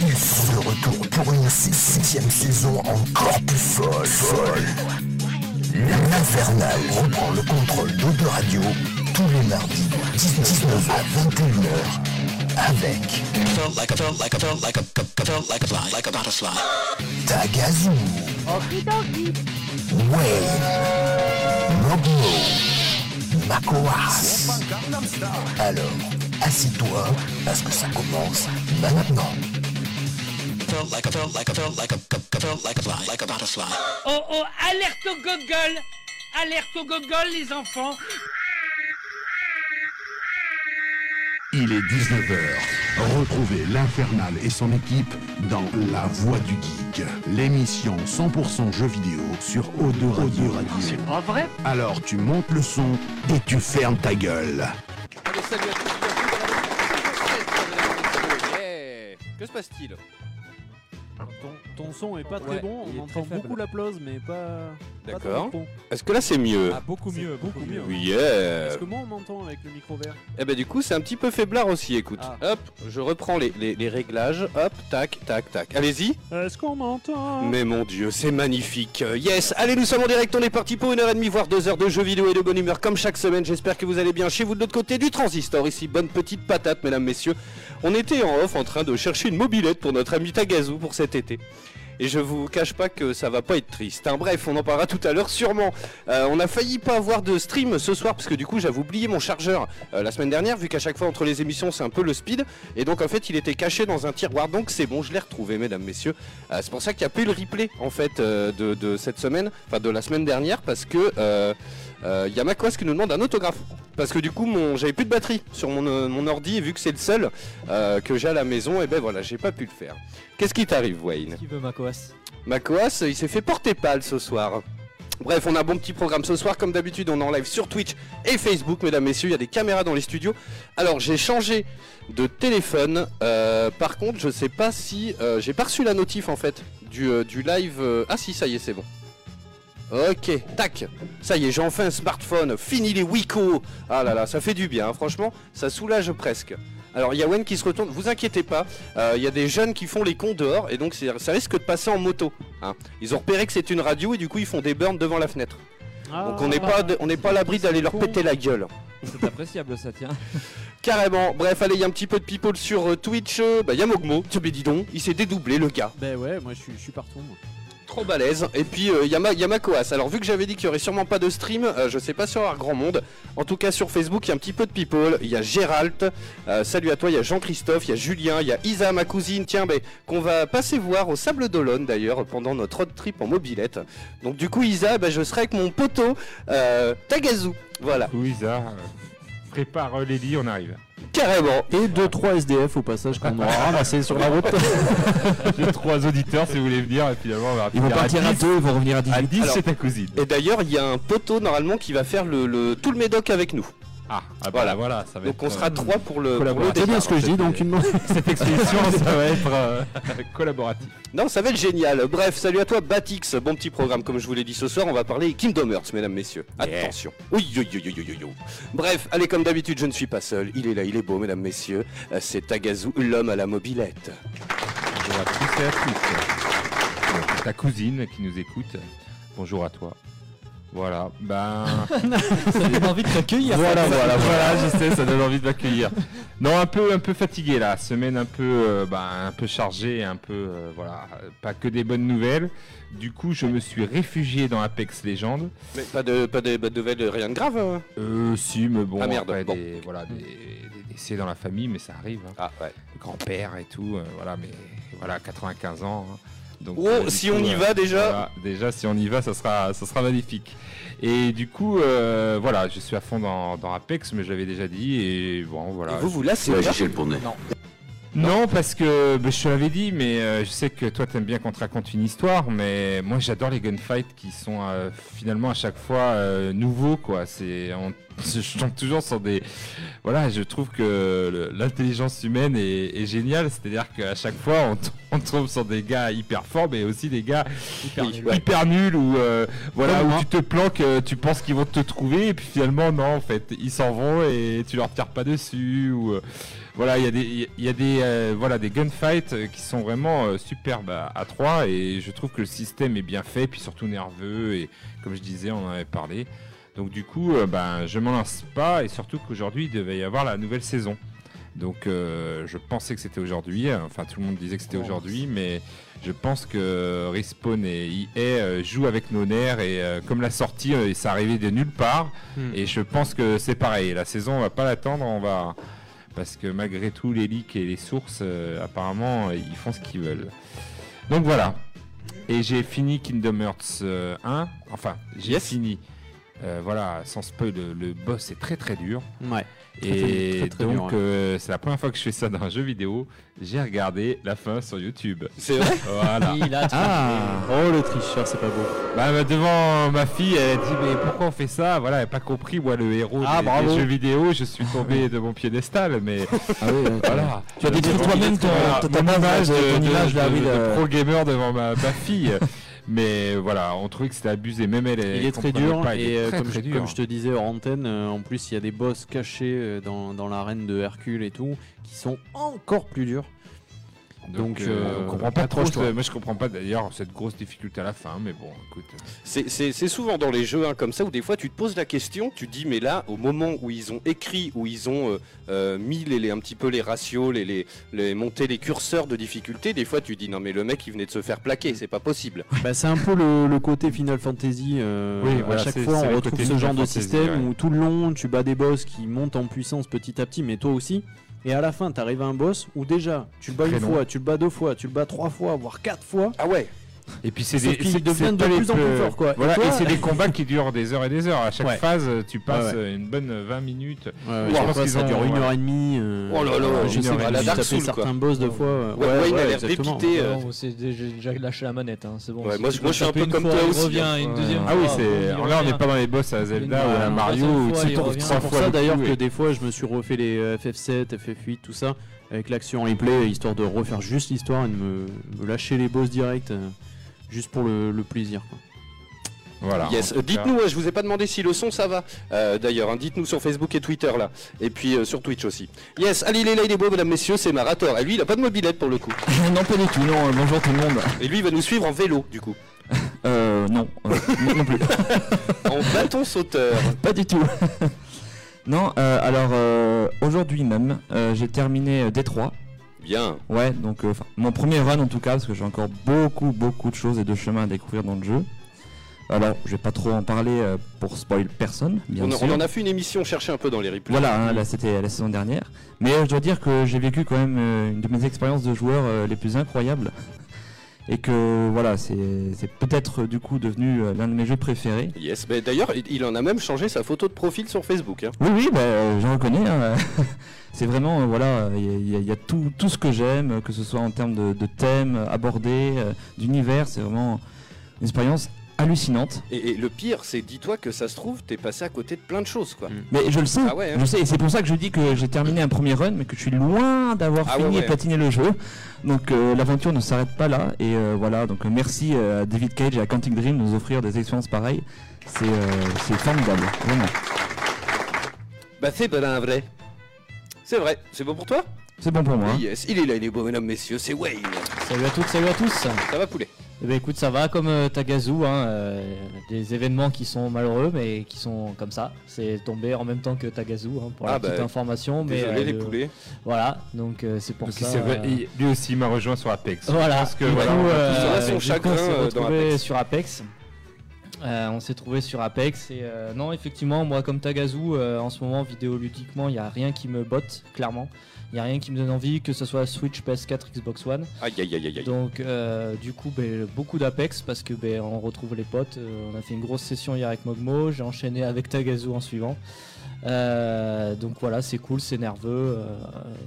Il fut de retour pour une sixième saison encore plus folle. L'Infernal reprend le contrôle d'Ode Radio tous les mardis, 19 à 21h, avec Tagazu, Wayne, Mogno, Makoas. Alors, assis-toi, parce que ça commence maintenant. Oh oh, alerte au gogol Alerte au gogol les enfants Il est 19h. Retrouvez l'Infernal et son équipe dans La Voix du Geek, l'émission 100% jeux vidéo sur O2 Radio. C'est pas vrai Alors tu montes le son et tu fermes ta gueule. Allez, salut à tous. Que se passe-t-il? Ton, ton son est pas très Ouais, bon, on entend beaucoup l'applause, mais pas. D'accord. Est-ce que là c'est mieux Ah, beaucoup mieux, beaucoup mieux. Yeah Parce que moi on m'entend avec le micro vert? Eh ben du coup c'est un petit peu faiblard aussi, écoute. Ah. Hop, je reprends les, les- les réglages, hop, tac, tac, tac. Allez-y Est-ce qu'on m'entend? Mais mon dieu, c'est magnifique. Yes, allez, nous sommes en direct, on est parti pour une heure et demie, voire deux heures de jeux vidéo et de bonne humeur comme chaque semaine. J'espère que vous allez bien chez vous de l'autre côté du transistor. Ici, bonne petite patate, mesdames, messieurs. On était en off en train de chercher une mobilette pour notre ami Tagazu pour cet été. Et je vous cache pas que ça va pas être triste. hein. Bref, on en parlera tout à l'heure sûrement. Euh, on a failli pas avoir de stream ce soir parce que du coup j'avais oublié mon chargeur euh, la semaine dernière vu qu'à chaque fois entre les émissions c'est un peu le speed et donc en fait il était caché dans un tiroir donc c'est bon je l'ai retrouvé mesdames messieurs. Euh, c'est pour ça qu'il n'y a plus le replay en fait de cette semaine, enfin de la semaine dernière parce que euh, il y a Macos qui nous demande un autographe. Parce que du coup mon j'avais plus de batterie sur mon, euh, mon ordi et vu que c'est le seul euh, que j'ai à la maison et ben voilà j'ai pas pu le faire. Qu'est-ce qui t'arrive Wayne? Qui veut Macoas Macoas, il s'est fait porter pâle ce soir. Bref, on a un bon petit programme ce soir. Comme d'habitude, on est en live sur Twitch et Facebook, mesdames, messieurs. Il y a des caméras dans les studios. Alors, j'ai changé de téléphone. Euh, par contre, je sais pas si. euh, j'ai pas reçu la notif en fait du, euh, du live. euh, Ah, si, ça y est, c'est bon. Ok, tac. Ça y est, j'ai enfin un smartphone. Fini les Wiko. Ah là là, ça fait du bien. hein. Franchement, ça soulage presque. Alors, il y a Wen qui se retourne. Vous inquiétez pas. euh, Il y a des jeunes qui font les cons dehors et donc c'est- ça risque de passer en moto. hein. Ils ont repéré que c'est une radio et du coup ils font des burns devant la fenêtre. Donc on n'est pas, de- on n'est pas à l'abri d'aller leur péter la gueule. C'est appréciable ça, tiens. Carrément. Bref, allez, il y a un petit peu de people sur euh, Twitch. Euh, Bah, il y a Mogmo. Tiens, mais dis donc, il s'est dédoublé le gars. Ben ouais, moi je suis, je suis partout. moi. Trop balèze. Et puis euh, il y, a Ma- il y a Makoas. Alors vu que j'avais dit qu'il y aurait sûrement pas de stream, euh, je sais pas avoir grand monde. En tout cas sur Facebook, il y a un petit peu de people. Il y a Gérald. euh, salut à toi. Il y a Jean-Christophe. Il y a Julien. Il y a Isa, ma cousine. Tiens, ben qu'on va passer voir au Sable d'Olonne d'ailleurs pendant notre road trip en mobilette. Donc du coup Isa, ben, je serai avec mon poteau euh, Tagazu. Voilà. Louisa, euh, prépare euh, les lits, on arrive. Carrément. Et 2-3 SDF au passage qu'on aura ramassé sur la route. J'ai trois auditeurs si vous voulez venir, et finalement on va Ils vont partir à 10, 2, ils vont revenir à 18. À 10 Alors- c'est ta cousine. Et d'ailleurs, il y a un poteau normalement qui va faire le, le- tout le médoc avec nous. Ah, ah bah, Voilà. voilà. ça va Donc être, on sera euh, trois pour le. C'est bien ce que je dis, donc une Cette expédition, ça va être euh, collaboratif. Non, ça va être génial. Bref, salut à toi Batix. Bon petit programme, comme je vous l'ai dit ce soir, on va parler Kingdom Hearts, mesdames, messieurs. Yeah. Attention. Oui, oui, oui, oui, oui. Bref, allez, comme d'habitude, je ne suis pas seul. Il est là, il est beau, mesdames, messieurs. Euh, C'est Tagazu, l'homme à la mobilette. Bonjour à tous et à toutes. Ta cousine qui nous écoute, bonjour à toi. Voilà, ben. Ça donne envie de t'accueillir. Voilà, voilà, voilà, je sais, ça donne envie de m'accueillir. Non, un peu, un peu fatigué là, semaine un peu, euh, bah, un peu chargée, un peu, euh, voilà, pas que des bonnes nouvelles. Du coup, je me suis réfugié dans Apex Legends. Mais pas de, pas de, de nouvelles, rien de grave. hein. Euh, si, mais bon, Ah, merde, après, bon. des, voilà, des, des décès dans la famille, mais ça arrive. hein. Ah ouais. Le grand-père et tout, euh, voilà, mais voilà, 95 ans. hein. Donc, Oh, euh, si coup, on y euh, va déjà. voilà, déjà, si on y va, ça sera, ça sera magnifique. Et du coup, euh, voilà, je suis à fond dans, dans Apex, mais je l'avais déjà dit, et bon, voilà. Et vous, vous lassez Ouais, pas j'ai le poney. Non, Non, parce que bah, je te l'avais dit, mais euh, je sais que toi t'aimes bien qu'on te raconte une histoire, mais moi j'adore les gunfights qui sont euh, finalement à chaque fois euh, nouveaux, quoi. C'est, on- je tombe toujours sur des, voilà, je trouve que l'intelligence humaine est, est géniale, c'est-à-dire qu'à chaque fois on, on tombe sur des gars hyper forts, mais aussi des gars hyper, nuls, ouais. hyper nuls ou euh, voilà où tu te planques, tu penses qu'ils vont te trouver et puis finalement non, en fait ils s'en vont et tu leur tires pas dessus ou euh, voilà, il y a des, y a des, euh, voilà, des gunfights euh, qui sont vraiment euh, superbes à, à 3 et je trouve que le système est bien fait, puis surtout nerveux et comme je disais, on en avait parlé. Donc du coup, euh, ben, je m'en lance pas et surtout qu'aujourd'hui il devait y avoir la nouvelle saison. Donc je pensais que c'était aujourd'hui, enfin tout le monde disait que c'était aujourd'hui, mais je pense que Respawn et EA jouent avec nos nerfs et comme la sortie, ça arrivait de nulle part. Hmm. Et je pense que c'est pareil. La saison, on va pas l'attendre. On va parce que malgré tout, les leaks et les sources, euh, apparemment, euh, ils font ce qu'ils veulent. Donc voilà. Et j'ai fini Kingdom Hearts euh, 1. Enfin, j'ai Yes. fini. Euh, voilà, sans spoil, le, le boss est très très dur. Ouais. Et très, très donc, euh, c'est la première fois que je fais ça dans un jeu vidéo. J'ai regardé la fin sur YouTube. C'est vrai Voilà. Il a Ah Oh le tricheur, c'est pas beau. Bah, bah, devant ma fille, elle a dit mais pourquoi on fait ça? Voilà, elle n'a pas compris moi le héros Ah, des, jeux vidéo. Je suis tombé de mon piédestal, mais Ah oui, voilà. Tu as détruit toi-même ton- image, de, ton de- image, de- oui, de de- pro gamer devant ma, ma fille. mais voilà, on trouvait que c'était abusé. Même elle, elle Il est très dur pas, et euh, très, comme, très je, dur. comme je te disais hors antenne, euh, en plus il y a des boss cachés euh, dans, dans l'arène de Hercule et tout qui sont encore plus durs. Donc, donc, euh, euh, on comprend pas trop. Moi, je comprends pas d'ailleurs cette grosse difficulté à la fin, mais bon, écoute. C'est- C'est souvent dans les jeux hein, comme ça où des fois tu te poses la question, tu dis mais là au moment où ils ont écrit, où ils ont euh, euh, mis les, les- un petit peu les ratios, les, les, les monté les curseurs de difficulté, des fois tu dis non mais le mec il venait de se faire plaquer, c'est pas possible. Bah, c'est un peu le, le côté Final Fantasy. euh, Oui, à chaque fois, on retrouve ce Final genre de Fantasy, système ouais. où tout le long, tu bats des boss qui montent en puissance petit à petit, mais toi aussi. Et à la fin, tu arrives à un boss où déjà, tu le bats Très une long. fois, tu le bats deux fois, tu le bats trois fois, voire quatre fois. Ah ouais Et puis c'est des, devient c'est de plus en plus fort, quoi. Et Voilà, toi- et c'est des combats qui durent des heures et des heures. À chaque Ouais. phase, tu passes Ouais, euh, une bonne 20 minutes. Ouais, Je ouais, pense qu'ils ça ont- dure une ouais. heure et demie. euh, Oh là là, je sais pas, j'ai. Dark Souls, certains quoi. boss deux fois. euh, Ouais, Wayne a l'air exactement. dépité. euh, c'est déjà lâché la manette, hein, c'est bon. Ouais, moi, je- moi, je suis un peu comme toi aussi, revient hein. une deuxième Ah oui, c'est. Là, on n'est pas dans les boss à Zelda ou à Ouais, Mario trois C'est pour ça le d'ailleurs que des fois je me suis refait les euh, FF7, FF8, tout ça, avec l'action replay, histoire de refaire juste l'histoire et de me, me lâcher les boss direct, euh, juste pour le, le plaisir. quoi. Voilà. Yes, dites-nous, je vous ai pas demandé si le son ça va. Euh, D'ailleurs, hein, dites-nous sur Facebook et Twitter là, et puis euh, sur Twitch aussi. Yes, allez, il est là, il est beau, mesdames, messieurs, c'est Marator. Et lui, il a pas de mobilette pour le coup. non, pas du tout, non, euh, bonjour tout le monde. Et lui, il va nous suivre en vélo, du coup, Euh, non, euh, non, non plus. en bâton sauteur. Pas du tout. non, euh, alors euh, aujourd'hui même, euh, j'ai terminé Détroit. Bien. Ouais, donc euh, mon premier run en tout cas, parce que j'ai encore beaucoup, beaucoup de choses et de chemins à découvrir dans le jeu. Alors, je vais pas trop en parler euh, pour spoil personne, bien On, sûr. on en a fait une émission, chercher un peu dans les replays. Voilà, hein, là c'était la saison dernière. Mais euh, je dois dire que j'ai vécu quand même une de mes expériences de joueur les plus incroyables. Et que voilà, c'est peut-être euh, du coup devenu euh, l'un de mes jeux préférés. Yes, mais d'ailleurs, il- en a même changé sa photo de profil sur Facebook. hein. Oui, oui, bah, euh, j'en reconnais. hein. c'est vraiment, euh, voilà, il y y, a- il y a tout, tout ce que j'aime, que ce soit en termes de, de thèmes abordés, euh, d'univers. C'est vraiment une expérience hallucinante. Et, et le pire, c'est dis-toi que ça se trouve, t'es passé à côté de plein de choses, quoi. Mais je le sais, Ah ouais, hein. je sais, et c'est pour ça que je dis que j'ai terminé un premier run, mais que je suis loin d'avoir Ah fini ouais, et platiné le jeu. Donc euh, l'aventure ne s'arrête pas là, et euh, voilà, donc euh, merci à David Cage et à Quantic Dream de nous offrir des expériences pareilles. C'est euh, formidable, vraiment. Bah, c'est pas vrai. C'est vrai, c'est bon pour toi? C'est bon pour moi. hein. Yes, il est là, il est beau, mesdames, messieurs, c'est Wayne. Salut à toutes, salut à tous. Ça va, poulet? Eh ben écoute, ça va comme euh, Tagazu, hein, euh, des événements qui sont malheureux, mais qui sont comme ça. C'est tombé en même temps que Tagazu, hein, pour Ah la bah, petite information. Mais Désolé, euh, les le- poulets. Voilà, donc euh, c'est pour Donc, ça. euh, lui aussi il m'a rejoint sur Apex. Voilà, Parce que du voilà, coup, on euh, a son coup, on dans Apex. sur Apex. Euh, on s'est trouvé sur Apex et euh, non effectivement moi comme Tagazu euh, en ce moment vidéoludiquement il n'y a rien qui me botte clairement il n'y a rien qui me donne envie que ce soit Switch PS4 Xbox One Aïe, aïe, aïe, aïe, aïe. donc euh, du coup ben, beaucoup d'Apex parce que ben, on retrouve les potes. Euh, on a fait une grosse session hier avec Mogmo, j'ai enchaîné avec Tagazu en suivant. Euh, donc voilà, c'est cool, c'est nerveux. euh,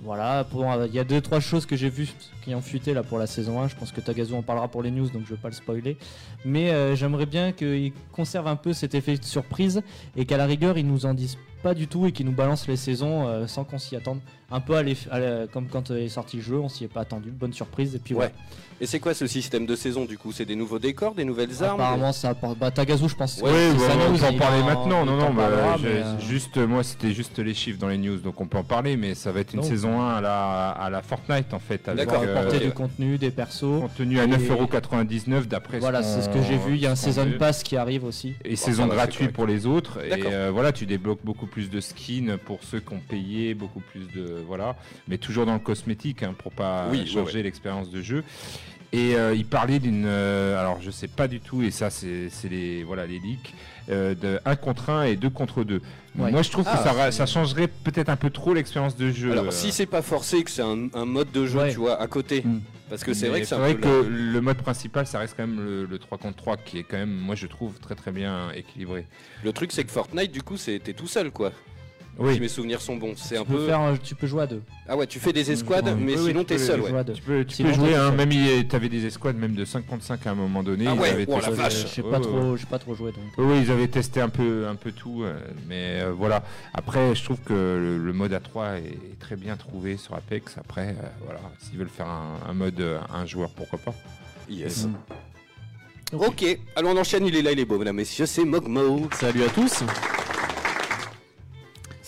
voilà, Pour- il y a deux trois choses que j'ai vues qui ont fuité là pour la saison 1. Je pense que Tagazu en parlera pour les news, donc je vais pas le spoiler. Mais euh, j'aimerais bien qu'il conserve un peu cet effet de surprise et qu'à la rigueur, ils nous en disent pas du tout et qu'ils nous balancent les saisons euh, sans qu'on s'y attende. Un peu à à la- comme quand euh, est sorti le jeu, on s'y est pas attendu. Bonne surprise et puis Ouais. Et c'est quoi ce système de saison du coup? C'est des nouveaux décors, des nouvelles armes? Apparemment, ça apporte. Bah, Tagazu, je pense. Ouais, Oui, sa on peut en parler en- maintenant. Non, non, bah, parlera, mais, euh, juste, moi, c'était juste les chiffres dans les news, donc on peut en parler, mais ça va être une Non. saison 1 à la, à la Fortnite en fait. avec, D'accord, euh, apporter du contenu, des persos. contenu à Et- 9,99€ d'après Voilà, c'est ce que j'ai vu. Il y a un season pass qui arrive aussi. Et saison gratuite pour les autres. Et voilà, tu débloques beaucoup plus de skins pour ceux qui ont payé, beaucoup plus de. Voilà. Mais toujours dans le cosmétique hein, pour pas Oui, ouais, changer ouais. l'expérience de jeu. Et euh, il parlait d'une. euh, alors je sais pas du tout, et ça c'est c'est les, voilà, les leaks, euh, de 1 contre 1 et 2 contre 2. Ouais. Moi je trouve Ah, que ça, ra- ça changerait peut-être un peu trop l'expérience de jeu. Alors euh, si c'est pas forcé que c'est un, un mode de jeu, Ouais. tu vois, à côté. Mm. Parce que c'est vrai que c'est vrai peu que la- le mode principal, ça reste quand même le, le 3 contre 3 qui est quand même, moi je trouve très très bien équilibré. Le truc c'est que Fortnite du coup c'est t'es tout seul quoi. Oui. Si mes souvenirs sont bons, c'est un Tu peux, peu. faire, un- tu peux jouer à deux. Ah ouais, tu fais des escouades, Ouais. mais Oui, sinon tu t'es seul, ouais. Tu peux, tu Sinon, peux jouer, hein, même il- t'avais des escouades même de 5 contre 5 à un moment donné. Ah ils ouais, avaient oh la testé- vache. Ouais, pas ouais. trop, j'ai pas trop joué donc. Oui, ils avaient testé un peu, un peu tout, euh, mais euh, voilà. Après, je trouve que le, le mode A3 est très bien trouvé sur Apex. Après, euh, voilà, s'ils veulent faire un, un mode un joueur, pourquoi pas. Yes. Mm. Ok, alors on enchaîne, il est là, il est beau, mesdames, messieurs, c'est Mogmo. Salut à tous.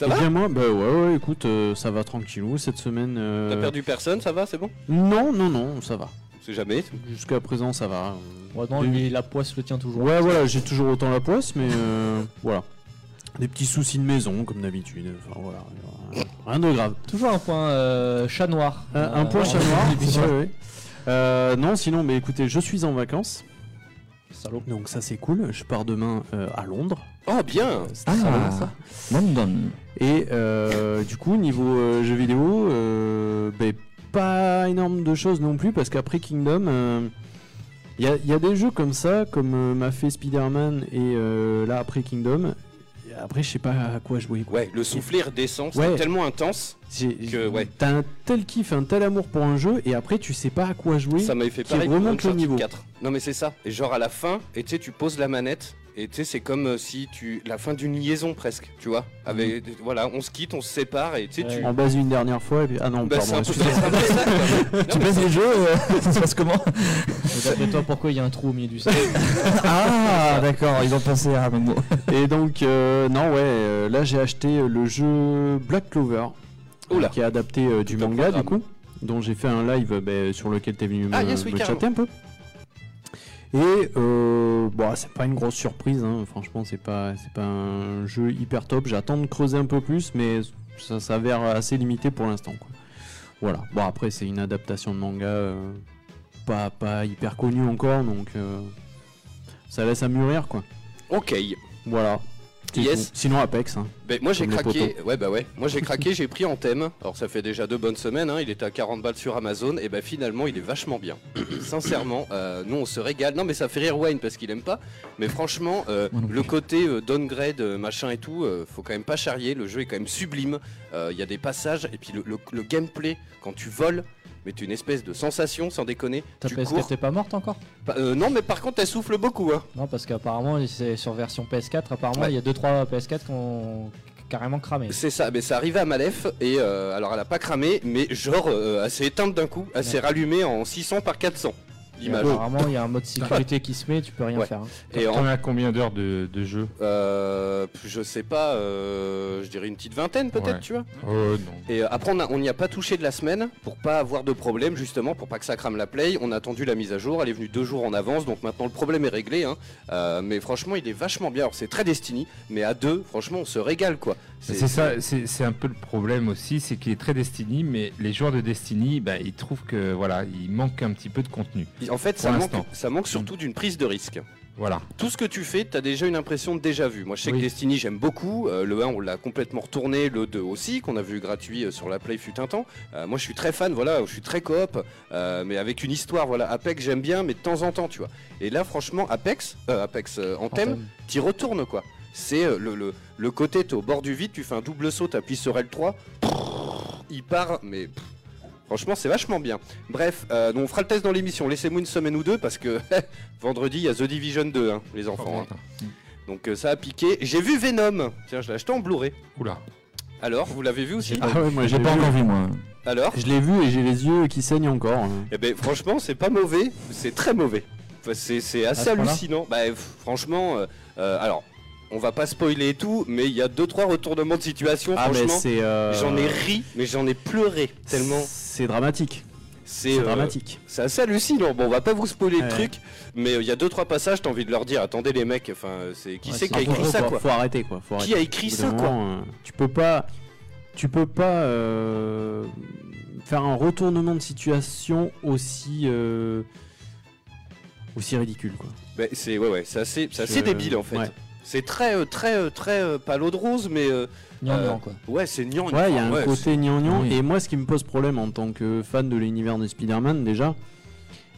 Ça Eh va bien moi, bah ouais, ouais, écoute, euh, ça va tranquillou cette semaine. euh, T'as perdu personne, ça va, c'est bon? Non, non, non, ça va. C'est jamais. Jusqu'à présent, ça va. Ouais, non, lui, la poisse le tient toujours. Ouais, voilà, j'ai toujours autant la poisse, mais euh, voilà. Des petits soucis de maison, comme d'habitude. Enfin, voilà, rien- rien de grave. Toujours un point euh, chat noir. Un, un Euh, point chat noir. ouais, ouais. Euh, non, sinon, mais écoutez, je suis en vacances, Salaud. donc ça c'est cool. Je pars demain euh, à Londres. Oh bien C'est très bien, ça. London. Et euh, du coup, niveau euh, jeux vidéo, euh, ben, pas énorme de choses non plus, parce qu'après Kingdom, il y, a- y a des jeux comme ça, comme euh, m'a fait Spider-Man, et euh, là, après Kingdom, et après, je sais pas à quoi jouer. quoi. Ouais, le soufflet redescend, c'est Ouais. tellement intense, J'ai- que, ouais. T'as un tel kiff, un tel amour pour un jeu, et après, tu sais pas à quoi jouer. ça m'avait fait qui pareil pour remonte le Uncharted niveau. 4. Non mais c'est ça, et genre à la fin, et tu sais, tu poses la manette, et tu sais, c'est comme euh, si tu... La fin d'une liaison presque, tu vois Avec, voilà, on se quitte, on se sépare, et tu sais, tu... En base une dernière fois, et puis... Ah non, Bah, pardon, peu excusez-moi. c'est un peu ça, quoi. Tu baisses les jeux, euh, ça se passe comment Mais D'après toi, pourquoi il y a un trou au milieu du sol Ah, d'accord, ils ont pensé à un mot. Et donc, euh, non, ouais, euh, là j'ai acheté euh, le jeu Black Clover, euh, Oula. qui est adapté euh, du manga du coup, dont j'ai fait un live euh, ben, sur lequel t'es venu me, Ah, yes, oui, me chatter un peu. Et euh, bon, c'est pas une grosse surprise, hein, franchement, c'est pas, c'est pas un jeu hyper top. J'attends de creuser un peu plus, mais ça s'avère assez limité pour l'instant. Voilà, bon, après, c'est une adaptation de manga euh, pas, pas hyper connue encore, donc euh, ça laisse à mûrir quoi. Ok. Voilà. Yes. Sinon Apex. Hein. Ben, moi j'ai craqué, ouais bah ouais, moi j'ai craqué, j'ai pris en thème, alors ça fait déjà deux bonnes semaines, hein, il était à 40 balles sur Amazon, et ben finalement il est vachement bien. Sincèrement, euh, nous on se régale, non mais ça fait rire Wayne parce qu'il aime pas, mais franchement, euh, le côté euh, downgrade, machin et tout, faut quand même pas charrier, le jeu est quand même sublime, il y a des passages, et puis le, le- le gameplay, quand tu voles, mais tu une espèce de sensation sans déconner, Ta tu PS4 cours, t'es pas morte encore euh, non mais par contre elle souffle beaucoup, hein. Non, parce qu'apparemment, c'est sur version PS4. Apparemment, Ouais. il y a 2-3 PS4 qui ont carrément cramé. C'est ça, mais ça arrivait à Malef et euh, alors elle a pas cramé, mais genre euh, elle s'est éteinte d'un coup, elle s'est rallumée en 600 par 400 Et l'image. Apparemment, il y a un mode sécurité qui se met, tu peux rien Ouais. faire. hein. Et en, On a combien d'heures de, de jeu euh, je sais pas, euh, je dirais une petite vingtaine peut-être, Ouais. tu vois. Oh non. Et euh, après on n'y a pas touché de la semaine pour pas avoir de problème justement, pour pas que ça crame la play. On a attendu la mise à jour, elle est venue deux jours en avance, donc maintenant le problème est réglé. hein. Euh, mais franchement il est vachement bien. Alors c'est très Destiny, mais à deux, franchement on se régale quoi. C'est ça, c'est un peu le problème aussi, c'est qu'il est très Destiny, mais les joueurs de Destiny, bah, ils trouvent que voilà, il manque un petit peu de contenu. En fait ça manque, ça manque surtout d'une prise de risque. Voilà. Tout ce que tu fais, tu as déjà une impression de déjà vu. Moi, je sais Oui. que Destiny, j'aime beaucoup. Euh, le 1, on l'a complètement retourné. Le 2 aussi, qu'on a vu gratuit euh, sur la Play fut un temps. Euh, moi, je suis très fan, voilà, je suis très coop, euh, mais avec une histoire. Voilà, Apex, j'aime bien, mais de temps en temps, tu vois. Et là, franchement, Apex, Apex en thème, Anthem. t'y retournes, quoi. C'est euh, le, le, le côté, t'es au bord du vide, tu fais un double saut, t'appuies sur L3, il part, mais pff, franchement c'est vachement bien. Bref, euh, donc on fera le test dans l'émission, laissez-moi une semaine ou deux parce que vendredi il y a The Division 2, hein, les enfants. hein. Donc euh, ça a piqué. J'ai vu Venom, tiens je l'ai acheté en Blu-ray. Oula. Alors, vous l'avez vu aussi Ah ouais, moi J'ai pas vu. encore vu moi. Alors Je l'ai vu et j'ai les yeux qui saignent encore. hein. Eh ben franchement c'est pas mauvais, c'est très mauvais. Enfin, c'est c'est assez hallucinant. Bah franchement, euh, alors on va pas spoiler et tout, mais il y a deux trois retournements de situation. Ah mais franchement, c'est. euh, j'en ai ri, mais j'en ai pleuré tellement. C'est dramatique. C'est euh, dramatique. c'est assez hallucinant. Bon, on va pas vous spoiler le truc, mais il y a deux trois passages, t'as envie de leur dire, attendez les mecs, enfin c'est qui Ouais, c'est qui a écrit faut, ça quoi faut arrêter quoi. Faut Qui a écrit ça quoi euh, Tu peux pas. Tu peux pas euh, faire un retournement de situation aussi. aussi ridicule quoi. Ben, c'est ouais ouais, c'est assez, débile en fait. ouais. C'est très euh, très euh, très euh, pas l'eau de rose, mais Gnangnan, quoi. ouais c'est gnang. Ouais, il y a un ouais, côté gnangnan. Oui. Et moi, ce qui me pose problème en tant que fan de l'univers de Spider-Man, déjà,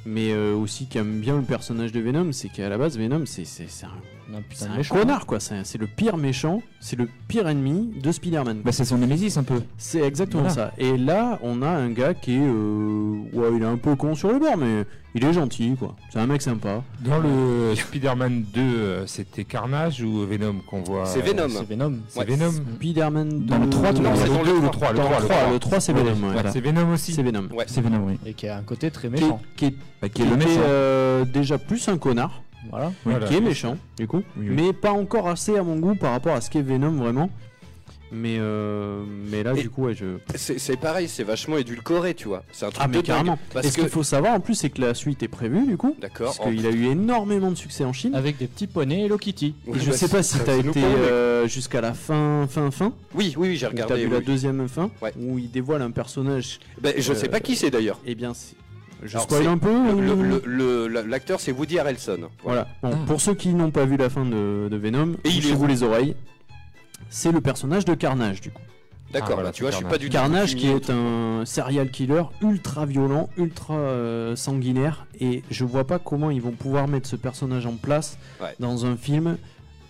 mais euh, aussi qui aime bien le personnage de Venom, c'est qu'à la base, Venom, c'est Un c'est un méchant. connard, quoi. C'est c'est le pire méchant, c'est le pire ennemi de Spider-Man. Bah, c'est son Némésis un peu. C'est exactement Voilà. ça. Et là, on a un gars qui est. euh, ouais, il est un peu con sur le bord, mais il est gentil, quoi. C'est un mec sympa. Dans le Spider-Man 2, euh, c'était Carnage ou Venom qu'on voit C'est euh, Venom. C'est Venom. C'est Ouais. Venom Spider-Man Dans le 3, tu Non, l'as c'est dans le le 3. 3, le Dans 3, le 3, le 3, c'est Venom, ouais. voilà. C'est Venom aussi. C'est Venom. Ouais. C'est Venom, oui. Et qui a un côté très Qui est, méchant. qui est- Bah, qui qui est le était, méchant. euh, déjà plus un connard. Voilà. Voilà. qui est méchant du coup, Oui, oui. mais pas encore assez à mon goût par rapport à ce qu'est Venom vraiment. Mais euh, mais là Et- du coup ouais, je C'est c'est pareil, c'est vachement édulcoré, tu vois. C'est un truc ah de mais dingue. carrément. Parce Et ce que qu'il faut savoir en plus c'est que la suite est prévue du coup, d'accord. parce qu'il a eu énormément de succès en Chine. Avec des petits poneys Hello Kitty. Oui, Et je bah, sais pas si t'as été euh, jusqu'à la fin fin fin. Oui, oui, oui, j'ai où T'as regardé. vu oui, la deuxième fin Ouais. où il dévoile un personnage. Ben, je sais Euh, pas qui c'est d'ailleurs. Eh bien c'est- je Alors, spoil un peu. L'acteur c'est Woody Harrelson. Voilà. Bon, Ah. Pour ceux qui n'ont pas vu la fin de, de Venom, Et il où les oreilles. C'est le personnage de Carnage du coup. D'accord, Ah, voilà, bah, tu vois, je suis pas du tout. Carnage qui est un serial killer ultra violent, ultra euh, sanguinaire et je vois pas comment ils vont pouvoir mettre ce personnage en place Ouais. dans un film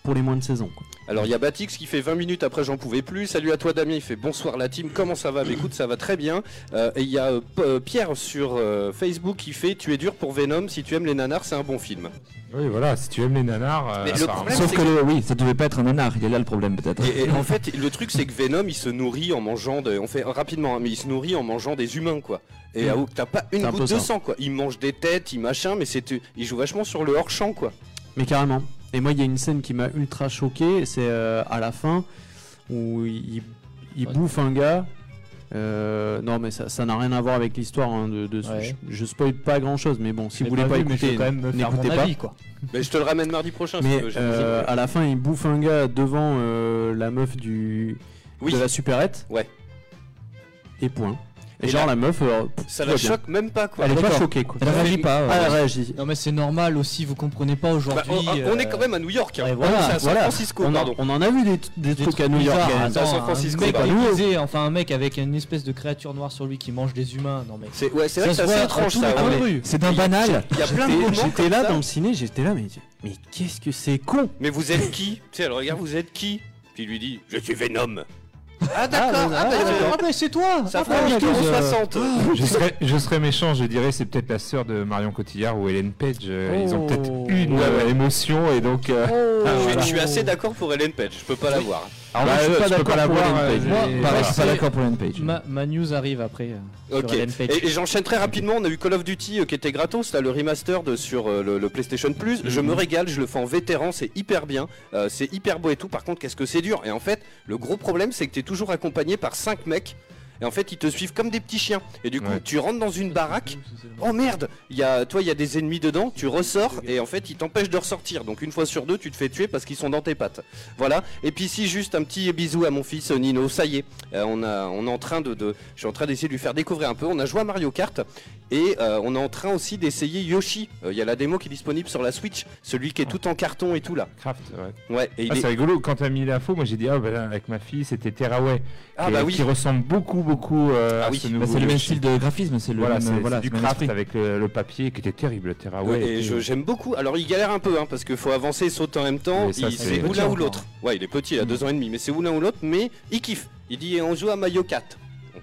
pour les moins de 16 ans. quoi. Alors il y a Batix qui fait 20 minutes après j'en pouvais plus. Salut à toi Damien, il fait bonsoir la team, comment ça va? Bah, Écoute, ça va très bien. Euh, et il y a euh, euh, Pierre sur euh, Facebook qui fait Tu es dur pour Venom, si tu aimes les nanars, c'est un bon film. Oui, voilà, si tu aimes les nanars. euh, Mais le problème, Sauf que, le- oui, ça devait pas être un nanar, il est là le problème peut-être. Et, et en fait, le truc c'est que Venom il se nourrit en mangeant, de, on fait rapidement, hein, mais il se nourrit en mangeant des humains quoi. Et Mm. que t'as pas une un goutte de sang quoi. Il mange des têtes, il machin, mais c'est, il joue vachement sur le hors champ quoi. Mais carrément. Et moi il y a une scène qui m'a ultra choqué, c'est euh, à la fin où il, il Ouais. bouffe un gars. Euh, non mais ça n'a rien à voir avec l'histoire hein, de, de- Ouais. je, je spoil pas grand chose mais bon si vous voulez pas, vu, je écouter n'écoutez pas avis, quoi. Mais je te le ramène mardi prochain. Mais euh, à la fin, il bouffe un gars devant euh, la meuf du Oui. de la supérette. Ouais. Et point. Et, Et genre là, la meuf, euh, Ça la choque même pas quoi. Elle est pas choquée quoi. Elle réagit pas. Ah, elle réagit. Non mais c'est normal aussi, vous comprenez pas Bah, aujourd'hui. on, on est euh, quand même à New York. Hein. voilà, c'est à San voilà. Francisco, On, en, pardon. on en a vu des, des des trucs à New York. hein. à San Francisco, Un mec bah, déguisé, enfin un mec avec une espèce de créature noire sur lui qui mange des humains. Non mais. C'est ouais, c'est vrai que Ça c'est assez étrange ça. C'est d'un banal. Il y a plein de J'étais- moments J'étais là dans le ciné, j'étais là, mais, mais qu'est-ce que c'est con Mais vous êtes qui? Tu sais, elle regarde, vous êtes qui? Puis il lui dit Je suis Venom. Ah d'accord, Ah, ah, ah, bah, d'accord. Ah bah c'est toi ça Ah, fait bah, 1960. je, serais, je serais méchant, je dirais c'est peut-être la sœur de Marion Cotillard ou Hélène Page. euh, Ils ont peut-être Oh. une Ouais, euh, émotion et donc. euh, Oh. Je suis- Je suis assez d'accord pour Ellen Page, je peux pas la voir. Alors moi, bah, je suis pas d'accord pour Ellen euh, Moi, je suis pas d'accord pour Ellen Page. Ma, ma news arrive après. euh, Ok. Sur Ellen Page. Et, et j'enchaîne très rapidement, on a eu Call of Duty euh, qui était gratos, là le remaster de, sur euh, le, le PlayStation Plus. Je me régale, je le fais en vétéran, c'est hyper bien, euh, c'est hyper beau et tout. Par contre, qu'est-ce que c'est dur? Et en fait, le gros problème, c'est que tu es toujours accompagné par 5 mecs. Et en fait, ils te suivent comme des petits chiens. Et du coup, Ouais. tu rentres dans une baraque. Oh merde, il y a, toi, il y a des ennemis dedans. Tu ressors et en fait, ils t'empêchent de ressortir. Donc une fois sur deux, tu te fais tuer parce qu'ils sont dans tes pattes. Voilà. Et puis si juste un petit bisou à mon fils euh, Nino. Ça y est, euh, on a, on est en train de, de- je suis en train d'essayer de lui faire découvrir un peu. On a joué à Mario Kart et euh, on est en train aussi d'essayer Yoshi. Euh, Il y a la démo qui est disponible sur la Switch, celui qui est tout en carton et tout là. Craft, ouais. Ouais. Ah, est- c'est rigolo, quand t'as mis l'info, moi j'ai dit, ah bah là, avec ma fille, c'était Terraway. Ah bah oui. Qui ressemble beaucoup, beaucoup euh, Ah oui. ce Bah, c'est le même style de graphisme, c'est le Voilà, même, c'est voilà, c'est du craft esprit. avec le, le papier qui était terrible, le Terraway. Ouais, et j'aime beaucoup. Alors il galère un peu hein, parce qu'il faut avancer et sauter en même temps. C'est- ou l'un ou l'autre. Ouais, il est petit, il a deux ans et demi, mais c'est ou l'un ou l'autre. Mais il kiffe. Il dit on joue à Mario 4.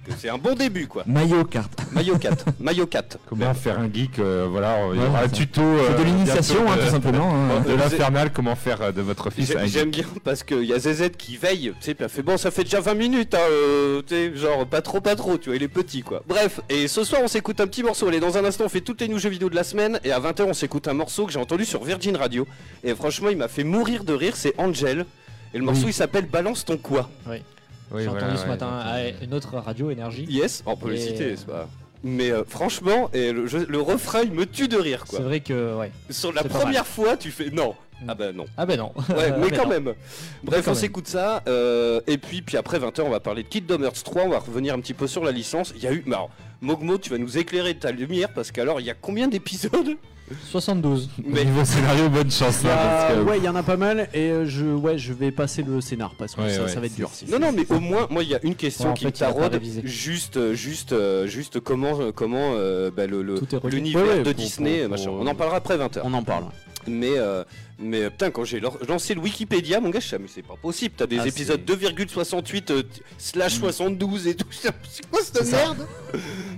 Euh, c'est un bon début quoi. Maillot carte. Mario 4. Mario 4. Comment faire un geek euh, Voilà, il y Ouais, aura un tuto. C'est euh, de l'initiation, hein, de- tout simplement. hein. De l'infernal, comment faire euh, de votre fils un J'ai- geek. J'aime bien parce qu'il y a ZZ qui veille, tu sais, puis elle fait bon, ça fait déjà 20 minutes, hein, euh, tu sais, genre pas trop, pas trop, tu vois, il est petit quoi. Bref, et ce soir on s'écoute un petit morceau. Allez, dans un instant on fait toutes les news jeux vidéo de la semaine, et à 20h on s'écoute un morceau que j'ai entendu sur Virgin Radio, et franchement il m'a fait mourir de rire, c'est Angel, et le morceau Oui. il s'appelle Balance ton quoi. Oui, J'ai voilà, entendu ce ouais, matin à euh, une autre radio, Énergie. Yes, on peut le citer, c'est pas. Mais euh, franchement, et le, refrain il me tue de rire quoi. C'est vrai que, ouais. Sur la première fois tu fais non. Mm. Ah bah non. Ah ben non. Ouais, mais Ah quand non. même. Bref, quand on s'écoute ça. euh, et puis, puis après 20h, on va parler de Kid Domers 3. On va revenir un petit peu sur la licence. Il y a eu. alors, Mogmo, tu vas nous éclairer de ta lumière parce qu'alors, il y a combien d'épisodes? 72. Mais Niveau scénario, bonne chance là. a- parce que- Ouais, il y en a pas mal et euh, je, ouais, je vais passer le scénar parce que Ouais, ça, ouais, ça va être dur. Non, non, mais au moins, moi, il y a une question Ouais, en qui fait, me il a pas taraude. révisé. Juste, euh, juste, euh, juste comment, euh, comment euh, bah, le, le- Tout est relié. l'univers Ouais, ouais, de pour- Disney. pour- machin. pour- On en parlera après 20h. On en parle. Mais, euh, mais euh, putain, quand j'ai lan- lancé le Wikipédia, mon gars, je suis ah, mais c'est pas possible. T'as des Ah, épisodes c'est- 2,68 euh, t- slash 72 et tout. C'est quoi cette merde?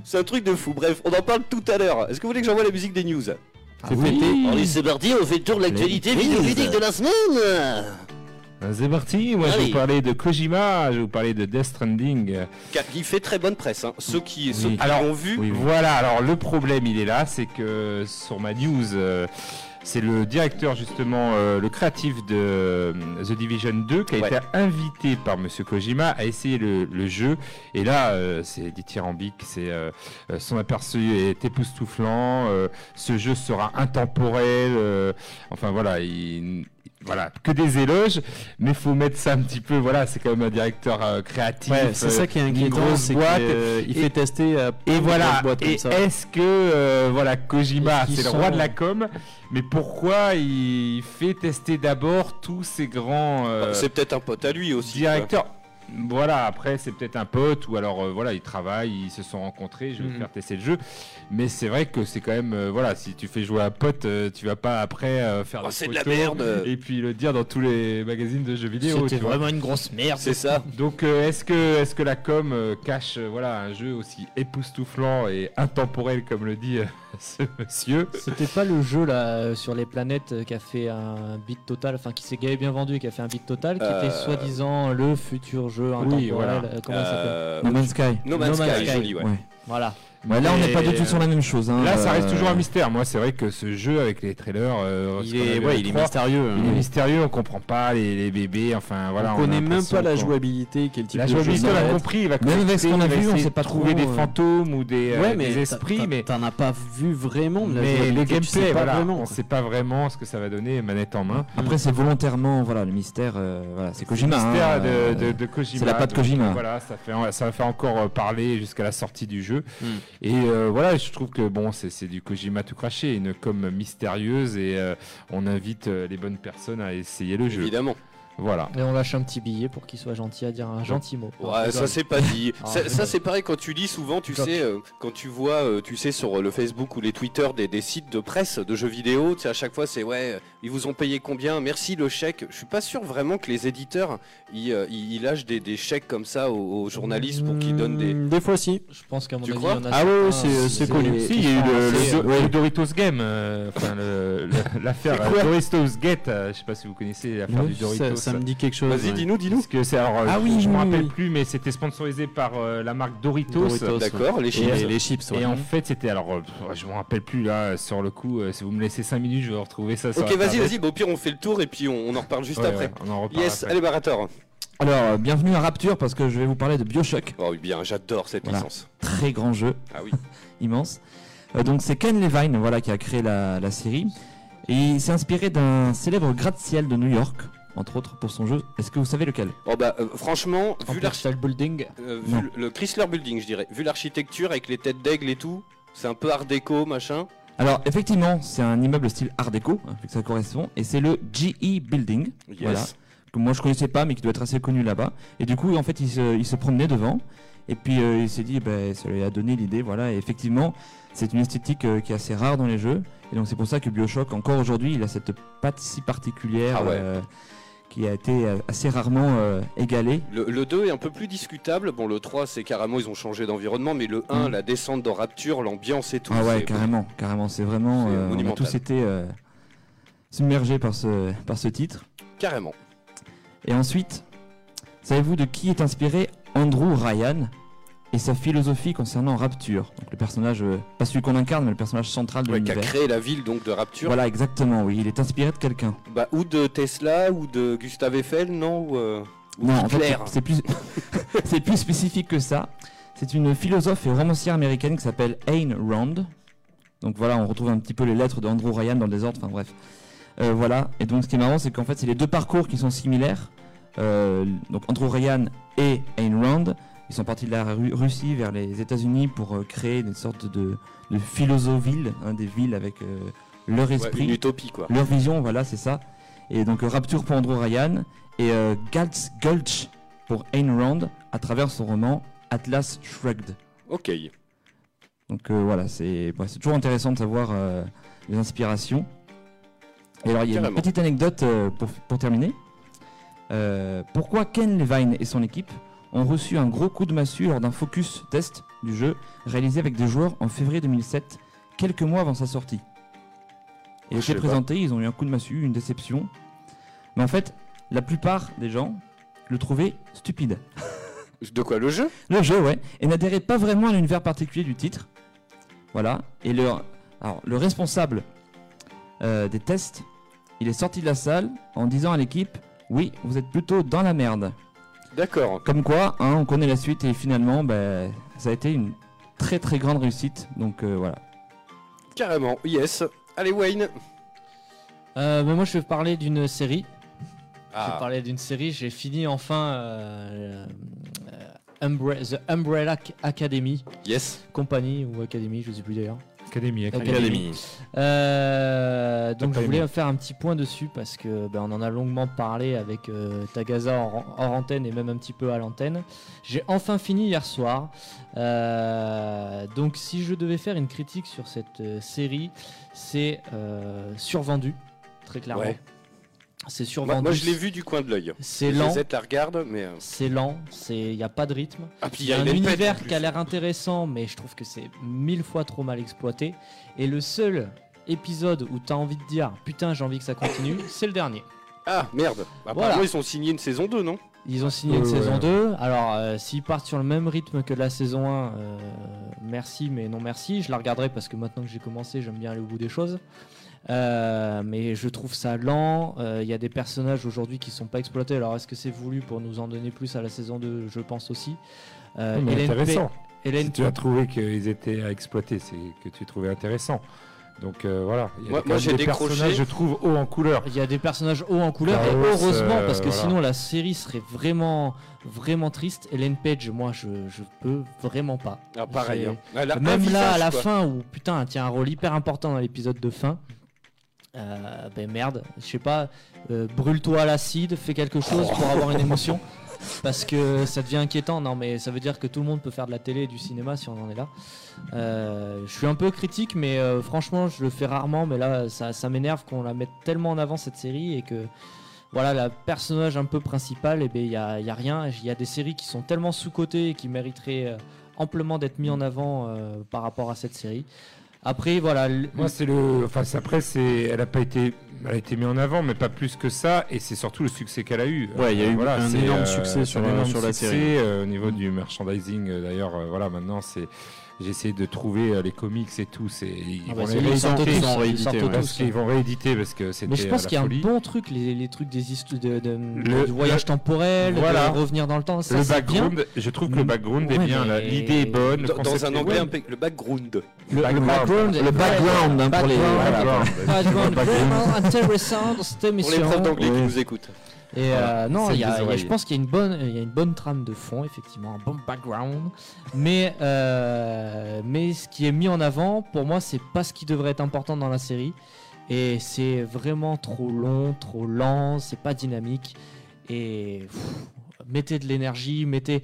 C'est un truc de fou. Bref, on en parle tout à l'heure. Est-ce que vous voulez que j'envoie la musique des news? Ah oui. Allez, c'est parti, on fait le tour de l'actualité vidéoludique de la semaine. Euh, C'est parti, moi je vais Allez. vous parler de Kojima, je vais vous parler de Death Stranding. Car Il fait très bonne presse. hein. Ceux qui, ceux qui Alors, l'ont vu, oui, oui. Voilà, alors le problème il est là, c'est que sur ma news, euh, c'est le directeur justement, euh, le créatif de euh, The Division 2 qui a Ouais. été invité par Monsieur Kojima à essayer le, le jeu. Et là, euh, c'est dithyrambique, c'est euh, euh, son aperçu est époustouflant, euh, ce jeu sera intemporel, euh, enfin voilà, il... Voilà, que des éloges, mais faut mettre ça un petit peu. Voilà, c'est quand même un directeur euh, créatif. Ouais, c'est euh, ça qui est une inquiétant, c'est boîte. qu'il fait tester à plein Et voilà, boîtes et est-ce que euh, voilà Kojima, c'est le roi de la com, mais pourquoi il fait tester d'abord tous ces grands euh, c'est peut-être un pote à lui aussi. quoi. Voilà, après c'est peut-être un pote ou alors euh, voilà ils travaillent, ils se sont rencontrés, je vais Mhm. faire tester le jeu. Mais c'est vrai que c'est quand même euh, voilà, si tu fais jouer un pote, euh, tu vas pas après euh, faire Oh, des c'est de la photos merde. et puis le dire dans tous les magazines de jeux vidéo. Vois. vraiment une grosse merde. C'est ça. Donc euh, est-ce que est-ce que la com euh, cache euh, voilà un jeu aussi époustouflant et intemporel comme le dit euh, ce monsieur C'était pas le jeu là euh, sur les planètes euh, qui a fait un beat total, enfin qui s'est gavé bien vendu et qui a fait un beat total, qui Euh, était soi-disant le futur jeu intemporel. voilà. euh, Comment il s'appelle Euh, No Man's Sky. No Man's No Man's Sky, Sky. joli, ouais. Ouais. Voilà. Ouais, là, on n'est pas du tout sur la même chose. hein, Là, ça reste euh, toujours un mystère. Moi, c'est vrai que ce jeu avec les trailers, euh, Il est, ouais, il est mystérieux. il est hein. mystérieux. On comprend pas les, les bébés. Enfin, voilà. on connaît a même pas la jouabilité, quel type La de jeu jouabilité, ça on va a être. compris. Il va Même avec ce qu'on a vu, on essayer sait pas trouver trop, des euh, fantômes ou des, euh, mais des esprits, mais t'en as pas vu vraiment la mais le jouabilité, tu sais gameplay, voilà, vraiment, on sait pas vraiment ce que ça va donner, manette en main. Après, c'est volontairement, voilà, le mystère, euh, voilà, c'est C'est le Kojima. mystère hein, de, Kojima. c'est la patte Kojima. Voilà, ça fait, ça va faire encore parler jusqu'à la sortie du jeu. Et euh, voilà, je trouve que bon, c'est c'est du Kojima tout craché, une com mystérieuse et euh, on invite euh, les bonnes personnes à essayer le jeu. Évidemment. Voilà. Et on lâche un petit billet pour qu'il soit gentil à dire un gentil mot. Ouais, ça c'est pas dit. Ah, Ça- c'est pareil quand tu lis souvent, tu sais, euh, quand tu vois, euh, tu sais sur le Facebook ou les Twitter des, des sites de presse de jeux vidéo, tu sais à chaque fois c'est ouais, euh, ils vous ont payé combien, merci le chèque. Je suis pas sûr vraiment que les éditeurs ils, euh, ils- ils lâchent des, des chèques comme ça aux, aux journalistes pour qu'ils donnent des. Mm, Des fois, si. Je pense qu'à mon Tu avis, crois? il y en a Ah ouais, c'est- c'est connu. Si, il y a eu le, Doritos Game, euh, enfin l'affaire euh, Doritos Gate, euh, je sais pas si vous connaissez l'affaire du Doritos. Ça, me dit quelque chose. Vas-y, ouais. dis-nous, dis-nous. Parce que c'est alors, euh, Ah oui, je me oui, rappelle oui. plus, mais c'était sponsorisé par euh, la marque Doritos. Doritos. D'accord, les Et chips. les chips, ouais. Et en fait, c'était alors, euh, pff, je me rappelle plus là sur le coup. euh, si vous me laissez 5 minutes, je vais retrouver ça. Ok, vas-y, vas-y. Bah, au pire, on fait le tour et puis on, on en reparle juste Ouais, après. ouais, on en reparle Yes, après. allez, Barator. Alors, euh, bienvenue à Rapture parce que je vais vous parler de Bioshock, Oh oui, bien, j'adore cette Voilà. licence. très grand jeu, Ah oui. immense. Euh, donc c'est Ken Levine, voilà, qui a créé la, la série, et il s'est inspiré d'un célèbre gratte-ciel de New York, entre autres pour son jeu. Est-ce que vous savez lequel? Oh bah, euh, franchement, En vu Building, euh, vu le le Chrysler Building, je dirais, vu l'architecture avec les têtes d'aigle et tout, c'est un peu art déco, machin. Alors effectivement, c'est un immeuble style Art déco, hein, ça correspond, et c'est le GE Building, Yes. Voilà. que moi je connaissais pas, mais qui doit être assez connu là-bas. Et du coup, en fait, il se, il se promenait devant. Et puis euh, il s'est dit, ben, ça lui a donné l'idée, voilà. Et effectivement, c'est une esthétique euh, qui est assez rare dans les jeux. Et donc c'est pour ça que Bioshock, encore aujourd'hui, il a cette patte si particulière Ah ouais. euh, qui a été euh, assez rarement euh, égalée. Le, le 2 est un peu plus discutable. Bon, le 3, c'est carrément, ils ont changé d'environnement, mais le 1, Mm. la descente dans Rapture, l'ambiance et tout. Ah ouais, carrément, carrément. C'est vraiment, C'est euh, on a tous été euh, submergés par ce, par ce titre. Carrément. Et ensuite, savez-vous de qui est inspiré Andrew Ryan? Et sa philosophie concernant Rapture Donc le personnage, euh, pas celui qu'on incarne, mais le personnage central de Ouais, qui a l'univers. créé la ville donc de Rapture. Voilà, exactement, oui. Il est inspiré de quelqu'un. Bah, ou de Tesla, ou de Gustave Eiffel, non Ou, euh, ou Non, en fait, c'est- plus, c'est plus spécifique que ça. C'est une philosophe et romancière américaine qui s'appelle Ayn Rand. Donc voilà, on retrouve un petit peu les lettres de Andrew Ryan dans le désordre, enfin bref. Euh, voilà, et donc ce qui est marrant, c'est qu'en fait, c'est les deux parcours qui sont similaires. Donc Andrew Ryan et Ayn Rand, ils sont partis de la Ru- Russie vers les États-Unis pour euh, créer une sorte de, de philosophie, hein, des villes avec euh, leur Ouais, esprit. une utopie, quoi. Leur vision, voilà, c'est ça. Et donc euh, Rapture pour Andrew Ryan et Galt's Gulch pour Ayn Rand à travers son roman Atlas Shrugged. Ok. Donc euh, voilà, c'est bah, toujours intéressant de savoir euh, les inspirations. Et alors il y a une petite anecdote euh, pour, pour terminer. Pourquoi Ken Levine et son équipe ont reçu un gros coup de massue lors d'un focus test du jeu réalisé avec des joueurs en février 2007, quelques mois avant sa sortie. Et été présenté, ils ont eu un coup de massue, une déception. Mais en fait, la plupart des gens le trouvaient stupide. De quoi le jeu? Le jeu, ouais. Et n'adhérait pas vraiment à l'univers particulier du titre. Voilà. Et le, alors, le responsable euh, des tests, il est sorti de la salle en disant à l'équipe Oui, vous êtes plutôt dans la merde. D'accord. Comme quoi, hein, on connaît la suite et finalement, ben, ça a été une très très grande réussite. Donc euh, voilà. Carrément. Yes. Allez, Wayne. Euh, mais moi, je vais parler d'une série. Je vais Ah, parler d'une série. J'ai fini enfin euh, euh, Umbre- The Umbrella Ac- Academy, yes. compagnie ou académie, je sais plus d'ailleurs. Académie, Académie. Euh, donc je voulais faire un petit point dessus parce que ben, on en a longuement parlé avec euh, Tagaza hors, hors antenne et même un petit peu à l'antenne. J'ai enfin fini hier soir. Euh, donc si je devais faire une critique sur cette euh, série, c'est euh, survendu, très clairement. Ouais. C'est Moi, survendu. moi, je l'ai vu du coin de l'œil. C'est lent. La regarde, mais. euh, C'est lent, il n'y a pas de rythme. Ah, puis Il y a un univers qui a l'air intéressant, mais je trouve que c'est mille fois trop mal exploité. Et le seul épisode où tu as envie de dire putain, j'ai envie que ça continue, c'est le dernier. Ah, merde. Apparemment, Voilà. ils ont signé une saison 2, non? Ils ont signé une Ouais, saison ouais. 2. Alors, euh, s'ils partent sur le même rythme que la saison 1, euh, merci, mais non merci. Je la regarderai parce que maintenant que j'ai commencé, j'aime bien aller au bout des choses. Euh, mais je trouve ça lent. Euh, Il y a des personnages aujourd'hui qui sont pas exploités. Alors, est-ce que c'est voulu pour nous en donner plus à la saison 2 Je pense aussi. Euh, Mais Hélène intéressant. Hélène Si tu as trouvé qu'ils étaient à exploiter, c'est que tu trouvais intéressant. Donc euh, voilà, il y a Moi- des décroché. personnages, je trouve, haut en couleur. Il y a des personnages hauts en couleur et heureusement euh, parce que voilà. sinon la série serait vraiment vraiment triste. Hélène Page, moi je, je peux vraiment pas. Ah, pareil. Hein. Même là visage, à la quoi. fin où putain elle tient un rôle hyper important dans l'épisode de fin. Euh, ben merde, je sais pas, euh, brûle-toi à l'acide, fais quelque chose pour avoir une émotion. Parce que ça devient inquiétant, non mais ça veut dire que tout le monde peut faire de la télé et du cinéma si on en est là. Euh, je suis un peu critique, mais euh, franchement, je le fais rarement. Mais là, ça, m'énerve qu'on la mette tellement en avant cette série et que voilà, la personnage un peu principal, et ben il y a, y rien. Il y a des séries qui sont tellement sous cotées et qui mériteraient amplement d'être mis en avant par rapport à cette série. Après, voilà. Moi, c'est le. Enfin, après, c'est. Elle a pas été. Elle a été mise en avant, mais pas plus que ça. Et c'est surtout le succès qu'elle a eu. Ouais, il y a eu un c'est, énorme euh, succès sur- un énorme sur la succès, série. euh, au niveau du merchandising. euh, D'ailleurs, euh, voilà, maintenant, c'est. J'ai essayé de trouver euh, les comics et tout. C'est. Ils Ah bah, vont les ils sortent rééditer. ils ouais. Parce tous. qu'ils vont rééditer parce que c'était. Mais je pense qu'il y a un folie. bon truc, les, les trucs des histoires de, de- Le- du voyage le- temporel, Voilà. de revenir dans le temps. Ça, le c'est bien. background, je trouve que le background Ouais, est bien, l'idée est bonne. le Dans, un anglais, impec- le background. Le, le Background. background, Le background, hein, pour les- background, Voilà. background Background. intéressant dans cette Pour les profs d'anglais qui Ouais. nous écoutent. Et Voilà, euh, non, celle il y a- des il y a- oreilles. je pense qu'il y a une bonne, il y a une bonne trame de fond, effectivement, un bon background. Mais, euh, mais ce qui est mis en avant, pour moi, c'est pas ce qui devrait être important dans la série. Et c'est vraiment trop long, trop lent, c'est pas dynamique. Et pff, mettez de l'énergie, mettez.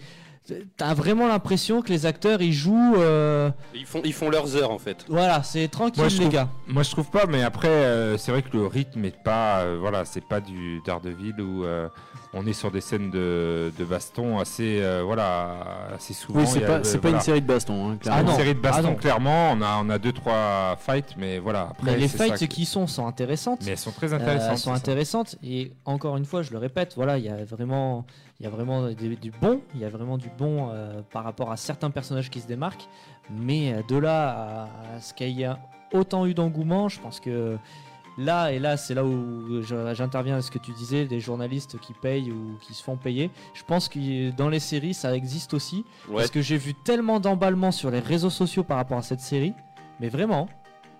T'as vraiment l'impression que les acteurs ils jouent. euh, Ils font, ils font leurs heures en fait. Voilà, c'est tranquille Moi, les trouve- gars. Moi je trouve pas, mais après euh, c'est vrai que le rythme est pas, euh, voilà, c'est pas du Daredevil où euh, on est sur des scènes de, de baston assez, euh, voilà, assez souvent. Oui, c'est pas, euh, une série de baston. Hein, C'est clairement. une non. série de baston Ah non. clairement. On a, on a deux trois fights, mais voilà. Après, Mais les fights qui- qui sont sont intéressantes. mais elles sont très Euh, intéressantes. elles sont intéressantes et encore une fois je le répète voilà il y a vraiment il y a vraiment des- du bon il y a vraiment du bon euh, par rapport à certains personnages qui se démarquent mais euh, de là à, à ce qu'il y a autant eu d'engouement je pense que là et là c'est là où j'interviens à ce que tu disais des journalistes qui payent ou qui se font payer je pense que dans les séries ça existe aussi Ouais. parce que j'ai vu tellement d'emballement sur les réseaux sociaux par rapport à cette série, mais vraiment.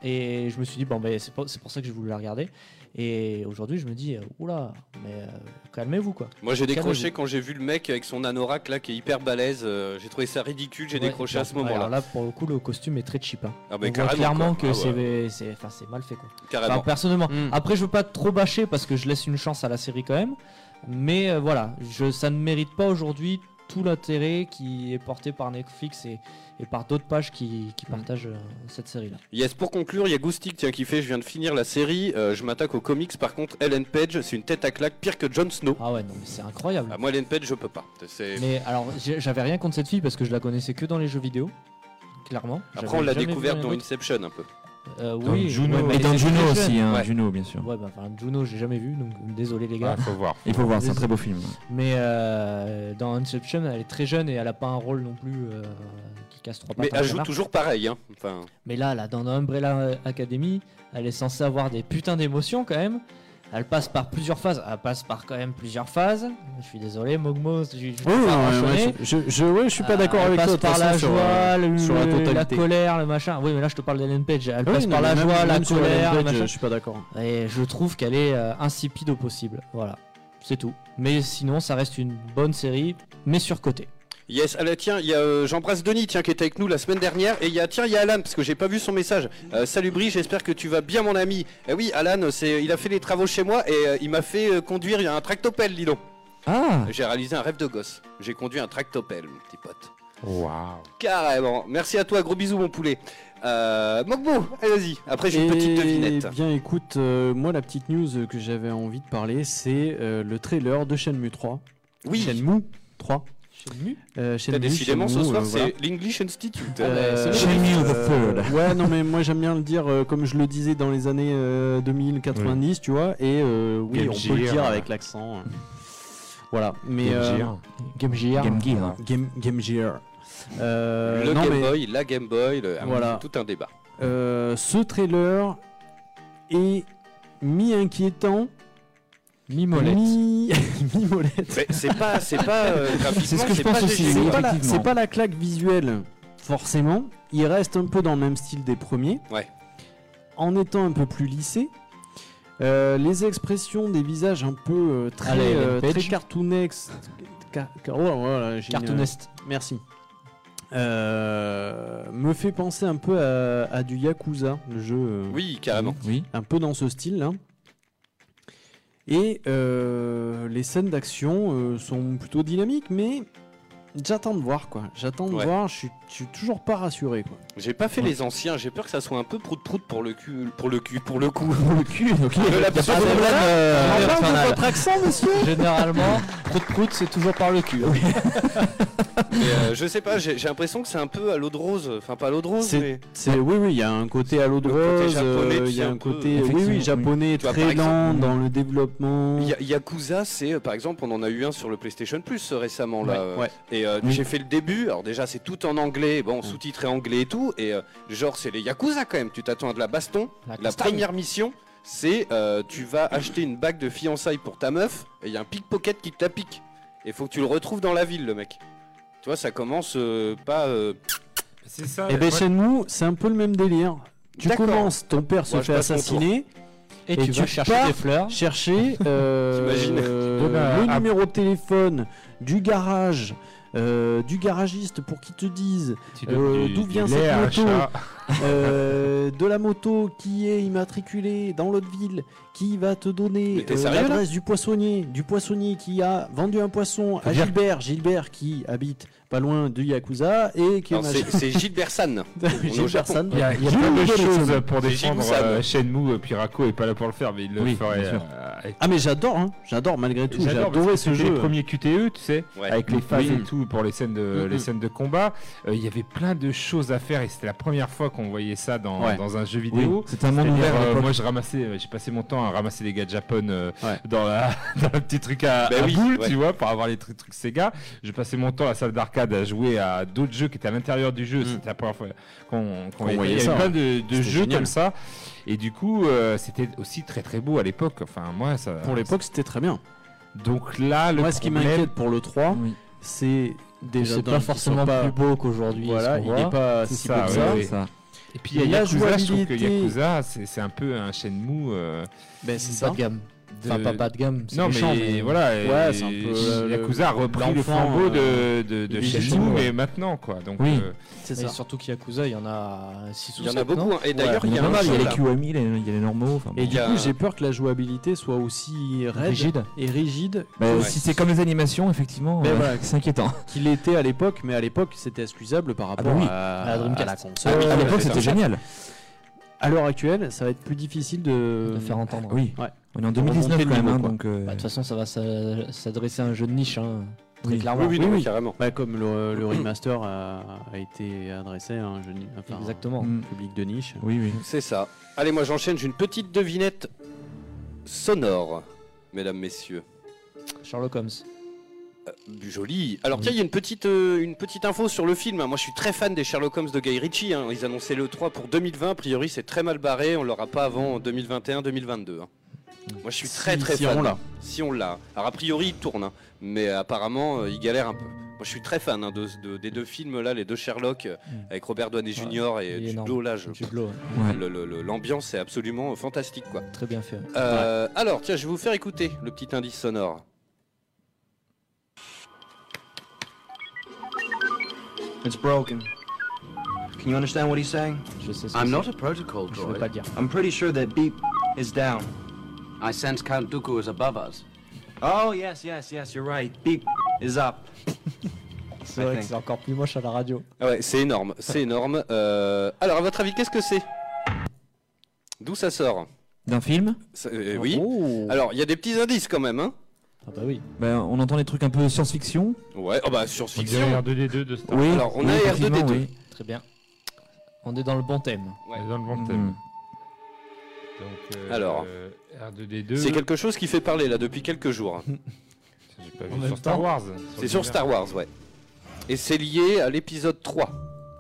Et je me suis dit, bon, ben, c'est pour, ça que j'ai voulu la regarder. Et aujourd'hui, je me dis, euh, oula, mais euh, calmez-vous quoi. Moi j'ai décroché quand j'ai vu le mec avec son anorak là qui est hyper balèze. euh, j'ai trouvé ça ridicule, j'ai Ouais, décroché à ce alors moment-là. là, pour le coup, le costume est très cheap. hein. Ah On voit clairement quoi. que Ah ouais, c'est, mal fait quoi. carrément. Enfin, personnellement. Mm. Après, je veux pas trop bâcher parce que je laisse une chance à la série quand même. Mais euh, voilà, je, ça ne mérite pas aujourd'hui tout l'intérêt qui est porté par Netflix et, et par d'autres pages qui, qui partagent euh, cette série-là. Yes, pour conclure, il y a Goustic tiens, qui fait Je viens de finir la série, euh, je m'attaque aux comics. Par contre, Ellen Page, c'est une tête à claque pire que Jon Snow. Ah ouais, non, mais c'est incroyable. Ah, moi, Ellen Page, je peux pas. C'est- Mais alors, j'avais rien contre cette fille parce que je la connaissais que dans les jeux vidéo. Clairement. Après, on l'a découverte dans. Inception un peu. Euh, Dans oui, Juno. ouais, mais Et dans Juno aussi, hein, Ouais. Juno bien sûr. Ouais, bah, enfin, Juno, j'ai jamais vu, donc désolé les gars. Ouais, faut voir. Il faut voir, c'est un très beau film. Mais euh, dans Inception, elle est très jeune et elle a pas un rôle non plus euh, qui casse trois pattes. Mais elle joue toujours pareil. Hein. Enfin, Mais là, là, dans Umbrella Academy, elle est censée avoir des putains d'émotions quand même. Elle passe par plusieurs phases. Elle passe par quand même plusieurs phases. Je suis désolé, Mogmo. Je, je Oui, vais pas ouais, ranchenner. ouais, je, je, ouais, je suis pas Euh, d'accord elle avec passe toi. de toute par la joie, euh, le- sur la colère, le machin. Oui, mais là je te parle d'Ellen Page. Elle Oui, passe par la même- joie, la même colère, le Page, machin. Je suis pas d'accord. Et je trouve qu'elle est euh, insipide au possible. Voilà, c'est tout. Mais sinon, ça reste une bonne série, mais surcotée. Yes, ah là, tiens, il y a euh, Jean-Brasse Denis tiens, qui était avec nous la semaine dernière. Et il y a, tiens, il y a Alan, parce que j'ai pas vu son message. Euh, salut Brie, j'espère que tu vas bien, mon ami. Eh oui, Alan, c'est, il a fait les travaux chez moi et euh, il m'a fait conduire un tractopelle, dis donc. Ah J'ai réalisé un rêve de gosse. J'ai conduit un tractopelle, mon petit pote. Waouh. Carrément. Merci à toi, gros bisous, mon poulet. Euh, Mogbo, allez, vas-y. Après, j'ai une petite Eh devinette. bien, écoute, euh, moi, la petite news que j'avais envie de parler, c'est euh, le trailer de Shenmue 3. Oui, Shenmue 3. Shenmue Euh, T'as Shenmue, décidément ce soir, euh, c'est l'English Institute. Euh, c'est Shenmue the euh, Third. ouais, non, mais moi j'aime bien le dire euh, comme je le disais dans les années euh, 2090, tu vois, et euh, oui, Game on peut le Gear, dire euh. avec l'accent. euh. Voilà, mais. Game euh, Gear. Game Gear. Game Gear. Game, Game Gear. Euh, le non, Game mais, Boy, la Game Boy, le... ah, Voilà. tout un débat. euh, ce trailer est mi-inquiétant, Mimolette. mi- mi-molette. C'est pas, c'est pas euh, C'est ce que je pas pense aussi. C'est pas, la, pas claque visuelle, forcément. Il reste un peu dans le même style des premiers. Ouais. En étant un peu plus lissé. Euh, les expressions des visages un peu euh, très, Allez, euh, très cartoonex. Ca- ca- oh, voilà, j'ai une- Cartoonist. Merci. Euh, me fait penser un peu à, à du Yakuza, le jeu. euh, Oui, carrément. Oui. un peu dans ce style-là. Et euh, les scènes d'action euh, sont plutôt dynamiques, mais j'attends de voir quoi. J'attends de Ouais. voir. Je suis, je suis toujours pas rassuré quoi. J'ai pas fait les anciens, j'ai peur que ça soit un peu prout-prout pour le cul, pour le cul, pour le coup. Le cul, ok. De la Y a pas de pseudo- problème, euh, On parle de votre accent, monsieur? Généralement, prout prout, c'est toujours par le cul. hein. Mais euh, je sais pas, j'ai j'ai l'impression que c'est un peu à l'eau de rose, enfin pas à l'eau de rose, C'est- mais C'est oui oui, il y a un côté à l'eau de Le côté rose, japonais, euh, il y sais, a un un peu- côté oui Effectivement, oui japonais Tu vois, très par exemple, lent mm. dans le développement. Ya- Yakuza, c'est euh, par exemple, on en a eu un sur le PlayStation Plus euh, récemment là. Ouais, euh, ouais. Et euh, Oui. j'ai fait le début. Alors déjà, c'est tout en anglais, bon, sous-titré anglais et tout. Et euh, genre, c'est les Yakuza quand même. Tu t'attends à de la baston. La première mission, c'est euh, tu vas acheter une bague de fiançailles pour ta meuf et il y a un pickpocket qui te la pique. Et faut que tu le retrouves dans la ville, le mec. Tu vois, ça commence euh, pas. euh, C'est ça. Et ben moi- Shenmue, c'est un peu le même délire. Tu commences, ton père se Moi, fait assassiner, Et, Et tu tu vas chercher pars des fleurs. chercher euh, euh, le numéro de téléphone du garage, euh, du garagiste pour qu'il te dise Euh, d'où vient cette moto euh, de la moto qui est immatriculée dans l'autre ville, qui va te donner euh, l'adresse du poissonnier, du poissonnier qui a vendu un poisson à Gilbert, Gilbert qui habite pas loin de Yakuza et qui Alors, en a- c'est c'est Gilbert San. Gilbert. San. Il y a, il y a plein de choses pour C'est défendre euh, Shenmue, euh, Pirako est pas là pour le faire, mais il le Oui, ferait. bien sûr. euh, Ah mais j'adore, hein. j'adore malgré tout, j'ai adoré ce c'était jeu. les premiers QTE, tu sais, Ouais. avec les phases Oui. et tout pour les scènes de, Mm, les scènes de combat. Euh, Il y avait plein de choses à faire et c'était la première fois qu'on voyait ça dans, Ouais. dans un jeu Oui, vidéo. c'était un monde ouvert euh, moi, je ramassais, j'ai passé mon temps à ramasser les gars de Japon dans, la, dans le petit truc à, Ben ouais. tu vois, pour avoir les trucs, trucs Sega. Je passais mon temps à la salle d'arcade à jouer à d'autres jeux qui étaient à l'intérieur du jeu. Mm. C'était la première fois qu'on qu'on Qu'on voyait, voyait Il y ça, avait plein de, jeux génial. comme ça. Et du coup, euh, c'était aussi très très beau à l'époque. Enfin, moi, ça. Pour l'époque, c'était très bien. Donc là, le Moi, ce qui m'inquiète pour le 3, Oui. c'est déjà c'est pas forcément pas- plus beau qu'aujourd'hui. Voilà, il est voit. pas C'est si ça, beau que ouais, ça. ouais. Ça. Et puis il y a La Yakuza, je trouve que jouabilité- Yakuza, c'est c'est un peu un Shenmue. euh, Ben, c'est ça. de gamme. De- Enfin, pas bas de gamme. c'est Non, méchant, mais, voilà. Ouais, c'est un peu, euh, Yakuza a repris le flambeau de, euh, de, de Shenmue, Shenmue, mais maintenant, quoi. Donc, Oui. euh, C'est ça. surtout qu'Yakuza, il y en a 6 ou Il y en 7, a beaucoup. hein. Et d'ailleurs, Il y a mal, il y a les. QMI, il y a- les normaux. Et du coup, j'ai peur que la jouabilité soit aussi raide Rigide. et rigide Bah, Ouais. Si c'est comme les animations, effectivement, Mais euh, voilà. c'est inquiétant. qu'il était à l'époque, mais à l'époque, c'était excusable par rapport bah à, À la Dreamcast. la Ah à l'époque, c'était génial. À l'heure actuelle, ça va être plus difficile de, De faire entendre. Oui. Ouais. On est en Pour 2019 remonter quand même, niveau, hein, donc. euh, Bah, De toute façon, ça va s'a- s'adresser à un jeu de niche. Hein. Très Oui. clairement. Oui, oui, Oui, non, oui. carrément. Bah, comme le, le remaster a, a été adressé à un jeune enfin, Exactement. mm, un public de niche. Oui, oui. C'est ça. Allez, moi j'enchaîne. J'ai une petite devinette sonore, mesdames, messieurs. Sherlock Holmes. Joli. Alors tiens, il y a une petite, euh, une petite info sur le film. Moi je suis très fan des Sherlock Holmes de Guy Ritchie. hein. Ils annonçaient le 3 pour 2020. A priori c'est très mal barré. On l'aura pas avant 2021-2022. hein. Moi je suis très Si- très si fan. on l'a. Si on l'a. Alors a priori il tourne. hein. Mais apparemment euh, il galère un peu. Moi je suis très fan de, de- des deux films là, les deux Sherlock euh, avec Robert Downey Jr. et Jude là, je- ouais. L'ambiance est absolument fantastique quoi. Très bien fait. ouais. Euh, Alors tiens je vais vous faire écouter le petit indice sonore. It's broken. Can you understand what he's saying? Je sais ce que I'm c'est. not a protocol Je droid. pas le dire. I'm pretty sure that beep is down. I sense Count Dooku is above us. Oh, yes, yes, yes, you're right. Beep is up. C'est vrai que think. c'est encore plus moche à la radio. Ah ouais, c'est énorme, c'est énorme. Euh, Alors, à votre avis, qu'est-ce que c'est? D'où ça sort? D'un film, Ça- euh, Oui. Oh. Alors, il y a des petits indices quand même, hein Ah bah oui. ben, on entend des trucs un peu science-fiction. Ouais, oh bah on science-fiction. dirait R2D2 de Star Oui. Alors, on oui, a effectivement, R2D2. oui. Très bien. On est dans le bon thème. Ouais. Dans le bon thème. Donc, euh, Alors. euh, R2D2. C'est quelque chose qui fait parler là depuis quelques jours. hein. J'ai pas En vu même sur Star temps. Wars. C'est sur Star Wars, ouais. Et c'est lié à l'épisode 3,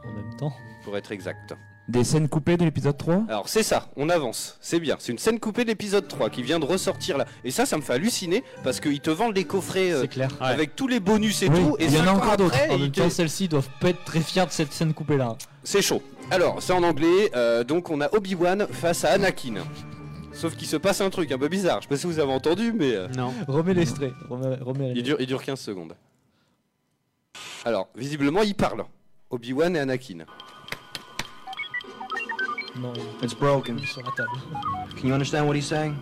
En même temps. pour être exact. Des scènes coupées de l'épisode 3 Alors c'est ça, on avance, c'est bien. C'est une scène coupée de l'épisode 3 qui vient de ressortir là. Et ça, ça me fait halluciner parce qu'ils te vendent les coffrets euh, C'est clair. avec tous les bonus et Oui, tout. Et il y en a encore d'autres. En même te- temps, celles-ci doivent pas être très fières de cette scène coupée là. C'est chaud. Alors, c'est en anglais, euh, donc on a Obi-Wan face à Anakin. Sauf qu'il se passe un truc un peu bizarre, je sais pas si vous avez entendu, mais euh, Non. Remets l'extrait. Remets, remets il, dure, il dure 15 secondes. Alors, visiblement, ils parlent. Obi-Wan et Anakin. It's broken. il est sur la table. Can you understand what he's saying?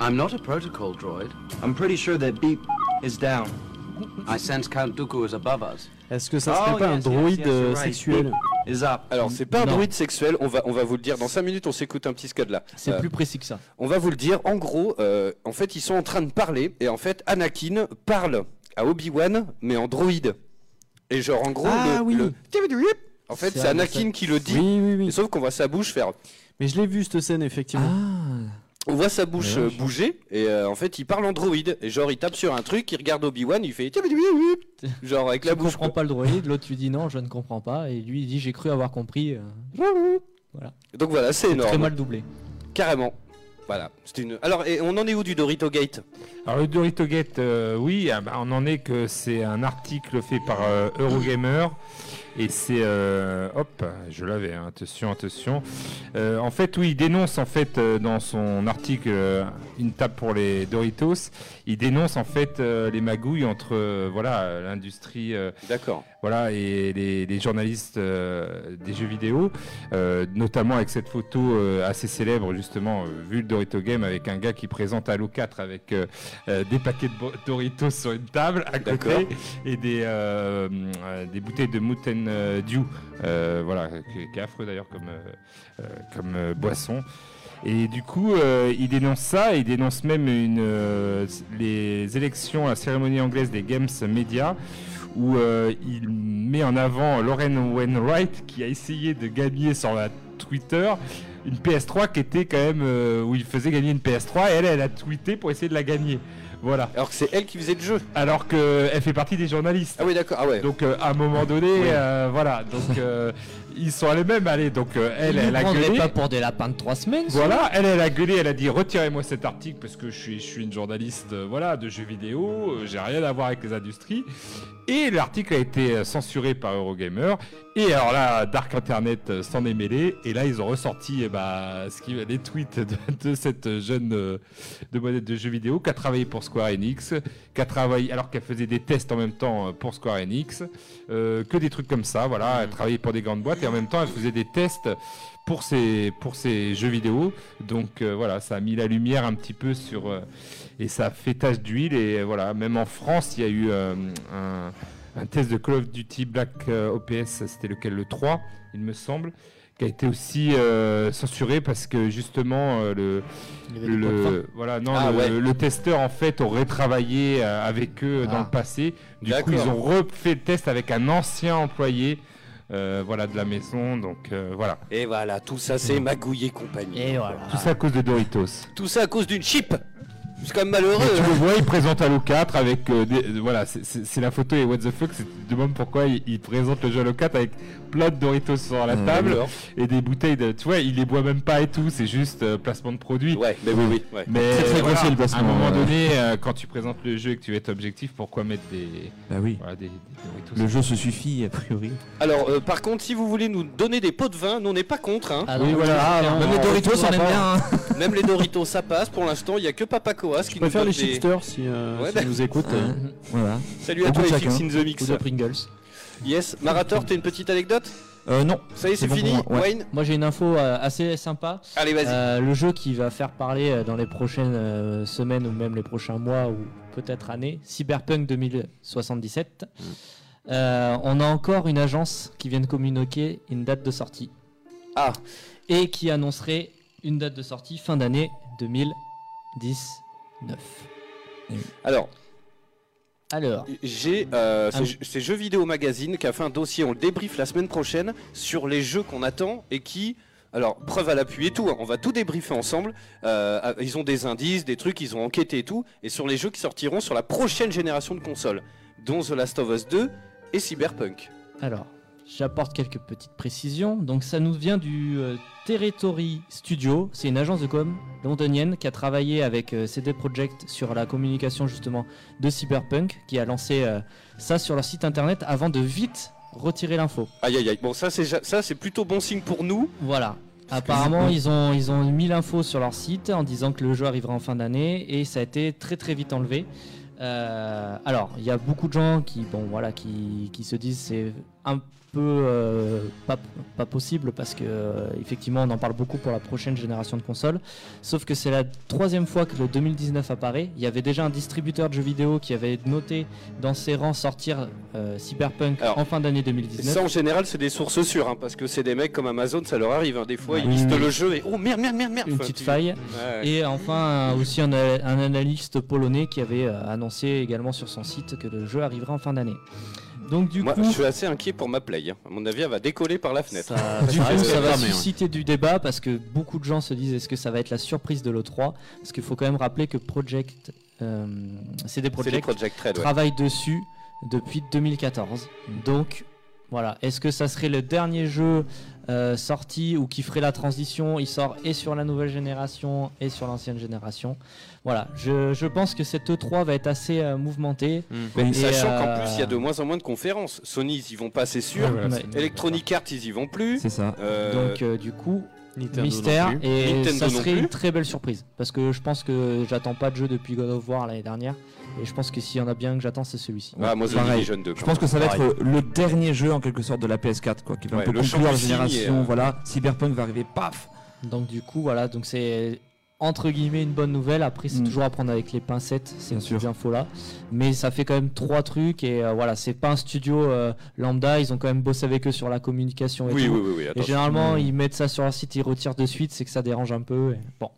I'm not a protocol droid. I'm pretty sure that beep is down. I sense Count Dooku is above us. Est-ce que ça serait Oh, pas yes, un yes, droïde yes, euh, you're right. sexuel Is up. Alors, c'est pas un Non. druide sexuel, on va, on va vous le dire dans 5 minutes, on s'écoute un petit scud là. C'est Euh, plus précis que ça. On va vous le dire, en gros, euh, en fait, ils sont en train de parler, et en fait, Anakin parle à Obi-Wan, mais en droïde. Et genre, en gros, Ah le, oui. le- En fait, C'est Anakin qui le dit, Oui, oui, oui. sauf qu'on voit sa bouche faire... Mais je l'ai vu cette scène effectivement. Ah On voit sa bouche Ouais, euh, bouger, et euh, en fait, il parle en droïde. Et genre, il tape sur un truc, il regarde Obi-Wan, il fait... Genre, avec la ne bouche. comprends quoi. pas le droïde, l'autre lui dit non, je ne comprends pas, et lui il dit j'ai cru avoir compris. euh, Donc voilà, c'est énorme. très mal doublé. Carrément. Voilà. C'était une... Alors, et on en est où du Dorito Gate? Alors le Dorito Gate, euh, oui, ah bah, on en est que c'est un article fait par euh, Eurogamer Et c'est euh, hop, je l'avais. hein, attention, attention. Euh, en fait, oui, il dénonce en fait euh, dans son article une table pour les Doritos. Il dénonce en fait les magouilles entre voilà l'industrie. D'accord. Voilà et les, les journalistes des jeux vidéo, notamment avec cette photo assez célèbre justement vu le Dorito Game avec un gars qui présente Halo 4 avec des paquets de Doritos sur une table à côté et des des bouteilles de Mountain euh, Dew, euh, voilà qui, est affreux d'ailleurs comme euh, comme boisson. Et du coup, il dénonce ça, il dénonce même une, les élections, la cérémonie anglaise des Games Media, où il met en avant Lauren Wainwright, qui a essayé de gagner sur la Twitter une PS3 qui était quand même où il faisait gagner une PS3, et elle, elle a tweeté pour essayer de la gagner. Voilà. Alors que c'est elle qui faisait le jeu. Alors qu'elle fait partie des journalistes. Ah oui, d'accord. Ah ouais. Donc euh, à un moment donné, Oui. euh, voilà. Donc euh, ils sont allés même aller. Donc euh, elle, elle a gueulé. pas pour des lapins de 3 semaines Voilà, elle, elle a gueulé, elle a dit retirez-moi cet article parce que je suis, je suis une journaliste euh, voilà, de jeux vidéo, euh, j'ai rien à voir avec les industries. Et l'article a été euh, censuré par Eurogamer. Et alors là, Dark Internet euh, s'en est mêlé. Et là, ils ont ressorti eh bah, ce qui, les tweets de, de cette jeune euh, de modèle de jeux vidéo qui a travaillé pour Square Enix, qui a travaillé alors qu'elle faisait des tests en même temps pour Square Enix, euh, que des trucs comme ça. Voilà, elle travaillait pour des grandes boîtes et en même temps, elle faisait des tests pour ses, pour ses jeux vidéo. Donc euh, voilà, ça a mis la lumière un petit peu sur. euh, et ça a fait tache d'huile. Et euh, voilà, même en France, il y a eu un, un test de Call of Duty Black OPS, c'était lequel? Le 3, il me semble, qui a été aussi euh, censuré parce que justement, euh, le. Fin. voilà, non, Ah le, ouais. le testeur en fait aurait travaillé euh, avec eux dans Ah. le passé. Du coup, ils ont refait le test avec un ancien employé euh, voilà, de la maison. Donc euh, voilà. Et voilà, tout ça c'est magouille et compagnie. Et voilà. Tout ça à cause de Doritos. Tout ça à cause d'une chip. C'est quand même malheureux. Mais tu hein. le vois, il présente Halo 4 avec euh, des- voilà, c'est- la photo et what the fuck, c'est- tu te demandes pourquoi il, il présente le jeu Halo 4 avec plein de Doritos sur la Euh, table et des bouteilles de, tu vois, il les boit même pas et tout, c'est juste euh, placement de produit. Ouais, mais oui, oui. ouais. Mais Très, très voilà, grossier, le à placement, un moment ouais. donné, euh, quand tu présentes le jeu et que tu veux être objectif, pourquoi mettre des, Bah oui. voilà, des, des Doritos? Le jeu se suffit a priori. Alors, euh, par contre, si vous voulez nous donner des pots de vin, nous on n'est pas contre. Hein. Ah Oui, voilà. c'est Ah, non, Même les Doritos, on aime bien. hein. Même les Doritos, ça passe. Pour l'instant, il n'y a que Papa Coas qui Je nous préfère donne les des... chipsters si, euh, Ouais, si bah- nous écoutent. euh. Voilà. Salut à Au toi, FX chacun. in the Mix. Pringles. Yes, Marator, t'as une petite anecdote Euh, non. Ça y est, c'est bon fini, moi, ouais. Wayne Moi j'ai une info euh, assez sympa. Allez, vas-y. Euh, le jeu qui va faire parler euh, dans les prochaines euh, semaines ou même les prochains mois ou peut-être années, Cyberpunk 2077. Euh, on a encore une agence qui vient de communiquer une date de sortie Ah, et qui annoncerait une date de sortie fin d'année 2019. alors, Alors, j'ai. euh, Ah oui. c'est Jeux Vidéo Magazine qui a fait un dossier, on le débrief la semaine prochaine, sur les jeux qu'on attend et qui. Alors, preuve à l'appui et tout, hein, on va tout débriefer ensemble. Euh, ils ont des indices, des trucs, ils ont enquêté et tout. Et sur les jeux qui sortiront sur la prochaine génération de consoles, dont The Last of Us 2 et Cyberpunk. Alors, j'apporte quelques petites précisions. Donc, ça nous vient du euh, Territory Studio. C'est une agence de com londonienne qui a travaillé avec euh, CD Projekt sur la communication justement de Cyberpunk, qui a lancé euh, ça sur leur site internet avant de vite retirer l'info. Aïe aïe aïe, bon, ça c'est ça, c'est plutôt bon signe pour nous. Voilà. Apparemment, ils ont, ils ont mis l'info sur leur site en disant que le jeu arrivera en fin d'année et ça a été très très vite enlevé. Euh, alors, il y a beaucoup de gens qui, bon, voilà, qui, qui se disent c'est un peu euh, pas, pas possible parce que euh, effectivement on en parle beaucoup pour la prochaine génération de consoles. Sauf que c'est la troisième fois que le 2019 apparaît. Il y avait déjà un distributeur de jeux vidéo qui avait noté dans ses rangs sortir euh, Cyberpunk Alors, en fin d'année Et 2019. ça en général c'est des sources sûres, hein, parce que c'est des mecs comme Amazon, ça leur arrive. hein. Des fois ils listent le jeu et oh merde merde merde merde. Une Enfin, petite tu- faille. Ouais. Et enfin aussi un, un analyste polonais qui avait annoncé également sur son site que le jeu arriverait en fin d'année. Donc du Moi coup, je suis assez inquiet pour ma play. hein. À mon avis elle va décoller par la fenêtre. ça, du coup, ça va ouais. susciter du débat parce que beaucoup de gens se disent est-ce que ça va être la surprise de l'E3 Parce qu'il faut quand même rappeler que Project, euh, CD C'est les Project Red. ouais. travaille dessus depuis 2014. Donc Voilà. Est-ce que ça serait le dernier jeu euh, sorti ou qui ferait la transition Il sort et sur la nouvelle génération et sur l'ancienne génération. Voilà. Je, je pense que cette E3 va être assez euh, mouvementée. Mais Et, sachant qu'en euh, plus, il y a de moins en moins de conférences. Sony, ils y vont pas, c'est sûr. Ouais, voilà, c'est- Electronic Arts, ils y vont plus. C'est ça. Euh, Donc euh, du coup, Nintendo mystère non plus. et Nintendo ça serait une très belle surprise parce que je pense que j'attends pas de jeu depuis God of War l'année dernière et je pense que s'il y en a bien que j'attends c'est celui-ci. Ah, moi, Pareil. Division 2. Je pense que ça va être Pareil. le dernier jeu en quelque sorte de la PS4, quoi, qui va Ouais, un peu conclure la génération. euh, Voilà, Cyberpunk va arriver, paf. Donc du coup voilà donc c'est entre guillemets une bonne nouvelle. Après c'est Mm. toujours à prendre avec les pincettes ces sûr. infos là, mais ça fait quand même trois trucs et euh, voilà c'est pas un studio euh, lambda. Ils ont quand même bossé avec eux sur la communication et Oui, tout. oui, oui, oui. Et généralement, ils mettent ça sur leur site, ils retirent de suite, c'est que ça dérange un peu. et Bon,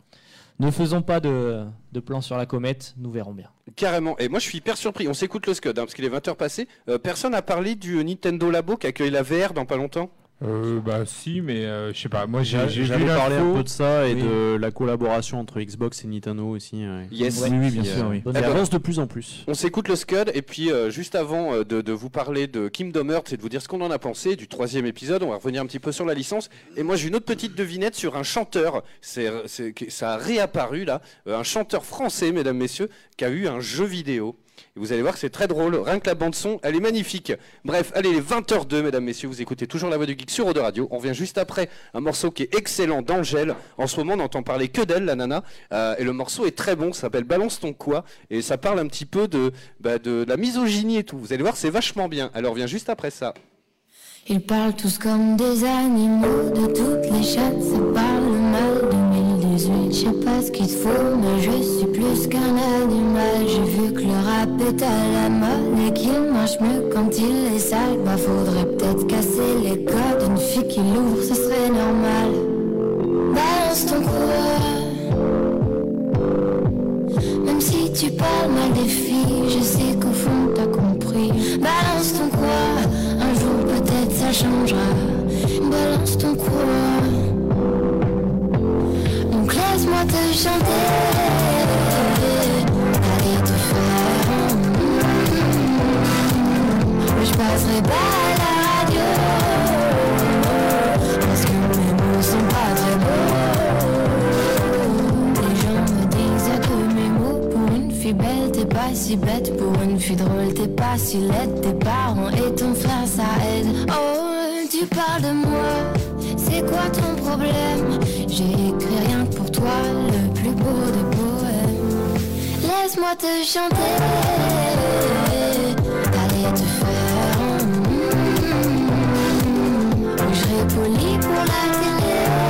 ne faisons pas de, de plan sur la comète, nous verrons bien. Carrément. Et moi, je suis hyper surpris. On s'écoute le Scud, hein, parce qu'il est 20h passé. Euh, personne n'a parlé du Nintendo Labo qui accueille la VR dans pas longtemps Euh, bah si, mais euh, je sais pas. Moi j'ai J'a- j'ai vu J'allais parler un peu de ça et Oui. de la collaboration entre Xbox et Nintendo aussi. ouais. Yes. Oui, oui, bien sûr, euh, oui. Qui Eh ben, avance de plus en plus. On s'écoute le Scud et puis euh, juste avant euh, de, de vous parler de Kingdom Hearts et de vous dire ce qu'on en a pensé du troisième épisode, on va revenir un petit peu sur la licence. Et moi j'ai une autre petite devinette sur un chanteur, c'est, c'est- que- ça a réapparu là, euh, un chanteur français mesdames, messieurs, qui a eu un jeu vidéo. Et vous allez voir que c'est très drôle, rien que la bande son, elle est magnifique. Bref, allez, les 20h02 mesdames, messieurs, vous écoutez toujours la voix du geek sur Eau Radio. On revient juste après un morceau qui est excellent d'Angèle. En ce moment on n'entend parler que d'elle, la nana. Euh, et le morceau est très bon, ça s'appelle Balance ton quoi. Et ça parle un petit peu de, bah, de, de la misogynie et tout. Vous allez voir, c'est vachement bien. Alors, on revient juste après ça. Ils parlent tous comme des animaux, de toutes les chattes, ça parle. 2018, je sais pas ce qu'il faut, mais je suis plus qu'un animal. J'ai vu que le rap est à la mode et qu'il marche mieux quand il est sale. Bah, faudrait peut-être casser les codes. Une fille qui l'ouvre, ce serait normal. Balance ton quoi. Même si tu parles mal des filles, je sais qu'au fond t'as compris. Balance ton quoi, un jour peut-être ça changera. Balance ton quoi. Laisse-moi te chanter. Allez te faire. Je passerai pas à la radio. Parce que mes mots sont pas très beaux. Les gens me disent que mes mots pour une fille belle t'es pas si bête Pour une fille drôle t'es pas si laide Tes parents et ton frère ça aide Oh tu parles de moi C'est quoi ton problème J'ai écrit rien que pour toi Le plus beau des poèmes. Laisse-moi te chanter. Allez te faire Je serai poli pour la télé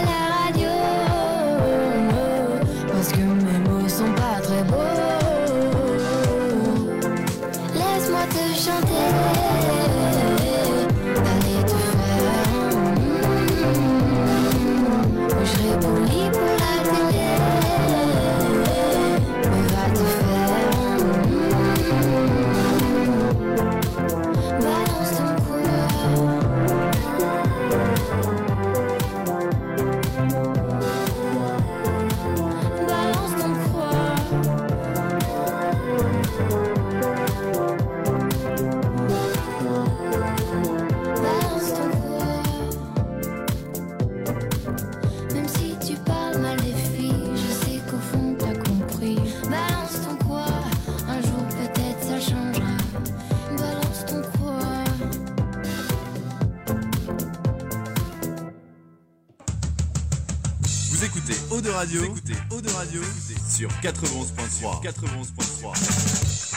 sur 91.3. 91.3.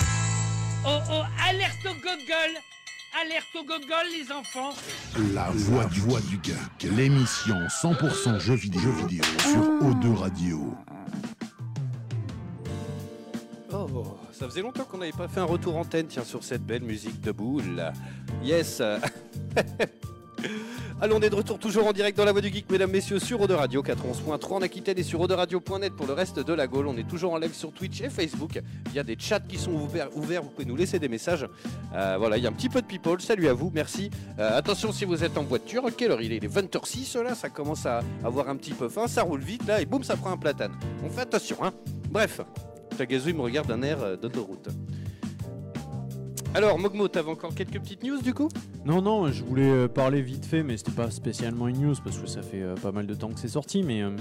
Oh oh alerte au gogol Alerte au gogol, les enfants La voix du, voix du geek, l'émission 100% jeux vidéo, jeux vidéo sur O2 Radio. Oh, ça faisait longtemps qu'on n'avait pas fait un retour antenne, tiens, sur cette belle musique de boule. Yes Allons, on est de retour toujours en direct dans la voix du geek, mesdames, messieurs, sur Eau de Radio 91.3 en Aquitaine et sur Radio.net pour le reste de la Gaule. On est toujours en live sur Twitch et Facebook. Il y a des chats qui sont ouverts, ouverts, vous pouvez nous laisser des messages. Euh, voilà, il y a un petit peu de people. Salut à vous, merci. Euh, attention si vous êtes en voiture, quelle heure il est? Il est 20h06 là, ça commence à avoir un petit peu faim, ça roule vite là et boum, ça prend un platane. On fait attention, hein. Bref, Tagazu il me regarde d'un air euh, d'autoroute. Alors, Mogmo, t'avais encore quelques petites news du coup? Non, non, je voulais euh, parler vite fait, mais c'était pas spécialement une news parce que ça fait euh, pas mal de temps que c'est sorti. Mais euh,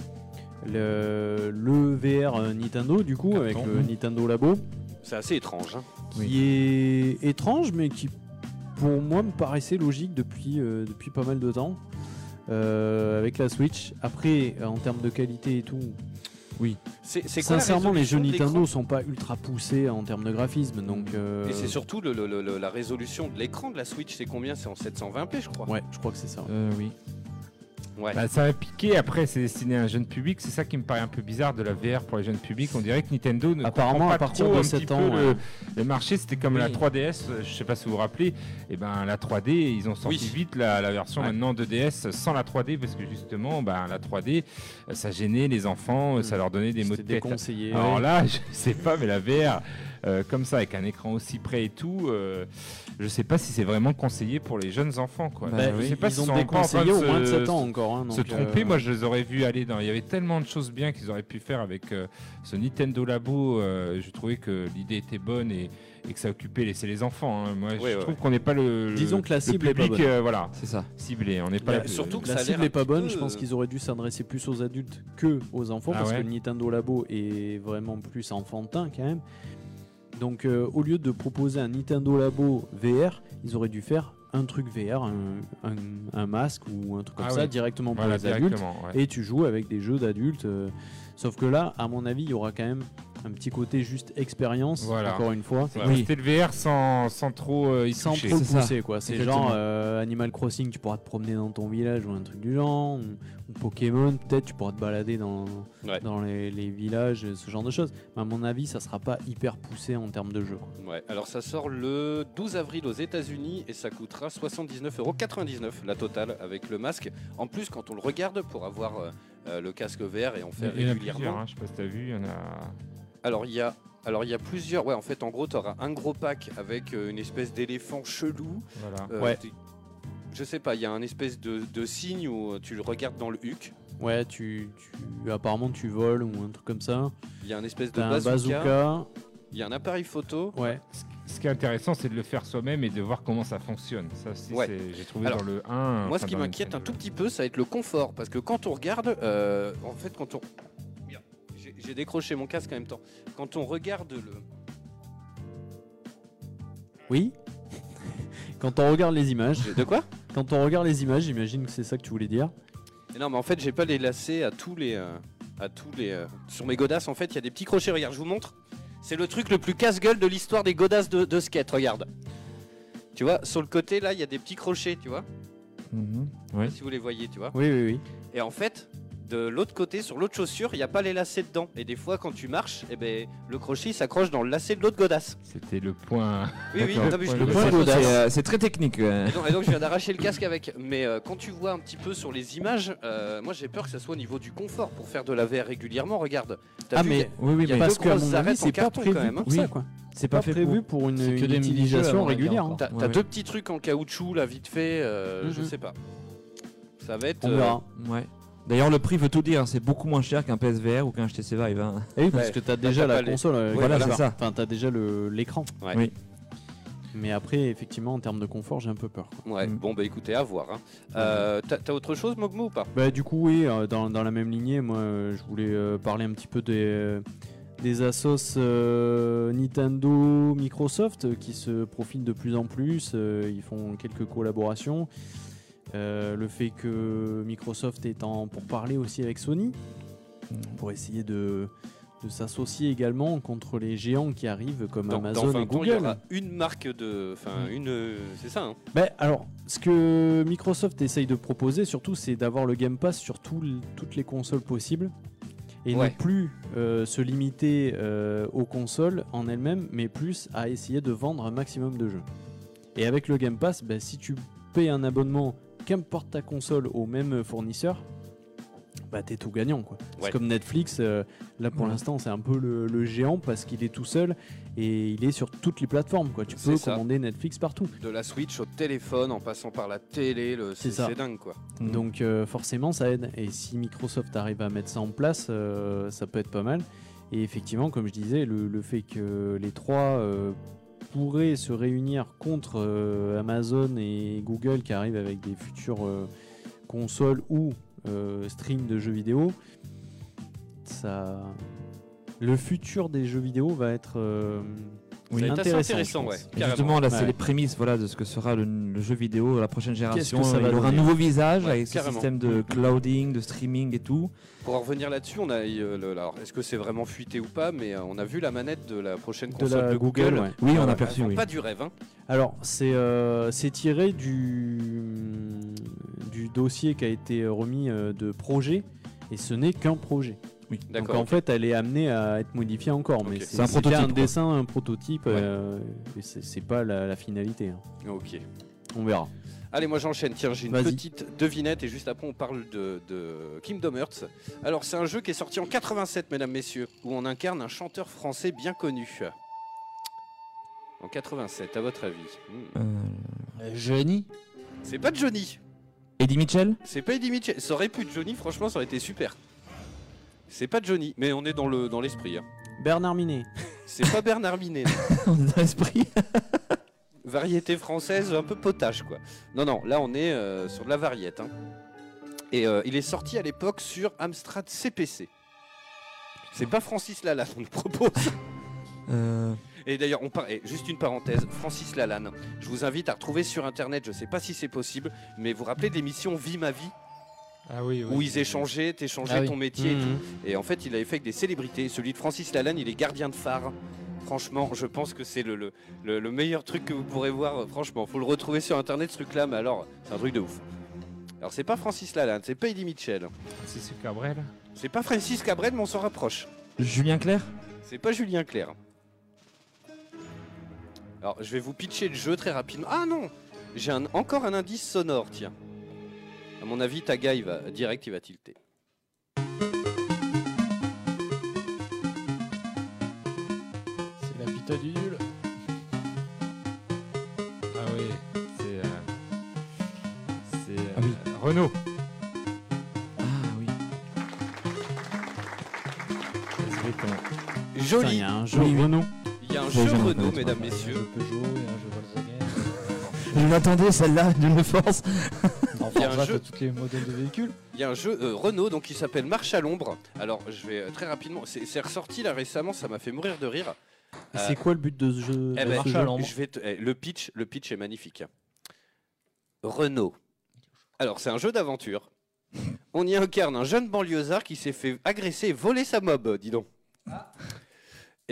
le, le VR Nintendo, du coup, avec le Nintendo Labo, C'est assez étrange. Hein. qui est étrange, mais qui pour moi me paraissait logique depuis, euh, depuis pas mal de temps. euh, avec la Switch. Après, en termes de qualité et tout, oui. C'est- c'est quoi la Sincèrement, les jeux Nintendo sont pas ultra poussés en termes de graphisme, donc. euh, Et c'est surtout le- le- le- la résolution de l'écran de la Switch, c'est combien? C'est en 720p, je crois. Ouais, je crois que c'est ça. oui. Ouais. Bah, ça va piquer, après c'est destiné à un jeune public, c'est ça qui me paraît un peu bizarre de la VR pour les jeunes publics. On dirait que Nintendo ne Apparemment, pas à partir trop de un 7 petit ans, le, ouais. le marché, c'était comme Oui. la 3DS, euh, je sais pas si vous vous rappelez, et ben la 3D, ils ont sorti Oui. vite la, la version Ouais. maintenant de DS sans la 3D parce que justement ben, la 3D euh, ça gênait les enfants, euh, ça leur donnait des maux de tête. Alors ouais. là, je sais pas, mais la VR euh, comme ça avec un écran aussi près et tout, euh, je sais pas si c'est vraiment conseillé pour les jeunes enfants quoi. Bah, je sais pas ils s'ils ont sont train déconseillé au moins de 7 ans encore, hein, se donc, tromper, euh, moi je les aurais vus aller dans. Il y avait tellement de choses bien qu'ils auraient pu faire avec euh, ce Nintendo Labo. euh, je trouvais que l'idée était bonne et, et que ça occupait laisser les enfants. hein. Moi, je ouais, trouve qu'on n'est pas le, Disons que la le cible est pas public, bonne. euh, voilà, C'est ça. ciblé. On n'est pas La- là- surtout que la ça cible l'air est pas bonne, je pense euh, qu'ils auraient dû s'adresser plus aux adultes que aux enfants, Ah parce ouais que le Nintendo Labo est vraiment plus enfantin quand même. Donc euh, au lieu de proposer un Nintendo Labo VR, ils auraient dû faire un truc VR, un, un- un masque ou un truc comme Ah ça directement pour Voilà, les adultes. ouais. Et tu joues avec des jeux d'adultes. euh, sauf que là, à mon avis, il y aura quand même un petit côté juste expérience, Voilà. encore une fois. C'était le VR sans, sans trop euh, y Sans toucher. trop le pousser quoi. C'est genre euh, Animal Crossing, tu pourras te promener dans ton village ou un truc du genre. Ou, ou Pokémon, peut-être tu pourras te balader dans, Ouais. dans les, les villages, ce genre de choses. Mais à mon avis, ça sera pas hyper poussé en termes de jeu. Ouais, alors ça sort le 12 avril aux États-Unis et ça coûtera 79,99€ la totale avec le masque. En plus, quand on le regarde pour avoir euh, le casque VR et en a régulièrement. plusieurs, hein, je sais pas si t'as vu, il y en a. Alors il y a alors il y a plusieurs ouais en fait en gros tu auras un gros pack avec euh, une espèce d'éléphant chelou. Voilà. Euh, Ouais. Je sais pas, il y a un espèce de, de signe où tu le regardes dans le huc. Ouais, tu, tu- apparemment tu voles ou un truc comme ça. Il y a un espèce de bazooka. Il y a un appareil photo. Ouais. Ce qui est intéressant, c'est de le faire soi-même et de voir comment ça fonctionne. Ça aussi, Ouais. c'est- j'ai trouvé Alors, dans le 1. Moi, ce qui m'inquiète un tout petit peu, ça va être le confort. Parce que quand on regarde, euh, en fait, quand on. J'ai- décroché mon casque en même temps. Quand on regarde le. Oui. Quand on regarde les images. De quoi? Quand on regarde les images, j'imagine que c'est ça que tu voulais dire. Non, mais en fait, j'ai pas les lacets à tous les. euh, à tous les euh, Sur mes godasses, en fait, il y a des petits crochets. Regarde, je vous montre. C'est le truc le plus casse-gueule de l'histoire des godasses de, de skate. Regarde. Tu vois, sur le côté, là, il y a des petits crochets, tu vois. Mhm. Ouais. Si vous les voyez, tu vois. Oui, oui, oui. Et en fait, de l'autre côté, sur l'autre chaussure, il n'y a pas les lacets dedans. Et des fois, quand tu marches, eh ben, le crochet il s'accroche dans le lacet de l'autre godasse. C'était le point. Oui, oui, non, mais je Le point sais. godasse. C'est, euh, c'est très technique. ouais. Et donc, et donc, je viens d'arracher le casque avec. Mais euh, quand tu vois un petit peu sur les images, euh, moi j'ai peur que ça soit au niveau du confort pour faire de la VR régulièrement. Regarde. T'as Ah vu, mais Oui, oui, il y a mais parce en c'est pas carton, prévu quand même, hein. ça quoi. C'est pas, prévu pour- pour une, que des utilisation régulière. hein. T'as Ouais, t'as ouais. deux petits trucs en caoutchouc là vite fait, euh, je Mhm. sais pas. Ça va être. On euh. Ouais. D'ailleurs, le prix veut tout dire. C'est beaucoup moins cher qu'un PSVR ou qu'un HTC Vive. hein. Eh oui, parce Ouais. que t'as déjà la les- console. euh, Voilà, c'est ça. Enfin, t'as déjà l'écran. Ouais. Oui. Mais après, effectivement, en termes de confort, j'ai un peu peur. Ouais, Mm. bon bah écoutez, à voir. hein. Euh, T'as autre chose, Mogmo, ou pas? Bah, du coup, oui, euh, dans, dans la même lignée, moi, euh, je voulais euh, parler un petit peu des, des assos euh, Nintendo, Microsoft qui se profilent de plus en plus. euh, ils font quelques collaborations. Euh, le fait que Microsoft est en pour parler aussi avec Sony pour essayer de, de s'associer également contre les géants qui arrivent comme Dans, Amazon dans 20 et ans, il y Google. aura une marque de. Enfin, une. euh, C'est ça, hein Ben, alors, ce que Microsoft essaye de proposer surtout, c'est d'avoir le Game Pass sur tout toutes les consoles possibles et Ouais. ne plus euh, se limiter euh, aux consoles en elles-mêmes, mais plus à essayer de vendre un maximum de jeux. Et avec le Game Pass, ben, si tu payes un abonnement, qu'importe ta console, au même fournisseur, bah t'es tout gagnant quoi. Ouais. C'est comme Netflix, euh, là pour l'instant c'est un peu le, le géant parce qu'il est tout seul et il est sur toutes les plateformes quoi. Tu peux ça. commander Netflix partout. De la Switch au téléphone, en passant par la télé, le- c'est C'est ça. c'est dingue quoi. Donc euh, forcément ça aide. Et si Microsoft arrive à mettre ça en place, euh, ça peut être pas mal. Et effectivement, comme je disais, le, le fait que les trois euh, pourraient se réunir contre euh, Amazon et Google qui arrivent avec des futures euh, consoles ou euh, stream de jeux vidéo, ça, le futur des jeux vidéo va être euh, assez intéressant. intéressant, je ouais. justement, là, c'est Ouais. les prémices voilà, de ce que sera le, le jeu vidéo, la prochaine génération. que ça va Il aura un nouveau visage Ouais, avec ce système de clouding, de streaming et tout. Pour en revenir là-dessus, on a. euh, le- alors, est-ce que c'est vraiment fuité ou pas Mais euh, on a vu la manette de la prochaine De console la de Google, Google. ouais. Oui, on a Euh, perçu, oui. Pas du rêve, hein. Alors, c'est euh, c'est tiré du, du dossier qui a été remis euh, de projet, et ce n'est qu'un projet. Oui. Donc D'accord. en fait, elle est amenée à être modifiée encore, mais c'est un prototype, un dessin, un prototype, euh, et c'est c'est pas la, la finalité. hein. Ok. On verra. Allez, moi j'enchaîne. Tiens, j'ai une petite devinette et juste après on parle de, de Kingdom Hearts. Alors, c'est un jeu qui est sorti en 87, mesdames, messieurs, où on incarne un chanteur français bien connu. En 87, à votre avis Hmm. Euh, Johnny? C'est pas Johnny. Eddie Mitchell? C'est pas Eddie Mitchell. Ça aurait pu être Johnny, franchement, ça aurait été super. C'est pas Johnny, mais on est dans le dans l'esprit. hein. Bernard Minet. C'est pas Bernard Minet. On est dans l'esprit. variété française un peu potage quoi. Non non, là on est euh, sur de la variette. hein. Et euh, il est sorti à l'époque sur Amstrad CPC. C'est pas Francis Lalanne, on le propose. Euh, Et d'ailleurs, on par... et juste une parenthèse, Francis Lalanne, je vous invite à retrouver sur internet, je sais pas si c'est possible, mais vous vous rappelez de l'émission Vie ma vie? Ah oui, où ils échangeaient, t'échangeais Ah oui. ton métier et Mhm. tout. Et en fait, il avait fait avec des célébrités. Celui de Francis Lalanne, il est gardien de phare. Franchement, je pense que c'est le, le, le- le meilleur truc que vous pourrez voir. Franchement, faut le retrouver sur internet ce truc-là, mais alors, c'est un truc de ouf. Alors, c'est pas Francis Lalanne, c'est pas Eddie Mitchell. C'est ce Cabrel. C'est pas Francis Cabrel, mais on s'en rapproche. Julien Clerc? C'est pas Julien Clerc. Alors, je vais vous pitcher le jeu très rapidement. Ah non J'ai un- encore un indice sonore, tiens. À mon avis, ta gars, il va direct, il va tilter. Pita du nul. Ah oui, c'est. euh, C'est. Ah oui. euh, Renault. Ah oui. Putain, Il Joli y a un jeu Oui, oui. Renault. Il y a un jeu Renault, mesdames, messieurs. Un jeu Peugeot et un jeu Volkswagen. Je l'attendais celle-là d'une force. En Il y a un jeu- tous les modèles de véhicules. Il y a un jeu euh, Renault donc qui s'appelle Marche à l'ombre. Alors je vais euh, très rapidement, c'est ressorti là récemment, ça m'a fait mourir de rire. Euh, C'est quoi le but de ce jeu Eh de ben, ce Marche à jeu l'ombre. je vais te- eh, le pitch, le pitch est magnifique. Renault. Alors c'est un jeu d'aventure. On y incarne un jeune banlieusard qui s'est fait agresser et voler sa mob, dis donc.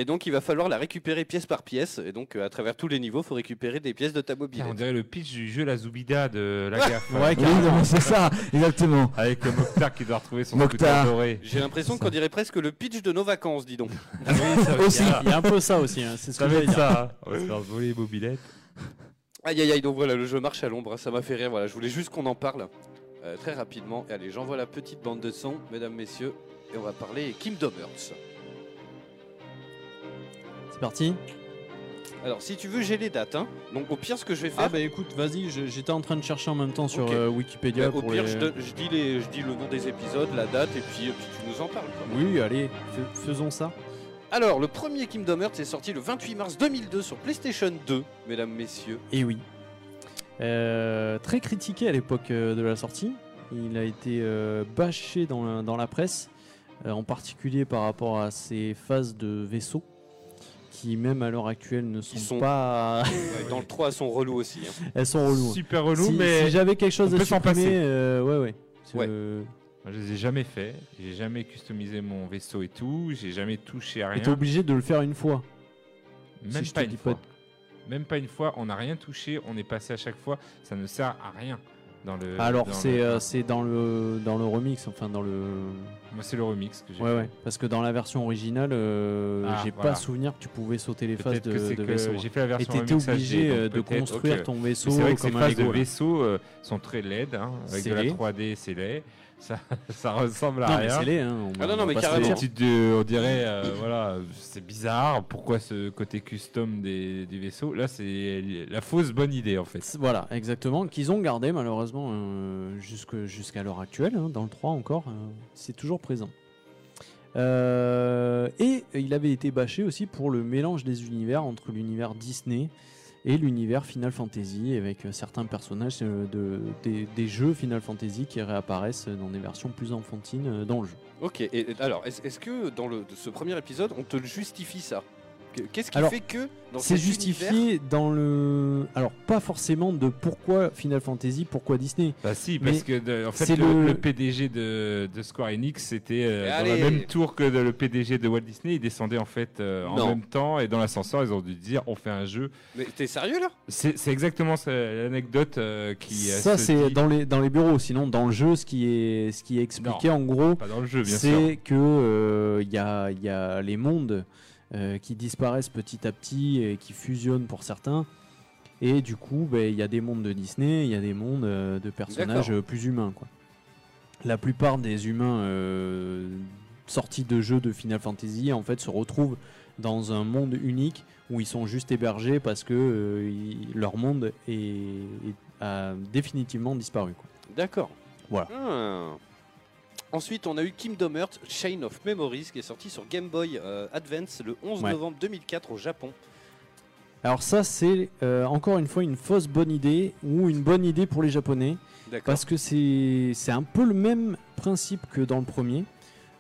Et donc il va falloir la récupérer pièce par pièce. Et donc euh, à travers tous les niveaux, il faut récupérer des pièces de ta mobilette. on dirait le pitch du jeu La Zoubida de la gaffe. Ouais, Oui, non, c'est ça, exactement. Avec le Mokhtar qui doit retrouver son Mokhtar. scooter doré. J'ai l'impression qu'on dirait presque le pitch de nos vacances, dis donc. Ah oui, ça va Aussi. Il y a un peu ça aussi, hein, c'est ce Ça que va j'allais être dire. ça. hein. On va se faire voler les mobilettes. Aïe aïe aïe, donc voilà, le jeu marche à l'ombre, ça m'a fait rire, voilà, je voulais juste qu'on en parle euh, très rapidement. Et allez, j'envoie la petite bande de son, mesdames, messieurs, et on va parler Kingdom Hearts. C'est parti Alors, si tu veux, j'ai les dates, hein. Donc, au pire, ce que je vais faire, Ah bah écoute, vas-y, j'étais en train de chercher en même temps sur euh, Wikipédia bah, au pour pire, les- je, dis les, je dis le nom des épisodes, la date, et puis, et puis tu nous en parles. quoi. Oui, allez, fais- faisons ça. Alors, le premier Kingdom Hearts est sorti le 28 mars 2002 sur PlayStation 2, mesdames, messieurs. Et oui. Euh, très critiqué à l'époque euh, de la sortie. Il a été euh, bâché dans la, dans la presse, en particulier par rapport à ses phases de vaisseau, qui même à l'heure actuelle ne sont, sont- pas... Ouais, dans le 3, elles sont relous aussi. hein. Elles sont reloues. Super relou, si, mais si j'avais quelque chose à supprimer, passer. euh, ouais, ouais. Ouais. Moi, je les ai jamais fait. J'ai jamais customisé mon vaisseau et tout. J'ai jamais touché à rien. t'es obligé de le faire une fois. Même si pas une fois. pas Même pas une fois. On n'a rien touché. On est passé à chaque fois. Ça ne sert à rien dans le. Alors c'est le- euh, dans le dans le remix, enfin dans le. Moi, c'est le remix que j'ai Ouais fait. ouais. Parce que dans la version originale, euh, Ah, j'ai voilà. pas souvenir que tu pouvais sauter les phases de, de vaisseau. j'ai fait la version Et t'étais obligé euh, de construire ok. ton vaisseau C'est vrai que ces comme un phases de vaisseau euh, sont très laides, hein, avec de la laid. 3D, c'est laid. Ça, ça ressemble à Non, mais rien. laid, hein, on- Ah non, non, on mais carrément. de- on dirait, euh, voilà, c'est bizarre. Pourquoi ce côté custom des, du vaisseau Là, c'est la fausse bonne idée en fait. Voilà, exactement, qu'ils ont gardé malheureusement euh, jusque- jusqu'à l'heure actuelle, hein, dans le 3 encore, euh, c'est toujours présent. Euh, et il avait été bâché aussi pour le mélange des univers entre l'univers Disney et l'univers Final Fantasy, avec euh, certains personnages euh, de, des, jeux Final Fantasy qui réapparaissent dans des versions plus enfantines euh, dans le jeu. Ok, alors, est-ce que dans le, ce premier épisode, on te justifie ça? Qu'est-ce qui Alors, fait que C'est justifié univers- dans le. Alors, pas forcément de pourquoi Final Fantasy, pourquoi Disney. Bah si, parce que de- en fait, le, le- le PDG de, de Square Enix c'était euh, dans la même tour que le PDG de Walt Disney. Ils descendaient en fait euh, en Non. même temps et dans l'ascenseur, ils ont dû dire on fait un jeu. Mais t'es sérieux là? C'est exactement l'anecdote euh, qui. euh, Ça, c'est dit- dans les, dans les bureaux. Sinon, dans le jeu, ce qui est, ce qui est expliqué Non, en gros, pas dans le jeu, bien c'est que euh, il y, a, il y a les mondes euh, qui disparaissent petit à petit et qui fusionnent pour certains. Et du coup, ben, il y a des mondes de Disney, il y a des mondes euh, de personnages euh, plus humains. Quoi. La plupart des humains sortis de jeux de Final Fantasy en fait se retrouvent dans un monde unique où ils sont juste hébergés parce que euh, leur monde est, est- a définitivement disparu. D'accord. Voilà. Ah. Ensuite, on a eu Kingdom Hearts Chain of Memories qui est sorti sur Game Boy euh, Advance le 11 Ouais. novembre 2004 au Japon. Alors ça, c'est euh, encore une fois une fausse bonne idée ou une bonne idée pour les Japonais. Parce que c'est un peu le même principe que dans le premier.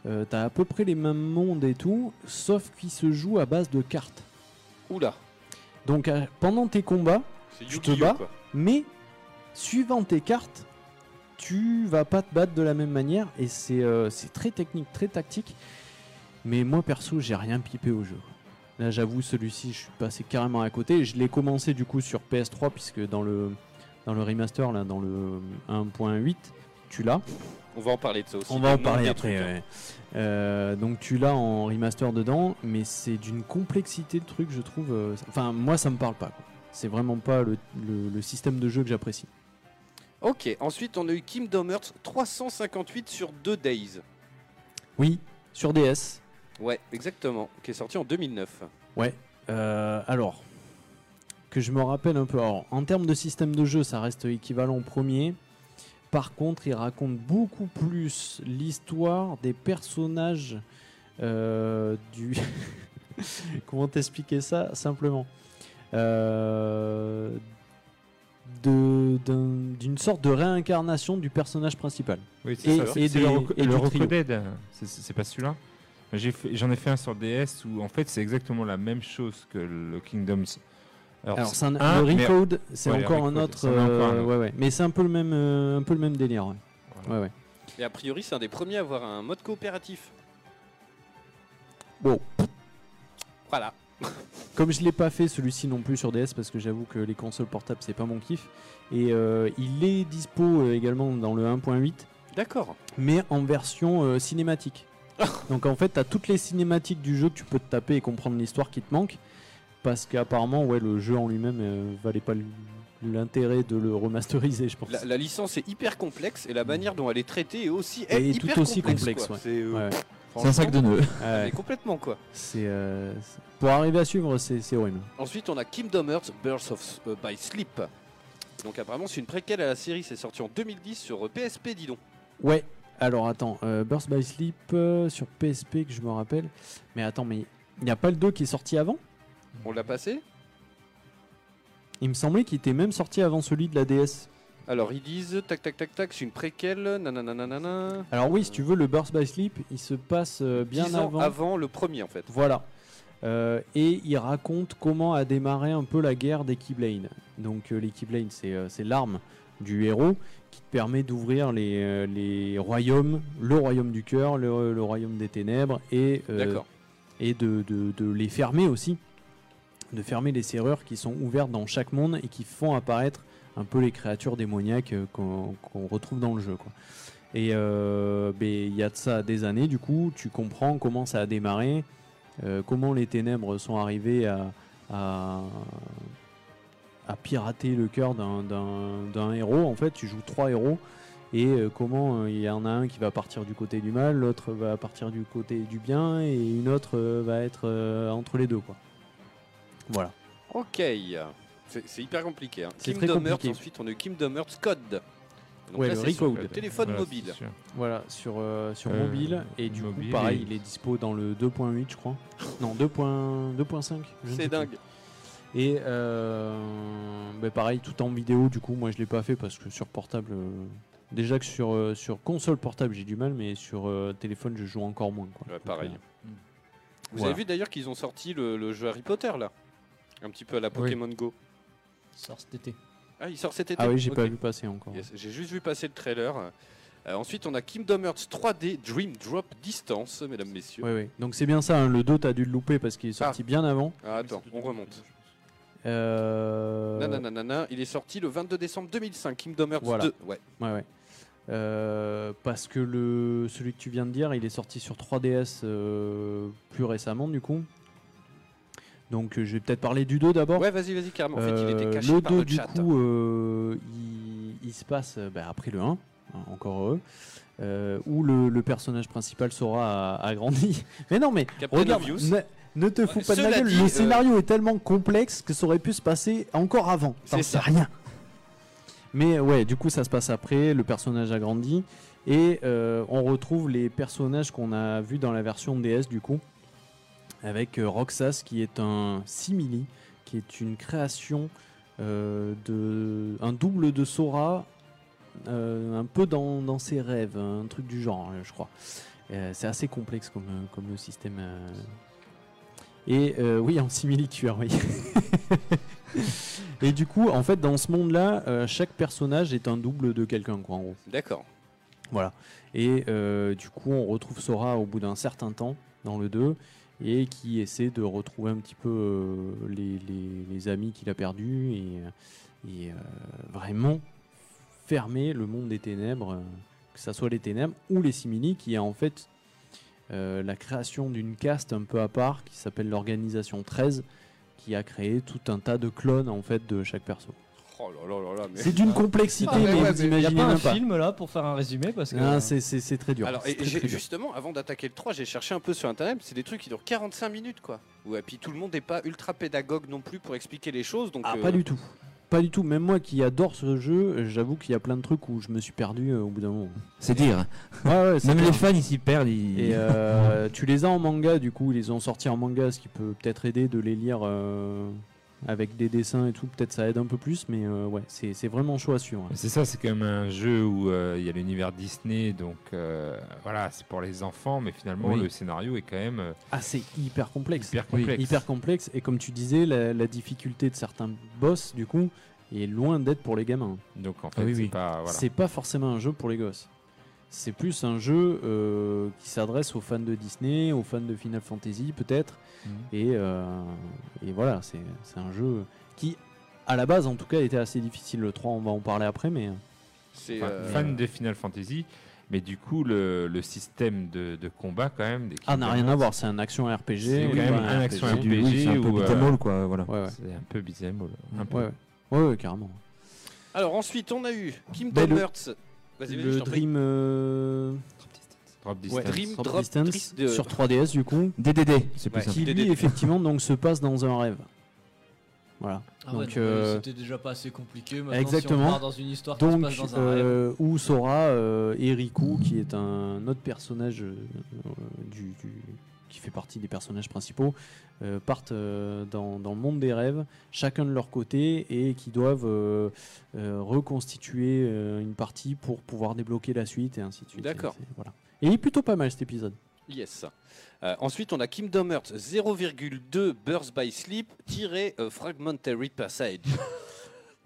Euh, T'as à peu près les mêmes mondes et tout, sauf qu'il se joue à base de cartes. Oula. Donc pendant tes combats, tu te bats, quoi. mais suivant tes cartes, tu vas pas te battre de la même manière et c'est euh, c'est très technique, très tactique. Mais moi perso, j'ai rien pipé au jeu. Là, j'avoue, celui-ci, je suis passé carrément à côté. Je l'ai commencé du coup sur PS3 puisque dans le dans le remaster là, dans le 1.8, tu l'as. On va en parler de ça aussi. On va en parler après. trucs, hein. ouais. Euh, donc tu l'as en remaster dedans, mais c'est d'une complexité de truc, je trouve. euh, Enfin, moi, ça me parle pas. C'est vraiment pas le, le- le système de jeu que j'apprécie. Ok, ensuite on a eu Kingdom Hearts 358 sur 2 Days. Oui, sur DS. Ouais, exactement, qui est sorti en 2009. Ouais. euh, alors, que je me rappelle un peu. Alors, en termes de système de jeu, ça reste équivalent au premier. Par contre, il raconte beaucoup plus l'histoire des personnages euh, du. Comment t'expliquer ça simplement? Euh, D'une sorte de réincarnation du personnage principal. Oui, c'est Et- ça. et des- le, Roco- et le. C'est- pas celui-là J'en ai, fait un sur DS où en fait c'est exactement la même chose que le Kingdoms. Alors, c'est un, un, le mais- Recode, c'est Ouais, encore un autre. un euh, autre. ouais, ouais. Mais c'est un peu le même, euh, un peu le même délire. Ouais. Ouais, ouais. Et a priori, c'est un des premiers à avoir un mode coopératif. Bon. Voilà. Comme je l'ai pas fait celui-ci non plus sur DS parce que j'avoue que les consoles portables c'est pas mon kiff. Et euh, il est dispo euh, également dans le 1.8. D'accord. Mais en version euh, cinématique. Donc en fait t'as toutes les cinématiques du jeu que tu peux te taper et comprendre l'histoire qui te manque. Parce qu'apparemment ouais le jeu en lui-même euh, valait pas l- l'intérêt de le remasteriser je pense. La, la licence est hyper complexe et la manière dont elle est traitée est aussi Et elle, tout hyper aussi complexe. complexe, quoi. ouais. C'est euh, Ouais. C'est un sac de nœuds. mais Ouais. complètement quoi. C'est euh, c'est- pour arriver à suivre c'est horrible. Ensuite, on a Kingdom Hearts Birth of euh, by Sleep. Donc apparemment, c'est une préquelle à la série. C'est sorti en 2010 sur euh, PSP, dis donc. Ouais, alors attends, euh, Burst by Sleep euh, sur PSP que je me rappelle. Mais attends, mais il n'y a pas le 2 qui est sorti avant? On l'a passé? Il me semblait qu'il était même sorti avant celui de la DS. Alors ils disent tac tac tac tac, c'est une préquelle. Nanana. Alors oui, si tu veux, le Burst by Sleep, il se passe euh, bien 10 ans avant. avant le premier en fait. Voilà. Euh, et il raconte comment a démarré un peu la guerre des Keyblade. Donc euh, les Keyblade, c'est euh, c'est l'arme du héros qui te permet d'ouvrir les, les royaumes, le royaume du cœur, le, le royaume des ténèbres et, D'accord. et de, de- de les fermer aussi, de fermer les serrures qui sont ouvertes dans chaque monde et qui font apparaître un peu les créatures démoniaques euh, qu'on retrouve dans le jeu. Quoi. Et euh, ben, il y a de ça des années, du coup, tu comprends comment ça a démarré, euh, comment les ténèbres sont arrivées à, pirater le cœur d'un- héros. En fait, tu joues trois héros. Et comment il y en a un qui va partir du côté du mal, l'autre va partir du côté du bien, et une autre va être entre les deux. Quoi. Voilà. Ok. C'est hyper compliqué. Hein. C'est Kingdom très Hearts, compliqué. ensuite on a eu Kingdom Hearts Code. Donc Ouais, là, le c'est sur téléphone Voilà, mobile. Voilà, sur, euh, sur Euh, mobile. Et du mobile coup, pareil, et- il est dispo dans le 2.8, je crois. Non, 2.5. 2.5, je ne C'est dingue. Et euh, bah, pareil, tout en vidéo, du coup, moi je l'ai pas fait parce que sur portable. euh, déjà que sur, euh, sur console portable j'ai du mal, mais sur euh, téléphone je joue encore moins. Quoi. Ouais, pareil. Donc, euh, Vous Voilà. avez vu d'ailleurs qu'ils ont sorti le, le jeu Harry Potter là Un petit peu à la Pokémon Go. Sort cet été. Ah, il sort cet été Ah oui, j'ai pas vu passer encore. Yes, J'ai juste vu passer le trailer. Euh, ensuite, on a Kingdom Hearts 3D Dream Drop Distance, mesdames, messieurs. Ouais, ouais. Donc c'est bien ça, hein, le 2 t'as dû le louper parce qu'il est sorti bien avant. Ah, attends, on remonte. Euh, Nananana, il est sorti le 22 décembre 2005, Kingdom Hearts Voilà. 2. Ouais. Ouais, ouais. Euh, parce que le, celui que tu viens de dire, il est sorti sur 3DS euh, plus récemment, du coup. Donc euh, je vais peut-être parler du 2 d'abord. Ouais, vas-y, vas-y, carrément. En fait, il était Euh, caché le par 2, le du chat. coup, euh, il, il se passe bah, après le 1, hein, encore heureux. euh, où le, le personnage principal sera a, a grandi. Mais non, mais Captain regarde, ne, ne te fous pas de la gueule. dit, le euh, scénario est tellement complexe que ça aurait pu se passer encore avant. C'est ça. rien. Mais ouais, du coup, ça se passe après. Le personnage a grandi et euh, on retrouve les personnages qu'on a vus dans la version DS, du coup, avec euh, Roxas qui est un simili, qui est une création euh, de un double de Sora, euh, un peu dans, dans ses rêves, un truc du genre, euh, je crois. C'est assez complexe comme, comme le système. Et euh, oui, en simili-tueur, oui. Et du coup, en fait, dans ce monde-là, euh, chaque personnage est un double de quelqu'un, quoi, en gros. D'accord. Voilà. Et euh, du coup, on retrouve Sora au bout d'un certain temps dans le 2 et qui essaie de retrouver un petit peu euh, les, amis qu'il a perdus et, euh, vraiment fermer le monde des ténèbres, euh, que ce soit les ténèbres ou les simili, qui est en fait la création d'une caste un peu à part qui s'appelle l'organisation 13 qui a créé tout un tas de clones en fait de chaque perso. Oh là là là là, mais- C'est d'une complexité, Ah, mais ouais, vous mais y a imaginez pas un même pas. film là pour faire un résumé parce que Ah, c'est- c'est c'est très dur. Alors, C'est et très, j'ai- très dur. justement, avant d'attaquer le 3, j'ai cherché un peu sur internet. C'est des trucs qui durent 45 minutes, quoi. Ouais, et puis tout le monde n'est pas ultra pédagogue non plus pour expliquer les choses. Donc, Ah, euh, pas du tout. Pas du tout. Même moi qui adore ce jeu, j'avoue qu'il y a plein de trucs où je me suis perdu euh, au bout d'un moment. C'est dire. Ouais, ouais, c'est Même clair. les fans, ils s'y perdent. ils- Et euh, tu les as en manga, du coup, ils les ont sortis en manga, ce qui peut peut-être aider de les lire euh, avec des dessins et tout. Peut-être ça aide un peu plus, mais euh, ouais, c'est vraiment chaud à suivre. C'est ça, c'est quand même un jeu où euh, il y a l'univers Disney, donc euh, voilà, c'est pour les enfants, mais finalement Oui. le scénario est quand même euh, Ah, c'est hyper complexe. hyper Oui, complexe. hyper complexe. Et comme tu disais, la, la difficulté de certains boss, du coup, est loin d'être pour les gamins. Donc en Ah fait, oui, c'est oui. pas voilà. C'est pas forcément un jeu pour les gosses. C'est plus un jeu euh, qui s'adresse aux fans de Disney, aux fans de Final Fantasy peut-être. Mhm. Et, euh, et voilà, c'est c'est un jeu qui, à la base en tout cas, était assez difficile. Le 3, on va en parler après, mais... c'est. Enfin, euh, fan de Final Fantasy, mais du coup le, le système de, de combat quand même. Des Ah, n'a rien à voir, c'est un action RPG. C'est quand même un action RPG. RPG. oui, c'est un peu beat'em all, quoi. Voilà. Ouais, ouais. C'est un peu beat'em all, un peu. Ouais, ouais. Ouais, ouais, carrément. Alors, ensuite, on a eu Kingdom Ben, le- Hearts. Vas-y, vas-y, je Le t'en prie. Dream... euh, Drop ouais, distance. Dream Drop Drop Distance de- sur 3DS du coup. DDD, c'est plus Ouais. simple. qui lui effectivement donc se passe dans un rêve. Voilà. Ah ouais, donc non, mais euh, c'était déjà pas assez compliqué. Maintenant, exactement. Si on part dans une histoire qui se donc passe dans un rêve. euh, où Sora euh, et Riku qui est un autre personnage euh, du, du- qui fait partie des personnages principaux euh, partent euh, dans, dans le monde des rêves chacun de leur côté et qui doivent euh, reconstituer une partie pour pouvoir débloquer la suite et ainsi de suite. D'accord. Voilà. Et il est plutôt pas mal cet épisode. Yes. Euh, ensuite, on a Kingdom Hearts 0,2 Burst by Sleep tiré euh, Fragmentary Passage.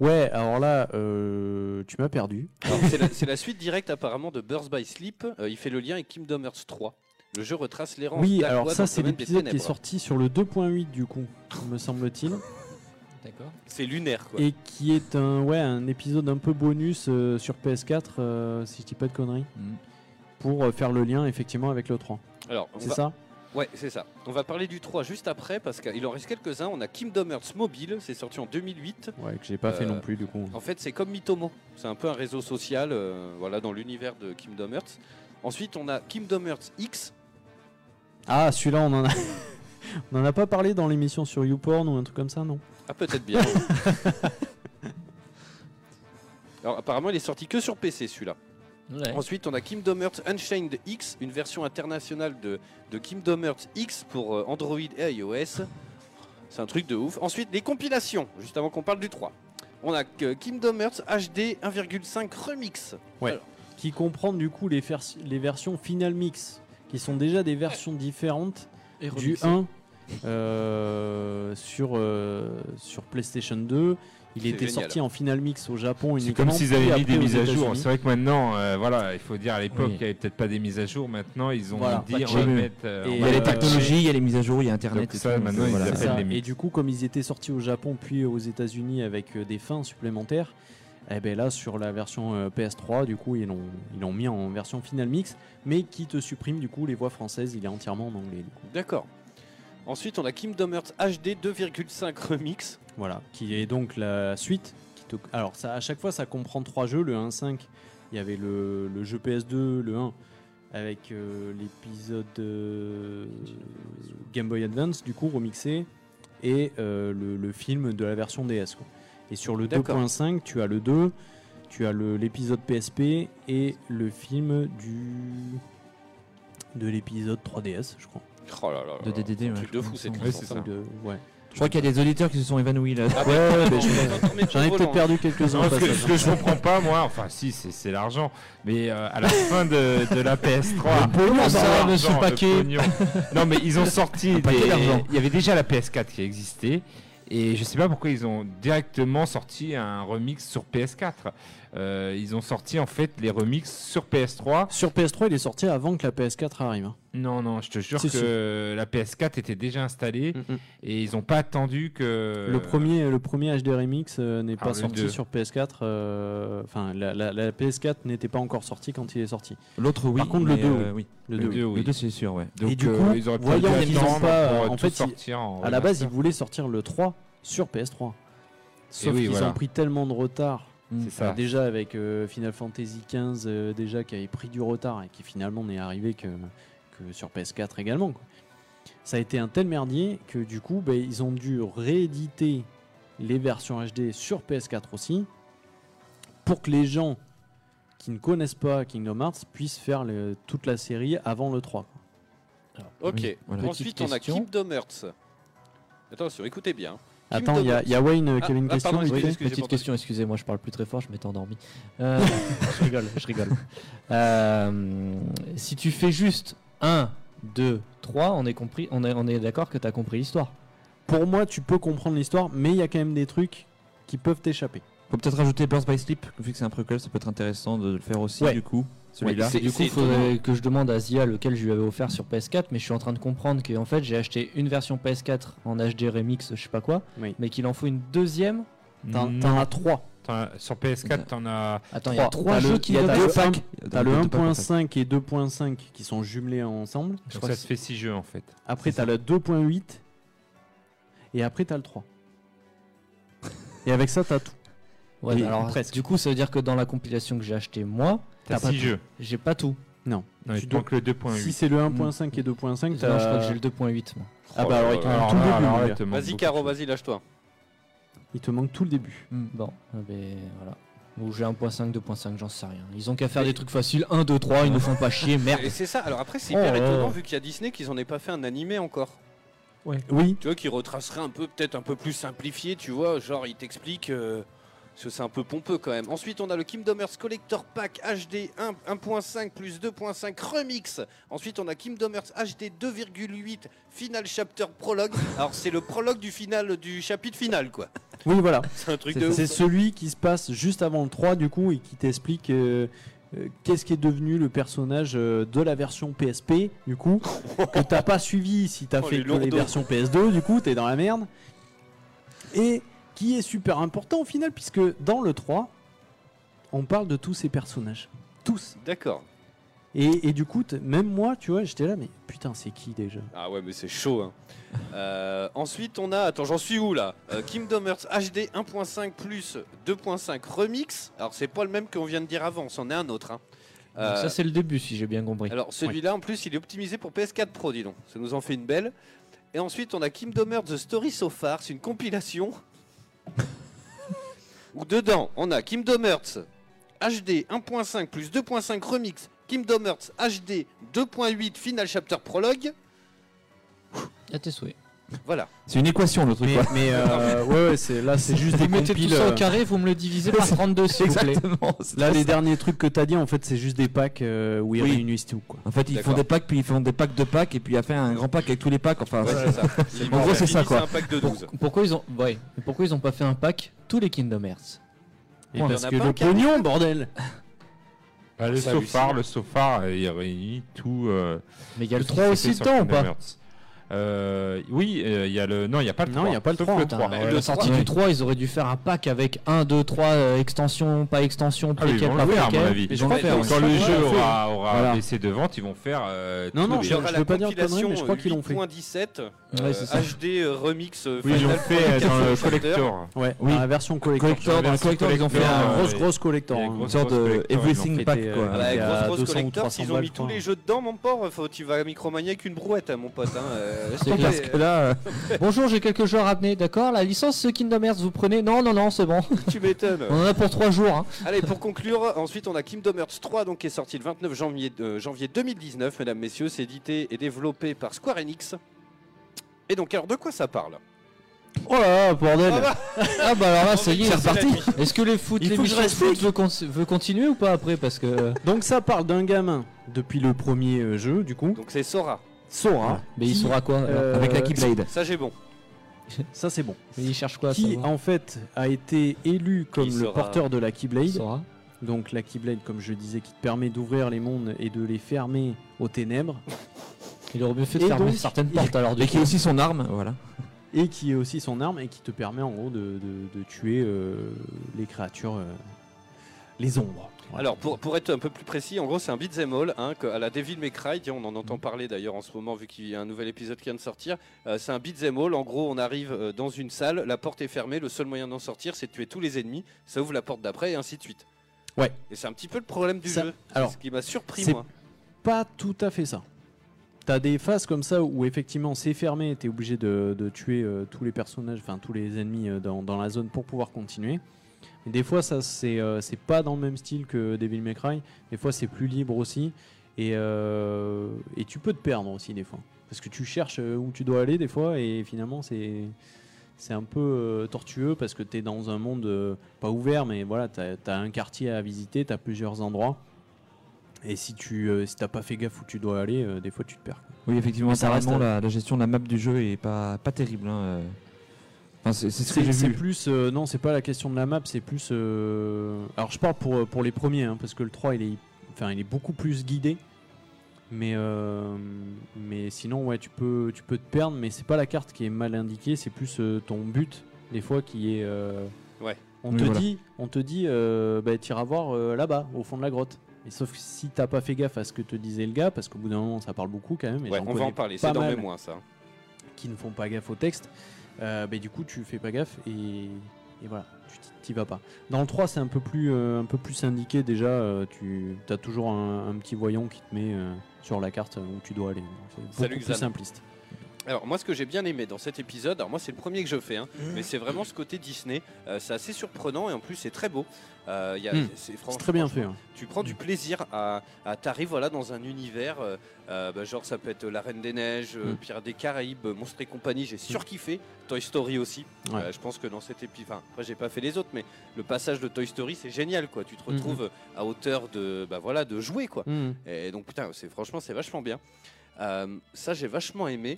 Ouais, alors là, euh, tu m'as perdu. C'est la, suite directe apparemment de Birds by Sleep. Il fait le lien avec Kingdom Hearts 3. Le jeu retrace l'errance Oui, d'Aqua alors ça, c'est l'épisode qui est sorti sur le 2.8 du coup, me semble-t-il. D'accord. C'est lunaire quoi. Et qui est un, ouais, un épisode un peu bonus euh, sur PS4, euh, si je dis pas de conneries, pour euh, faire le lien effectivement avec le 3. Alors, on C'est va- ça? Ouais, c'est ça. On va parler du 3 juste après parce qu'il en reste quelques-uns. On a Kingdom Hearts Mobile, c'est sorti en 2008. Ouais, que j'ai pas fait non plus du coup. En fait, c'est comme Mitomo. C'est un peu un réseau social euh, voilà, dans l'univers de Kingdom Hearts. Ensuite, on a Kingdom Hearts X. Ah, celui-là, on en a. on en a pas parlé dans l'émission sur YouPorn ou un truc comme ça, non Ah, peut-être bien. Alors, apparemment, il est sorti que sur PC celui-là. Ouais. Ensuite, on a Kingdom Hearts Unchained X, une version internationale de, de Kingdom Hearts X pour euh, Android et iOS. C'est un truc de ouf. Ensuite, les compilations, juste avant qu'on parle du 3. On a que Kingdom Hearts HD 1,5 Remix. Ouais. Alors, Qui comprend du coup les versions Final Mix, qui sont déjà des versions différentes Et du remixé. 1 euh, sur, euh, sur PlayStation 2. Il C'est était génial. sorti en Final Mix au Japon C'est uniquement. comme s'ils puis avaient mis après des aux mises à jour. États-Unis. C'est vrai que maintenant, euh, voilà, il faut dire à l'époque, Oui. il n'y avait peut-être pas des mises à jour. Maintenant, ils ont Voilà, dit euh, Et on Il y va a les patcher. technologies, il y a les mises à jour, il y a Internet. Donc et ça, tout, maintenant, donc, ils voilà. appellent C'est ça. les Et du coup, comme ils étaient sortis au Japon puis aux États-Unis avec euh, des fins supplémentaires, eh ben là sur la version euh, PS3, du coup ils l'ont ils l'ont mis en version Final Mix, mais qui te supprime du coup les voix françaises. Il est entièrement en anglais. du coup. D'accord. Ensuite, on a Kingdom Hearts HD 2,5 Remix. Voilà, qui est donc la suite. Qui te- Alors ça, à chaque fois, ça comprend trois jeux. Le 1.5, il y avait le, le jeu PS2, le 1 avec euh, l'épisode euh, Game Boy Advance, du coup remixé, et euh, le, le film de la version DS. quoi. Et sur le D'accord. 2.5, tu as le 2, tu as le- l'épisode PSP et le film du de l'épisode 3DS, je crois. Oh là là là De. DDD, C'est un ouais, truc je de crois, fou, cette me Ouais, licence. c'est ça. De- ouais. Je crois qu'il y a des auditeurs qui se sont évanouis là. Ah, Ouais, J'en ai peut-être perdu quelques-uns. Ce, que, ce que je comprends pas, moi, enfin, si, c'est l'argent, mais euh, à la fin de, de la PS3, pognon, ça, monsieur le Paquet. Non, mais ils ont sorti. Des-. Il y avait déjà la PS4 qui existait, et je sais pas pourquoi ils ont directement sorti un remix sur PS4. Euh, ils ont sorti en fait les remixes sur PS3. Sur PS3, il est sorti avant que la PS4 arrive. hein. Non, non, je te jure Si, que la PS4 était déjà installée et ils ont pas attendu que. Le premier, le premier HD Remix euh, n'est Ah, pas sorti deux. sur PS4. euh, Enfin, la, la- la PS4 n'était pas encore sortie quand il est sorti. L'autre, oui. Par contre, le mais, 2, euh, oui. Le Le 2, deux, oui. Le 2, c'est sûr, ouais. Donc, Et du euh, coup, ils auraient pu voyant qu'ils ont pour, pas- euh, en fait, sortir en À la base, ils voulaient sortir le 3 sur PS3. Sauf oui, qu'ils voilà. ont pris tellement de retard. C'est ça. euh, déjà avec euh, Final Fantasy XV, euh, déjà qui avait pris du retard et qui finalement n'est arrivé que, que sur PS4 également. quoi. Ça a été un tel merdier que du coup, ben, ils ont dû rééditer les versions HD sur PS4 aussi pour que les gens qui ne connaissent pas Kingdom Hearts puissent faire le- toute la série avant le 3. quoi. Ok. Oui, voilà. Ensuite, on a. Kingdom Hearts. Attention, écoutez bien. Attends, il y, a- il y a Wayne qui Ah, avait une ah, question. pardon, excusez- Petite question, excusez-moi, je parle plus très fort, je m'étais endormi. Euh, je rigole, je rigole. Euh, si tu fais juste 1, 2, 3, on est, compris, on est, on est d'accord que tu as compris l'histoire. Pour moi, tu peux comprendre l'histoire, mais il y a quand même des trucs qui peuvent t'échapper. Faut peut-être rajouter Burst by Sleep, vu que c'est un prequel, ça peut être intéressant de le faire aussi, Ouais. du coup. Celui-là. c'est- Du coup, il faudrait que je demande à Zia lequel je lui avais offert sur PS4, mais je suis en train de comprendre qu'en fait j'ai acheté une version PS4 en HD Remix, je sais pas quoi, Oui. mais qu'il en faut une deuxième. T'en t'en as trois. Sur PS4, t'en as. Attends, il y a Trois. jeux qui il y a doivent deux être- packs. T'as le Deux packs, en fait. 1.5 et 2.5 qui sont jumelés ensemble. Je Donc crois ça se fait 6 jeux en fait. Après, t'as le 2.8. Et après, t'as le 3. et avec ça, t'as tout. Ouais, alors presque. du coup, ça veut dire que dans la compilation que j'ai acheté moi, T'as pas 6 tout. jeux. j'ai pas tout. Non. Non, Tu dois- le 2.8. Si c'est le 1.5 et 2.5, Non, je crois que j'ai le 2.8. moi. Ah Oh bah là alors, il te manque Alors tout le début. Vas-y, Caro, vas-y, lâche-toi. Il te manque tout le début. Bon, eh ben, voilà. Ou j'ai 1.5, 2.5, j'en sais rien. Ils ont qu'à faire des trucs faciles. 1, 2, 3, ils nous font pas chier, merde. Et c'est ça. Alors après, c'est Oh hyper étonnant vu qu'il y a Disney qu'ils en aient pas fait un animé encore. Oui. Tu vois, qui retracerait un peu, peut-être un peu plus simplifié, tu vois. Genre, il t'explique. euh, parce que c'est un peu pompeux quand même. Ensuite, on a le Kingdom Hearts Collector Pack HD 1 1.5 plus 2.5 Remix. Ensuite, on a Kingdom Hearts HD 2,8 Final Chapter Prologue. Alors, c'est le prologue du final du chapitre final, quoi. Oui, voilà. C'est un truc C'est- de ouf. C'est celui qui se passe juste avant le 3 du coup et qui t'explique euh, euh, qu'est-ce qui est devenu le personnage euh, de la version PSP du coup que t'as pas suivi si t'as Oh, fait les que les versions PS2 du coup t'es dans la merde et qui est super important au final puisque dans le 3 on parle de tous ces personnages tous D'accord. et, et du coup même moi tu vois j'étais là mais putain c'est qui déjà? Ah ouais, mais c'est chaud. Hein. Euh, ensuite, on a. Attends, j'en suis où là? Euh, Kingdom Hearts HD 1.5 plus 2.5 remix. Alors, c'est pas le même qu'on vient de dire avant, c'en est un autre. hein. Donc Euh, ça c'est le début si j'ai bien compris. Alors celui-là en plus il est optimisé pour PS4 Pro dis donc, ça nous en fait une belle. Et ensuite on a Kingdom Hearts The Story So Far, c'est une compilation. Où dedans on a Kingdom Hearts HD 1.5 plus 2.5 remix, Kingdom Hearts HD 2.8 Final Chapter Prologue. À tes souhaits. Voilà. C'est une équation le truc. mais, quoi. mais, euh, ouais, ouais c'est là c'est juste Vous des mettez tout ça euh, au carré, vous me le divisez par 32 s'il vous plaît. Là, les ça. derniers trucs que t'as dit, en fait, c'est juste des packs euh, où ils Oui. réunissent tout, quoi. En fait, ils font des packs, puis ils font des packs de packs, et puis il a fait un grand pack avec tous les packs. Enfin, Ouais, c'est- c'est ça. En gros, c'est ça, quoi. un pack de 12. Pourquoi ils ont ouais, mais pourquoi ils ont pas fait un pack tous les Kingdom Hearts? Et Ouais, parce que le pognon, bordel Bah, le Sofar, le Sofar, euh, il réunit tout. euh, Mais il y a le tout ce 3 qui aussi dedans ou pas? Euh, oui, euh, il y a le. Non, il n'y a pas le Non, 3. il y a pas le sauf 3. Le Putain, 3. mais ouais, à le la sortie 3, du 3, ils auraient dû faire un pack avec 1, 2, 3 extensions, pas extensions, Ah oui, ils pas le faire, à mon avis. Ils vont faire. Quand le jeu aura, aura Voilà. baissé de vente, ils vont faire. euh, Non, non, Il je- y la veux pas dire conneries, mais je crois qu'ils l'ont fait. 8.17 Ouais, euh. HD euh, remix euh, Oui, ils l'ont fait euh, dans le collector. Ouais, Oui. dans la version collector. dans le collector, ils ont fait collector, un euh, grosse, grosse collector. une sorte de ils everything pack quoi. euh, bah, Il y grosse grosse 200 ou collector, 300 s'ils ont mis tous les jeux dedans, mon faut, tu vas à Micromania avec une brouette, hein, mon pote. Hein, euh, C'est tomber. parce que là, euh, bonjour, j'ai quelques jeux à ramener, d'accord La licence Kingdom Hearts, vous prenez Non, non, non, c'est bon. tu m'étonnes. On en a pour 3 jours. Hein. Allez, pour conclure, ensuite on a Kingdom Hearts 3 donc, qui est sorti le 29 janvier, euh, janvier 2019, mesdames, messieurs. C'est édité et développé par Square Enix. Et donc, alors de quoi ça parle? Oh là là, bordel Ah bah, Ah bah alors là, ça y est, C'est c'est reparti. Est-ce que les foot, Il faut que je l'émission de reste foot veut, con- veut continuer ou pas après? Parce que. Donc ça parle d'un gamin depuis le premier euh, jeu, du coup. Donc c'est Sora. Sora. Mais il saura quoi alors euh, Avec la Keyblade. Ça j'ai bon. Ça c'est bon. Mais il cherche quoi Qui en fait a été élu comme le sera- porteur de la Keyblade. Sora. Donc la Keyblade, comme je disais, qui te permet d'ouvrir les mondes et de les fermer aux ténèbres. Il aurait mieux fait de Et fermer donc, certaines portes alors du Et qui est coup. aussi son arme, voilà. Et qui est aussi son arme et qui te permet en gros de, de- de tuer euh, les créatures, euh, les ombres. Alors pour, pour être un peu plus précis, en gros c'est un beat'em all hein, à la Devil May Cry, tiens, on en entend parler d'ailleurs en ce moment vu qu'il y a un nouvel épisode qui vient de sortir. Euh, c'est un beat'em all, en gros on arrive euh, dans une salle, la porte est fermée, le seul moyen d'en sortir c'est de tuer tous les ennemis, ça ouvre la porte d'après et ainsi de suite. Ouais. Et c'est un petit peu le problème du Ça- jeu, alors, ce qui m'a surpris c'est- moi. pas tout à fait ça. T'as des phases comme ça où effectivement c'est fermé, t'es obligé de, de tuer euh, tous les personnages, enfin tous les ennemis euh, dans, dans la zone pour pouvoir continuer. Mais des fois ça c'est euh, c'est pas dans le même style que Devil May Cry, des fois c'est plus libre aussi et, euh, et tu peux te perdre aussi des fois. Parce que tu cherches euh, où tu dois aller des fois et finalement c'est c'est un peu euh, tortueux parce que tu es dans un monde euh, pas ouvert mais voilà, tu as, un quartier à visiter, tu as plusieurs endroits. Et si tu euh, si t'as pas fait gaffe où tu dois aller, euh, des fois tu te perds. quoi. Oui, effectivement, ça reste- la, la gestion de la map du jeu est pas, pas terrible. hein, euh. Enfin, c'est ce que j'ai vu. plus euh, non, c'est pas la question de la map, c'est plus euh, alors je parle pour pour les premiers hein, parce que le 3 il est enfin il est beaucoup plus guidé. Mais euh, mais sinon ouais, tu peux tu peux te perdre mais c'est pas la carte qui est mal indiquée, c'est plus euh, ton but des fois qui est euh, Ouais. On Oui, te voilà. dit on te dit euh, bah, t'iras voir euh, là-bas au fond de la grotte. Et sauf que si t'as pas fait gaffe à ce que te disait le gars, parce qu'au bout d'un moment ça parle beaucoup quand même. et Ouais, on va en parler, pas c'est dans mes mois ça. qui ne font pas gaffe au texte, euh, bah, du coup tu fais pas gaffe et, et voilà, tu t'y- vas pas. Dans le 3 c'est un peu plus euh, un peu plus indiqué déjà, euh, tu as toujours un, un petit voyant qui te met euh, sur la carte où tu dois aller. C'est Salut, beaucoup plus Xan. simpliste. Alors moi ce que j'ai bien aimé dans cet épisode, alors moi c'est le premier que je fais, hein, mais c'est vraiment ce côté Disney, Euh, c'est assez surprenant et en plus c'est très beau. Euh, y a- Mm. c'est C'est franch- très bien franchement, fait. hein. Tu prends du plaisir à, à t'arrives voilà dans un univers, euh, euh, bah, genre ça peut être la Reine des Neiges, euh, Mm. Pirates des Caraïbes, Monstres et compagnie, j'ai surkiffé. Toy Story aussi. Ouais. Euh, je pense que dans cet épisode, enfin après j'ai pas fait les autres, mais le passage de Toy Story c'est génial quoi. Tu te retrouves à hauteur de bah voilà de jouer quoi. Et donc putain, c'est franchement c'est vachement bien. Euh, ça j'ai vachement aimé.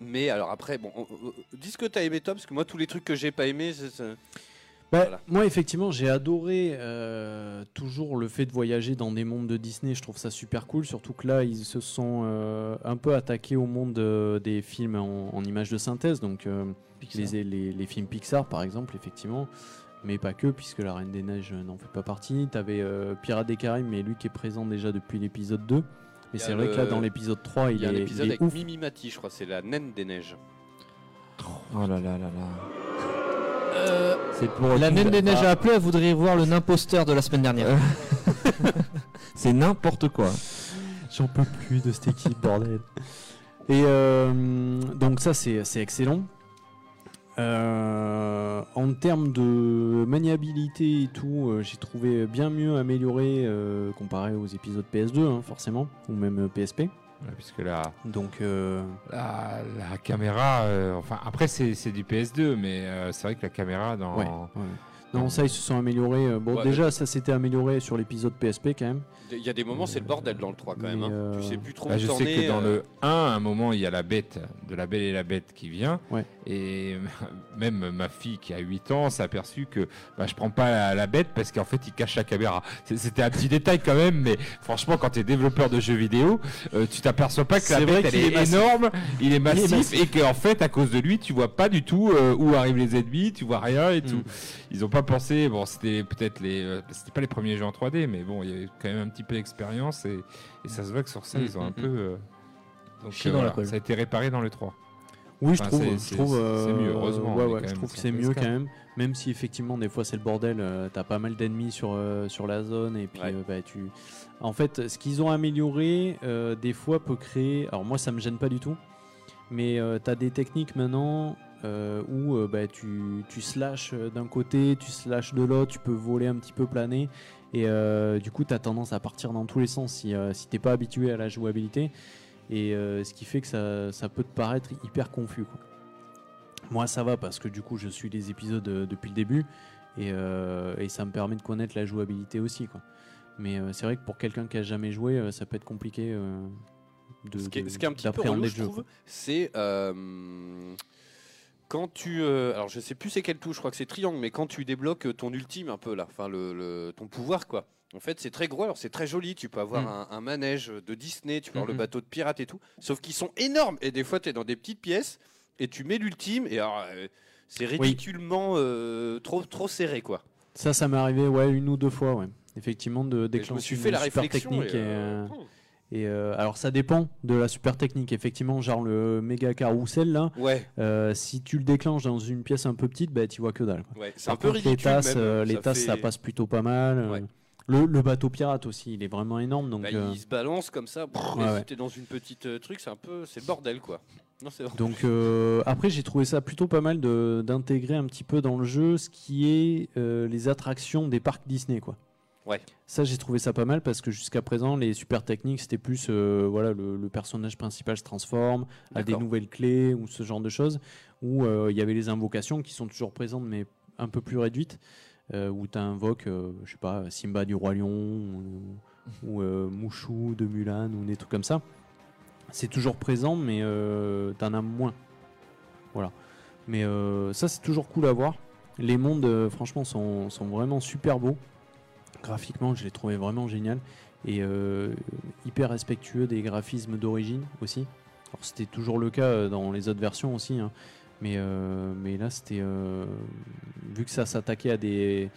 Mais alors après, bon, on- on- dis ce que t'as aimé toi, parce que moi tous les trucs que j'ai pas aimé, c'est. Bah, Voilà. Moi, effectivement, j'ai adoré euh, toujours le fait de voyager dans des mondes de Disney. Je trouve ça super cool. Surtout que là, ils se sont euh, un peu attaqués au monde euh, des films en, en images de synthèse. Donc, euh, les, les, les films Pixar, par exemple, effectivement. Mais pas que, puisque La Reine des Neiges n'en fait pas partie. T'avais euh, Pirates des Caraïbes, mais lui qui est présent déjà depuis l'épisode 2. Mais c'est vrai que là, dans l'épisode 3, il, y a un est, épisode avec ouf. Mimi Mati, je crois, c'est la naine des neiges. Oh là là là là. Euh, C'est pour la naine des neiges Ah. a appelé, elle voudrait voir le imposteur de la semaine dernière. C'est n'importe quoi. J'en peux plus de cette équipe, bordel. Et euh, donc ça, c'est c'est excellent. Euh, en termes de maniabilité et tout, euh, j'ai trouvé bien mieux amélioré euh, comparé aux épisodes PS2, hein, forcément, ou même PSP. Ouais, puisque la, Donc, euh, la, la caméra, euh, enfin après c'est c'est du PS2, mais euh, c'est vrai que la caméra dans. Ouais, ouais. non, ça, ils se sont améliorés. Bon, Ouais, déjà, ça s'était amélioré sur l'épisode PSP quand même. Il y a des moments, c'est le bordel dans le 3 quand même. Hein. euh, Tu sais plus trop Bah, où je sais que dans euh, le 1, à un moment, il y a la bête de la Belle et la Bête qui vient. Ouais. Et même ma fille qui a 8 ans s'est aperçue que bah, je prends pas la, la bête parce qu'en fait, il cache la caméra. C'était un petit détail quand même, mais franchement, quand tu es développeur de jeux vidéo, euh, tu t'aperçois pas que la bête elle est, est massif. énorme, il est massif, massif. et qu'en fait, à cause de lui, tu vois pas du tout euh, où arrivent les ennemis, tu vois rien et Mm. tout. Ils ont pas pensé, bon, c'était peut-être les. euh, c'était pas les premiers jeux en 3D, mais bon, il y avait quand même un petit peu d'expérience et, et ça se voit que sur ça, Mm, ils ont un mm, peu. euh, donc, euh, voilà, ça a été réparé dans le 3. Oui, je trouve. c'est- Je c'est- trouve. c'est mieux, euh, heureusement, Ouais, ouais, je trouve que c'est mieux PS4. quand même. Même si effectivement des fois c'est le bordel. euh, T'as pas mal d'ennemis sur euh, sur la zone et puis Ouais. euh, bah, tu. En fait, ce qu'ils ont amélioré, des fois peut créer. Alors moi, ça me gêne pas du tout. Mais t'as des techniques maintenant où bah, tu, tu slashes d'un côté, tu slashes de l'autre, tu peux voler un petit peu planer. Et du coup, tu as tendance à partir dans tous les sens si, si t'es pas habitué à la jouabilité. Et euh, ce qui fait que ça, ça peut te paraître hyper confus. quoi. Moi, ça va parce que du coup, je suis les épisodes euh, depuis le début. Et, euh, et ça me permet de connaître la jouabilité aussi. Quoi. Mais c'est vrai que pour quelqu'un qui a jamais joué, ça peut être compliqué de, Ce qui, est, ce qui est un petit peu relou, je trouve, c'est euh, quand tu. euh, alors, je sais plus c'est quel touche, je crois que c'est triangle, mais quand tu débloques ton ultime un peu là, enfin le, le- ton pouvoir quoi. En fait, c'est très gros, alors c'est très joli. Tu peux avoir Mm. un, un manège de Disney, tu peux avoir le bateau de pirate et tout. Sauf qu'ils sont énormes. Et des fois, tu es dans des petites pièces et tu mets l'ultime et alors, euh, c'est ridiculement euh, trop, trop serré quoi. Ça, ça m'est arrivé ouais, une ou deux fois, ouais. Effectivement, de Et je me déclencher suis une fait la super réflexion. technique. et, euh, et, euh, alors, ça dépend de la super technique. Effectivement, genre le méga carrousel là. Ouais. si tu le déclenches dans une pièce un peu petite, bah, tu vois que dalle. quoi. Ouais, c'est un peu contre, les ridicule, tasses, même, les ça tasses, ça passe plutôt pas mal. Ouais. Le, le bateau pirate aussi, il est vraiment énorme. Donc, Bah, euh, il se balance comme ça. brrr, Ouais, ouais. si t'es dans une petite euh, truc, c'est un peu, c'est bordel quoi. Non. Donc euh, après j'ai trouvé ça plutôt pas mal de- d'intégrer un petit peu dans le jeu ce qui est les attractions des parcs Disney quoi. Ouais. Ça j'ai trouvé ça pas mal parce que jusqu'à présent les super techniques c'était plus euh, voilà le, le personnage principal se transforme a des nouvelles clés ou ce genre de choses où euh, il y avait les invocations qui sont toujours présentes mais un peu plus réduites euh, où tu invoques euh, je sais pas Simba du roi lion ou, ou, euh, Mouchou de Mulan ou des trucs comme ça. C'est toujours présent mais euh, t'en as moins. Voilà. Mais ça, c'est toujours cool à voir. Les mondes, franchement, sont, sont vraiment super beaux. Graphiquement, je les trouvais vraiment génial. Et hyper respectueux des graphismes d'origine aussi. Alors, c'était toujours le cas dans les autres versions aussi. hein. Mais, euh, mais là, c'était. euh, vu que ça s'attaquait à des,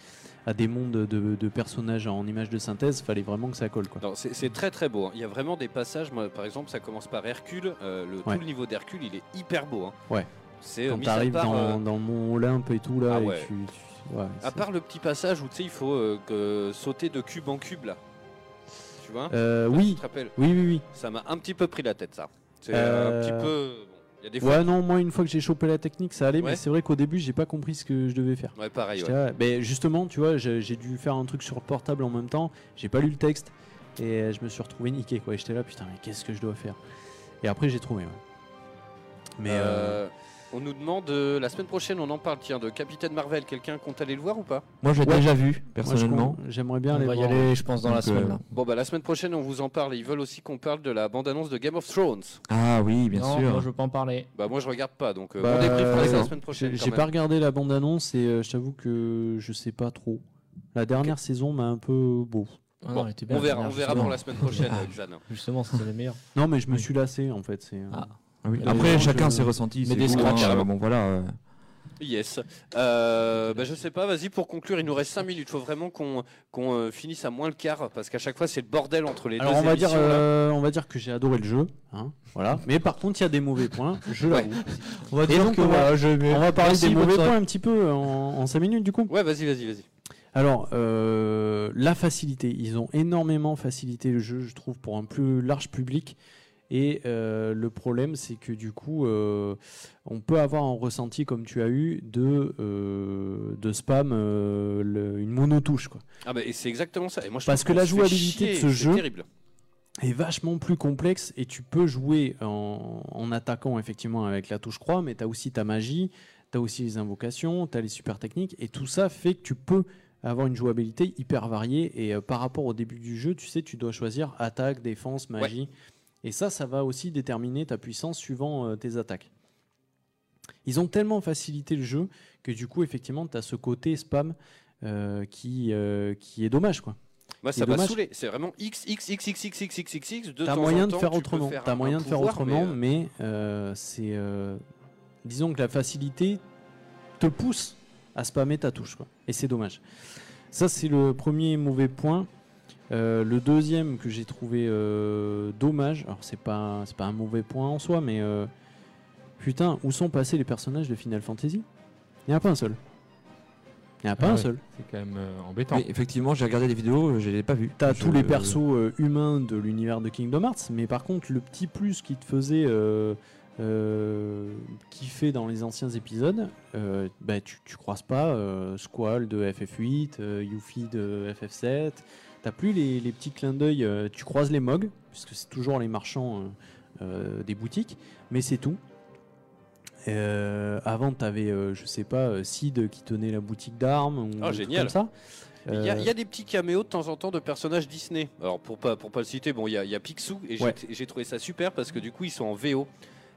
à des mondes de, de personnages en images de synthèse, fallait vraiment que ça colle. Quoi. C'est très très beau. hein. Il y a vraiment des passages. Moi, par exemple, ça commence par Hercule. euh, le, Ouais. Tout le niveau d'Hercule, il est hyper beau. hein. Ouais. C'est Quand t'arrives dans, euh, dans le mont Olympe et tout, là, Ah et ouais. tu- tu- ouais, À part le petit passage où tu sais, il faut que- sauter de cube en cube là. Tu vois? Euh, oui. tu te rappelles? Oui, oui, oui. Ça m'a un petit peu pris la tête, ça. C'est un petit peu. bon, y a des fois. Ouais, non, moi, une fois que j'ai chopé la technique, ça allait, Ouais. mais c'est vrai qu'au début, j'ai pas compris ce que je devais faire. Ouais, pareil. J'étais ouais. là, ben, justement, tu vois, j'ai dû faire un truc sur le portable en même temps, j'ai pas lu le texte, et je me suis retrouvé niqué, quoi. Et J'étais là, putain, mais qu'est-ce que je dois faire? Et après, j'ai trouvé, ouais. Mais. euh, Euh, On nous demande euh, la semaine prochaine, on en parle, tiens, de Capitaine Marvel. Quelqu'un compte aller le voir ou pas? Moi, j'ai Ouais. déjà vu, personnellement. J'aimerais bien On aller va y voir. aller, je pense, dans la Donc, semaine. euh, là. Bon, bah la semaine prochaine, on vous en parle. Ils veulent aussi qu'on parle de la bande-annonce de Game of Thrones. Ah oui, bien non, sûr. moi, je veux pas en parler. Bah, moi, je regarde pas, donc euh, Bah, on débriefera ça la d'accord. semaine prochaine. J'ai quand j'ai même. pas regardé la bande-annonce et euh, je t'avoue que je sais pas trop. La dernière saison m'a un peu beau. Ah non, Bon, elle était bien, on verra, on verra justement. pour la semaine prochaine, Ah. euh, Xan. Justement, c'était les meilleurs. Non, mais je me suis lassé en fait. c'est, euh, Ah. Ah oui. Après, chacun je- ses ressentis. Mais des goûts, scratchs, hein. Bon, voilà. euh, Yes. Euh, bah, je sais pas, vas-y pour conclure, il nous reste 5 minutes. Il faut vraiment qu'on qu'on euh, finisse à moins le quart parce qu'à chaque fois c'est le bordel entre les Alors deux on va dire, euh, on va dire que j'ai adoré le jeu, hein, voilà. Mais par contre, il y a des mauvais points, je Ouais. l'avoue. On va Et dire donc, que on va- voilà, je vais- On va parler Merci, des mauvais points un petit peu en, 5 minutes du coup. Ouais, vas-y, vas-y, vas-y. Alors, euh, la facilité. Ils ont énormément facilité le jeu, je trouve, pour un plus large public. Et euh, le problème, c'est que du coup, euh, on peut avoir un ressenti, comme tu as eu, de, euh, de spam, le- une monotouche. Quoi. Ah bah et c'est exactement ça. Et moi, je Parce que la jouabilité de ce jeu terrible. est vachement plus complexe et tu peux jouer en, en attaquant effectivement avec la touche croix, mais tu as aussi ta magie, tu as aussi les invocations, tu as les super techniques et tout ça fait que tu peux avoir une jouabilité hyper variée et par rapport au début du jeu, tu sais, tu dois choisir attaque, défense, magie. Et ça, ça va aussi déterminer ta puissance suivant euh, tes attaques. Ils ont tellement facilité le jeu que du coup, effectivement, tu as ce côté spam euh, qui, euh, qui est dommage. quoi. Moi, ça m'a saoulé. C'est vraiment X, X, X, X, X, X, X, X, X. T'as moyen en de faire autrement. T'as moyen de faire autrement, mais, c'est. disons que la facilité te pousse à spammer ta touche, quoi. Et c'est dommage. Ça, c'est le premier mauvais point. Euh, le deuxième que j'ai trouvé euh, dommage, alors c'est pas, c'est pas un mauvais point en soi, mais euh, putain, où sont passés les personnages de Final Fantasy? Il n'y en a pas un seul. Il n'y en a pas Ah un ouais, seul. C'est quand même euh, embêtant. Effectivement, j'ai regardé des vidéos, je l'ai pas vu. T'as Je- tous les persos euh, humains de l'univers de Kingdom Hearts, mais par contre, le petit plus qui te faisait euh, euh, kiffer dans les anciens épisodes, euh, bah, tu, tu croises pas euh, Squall de FF8, euh, Yuffie de FF7. T'as plus les, les petits clins d'œil. euh, tu croises les Mogs, puisque c'est toujours les marchands euh, euh, des boutiques, mais c'est tout. Avant, t'avais, je sais pas, Sid qui tenait la boutique d'armes ou Ah, trucs génial. comme ça. Il y, a- il y a des petits caméos de temps en temps de personnages Disney. Alors pour pas pour pas le citer, bon il y a, y a Picsou et j'ai Ouais. j'ai trouvé ça super parce que du coup ils sont en VO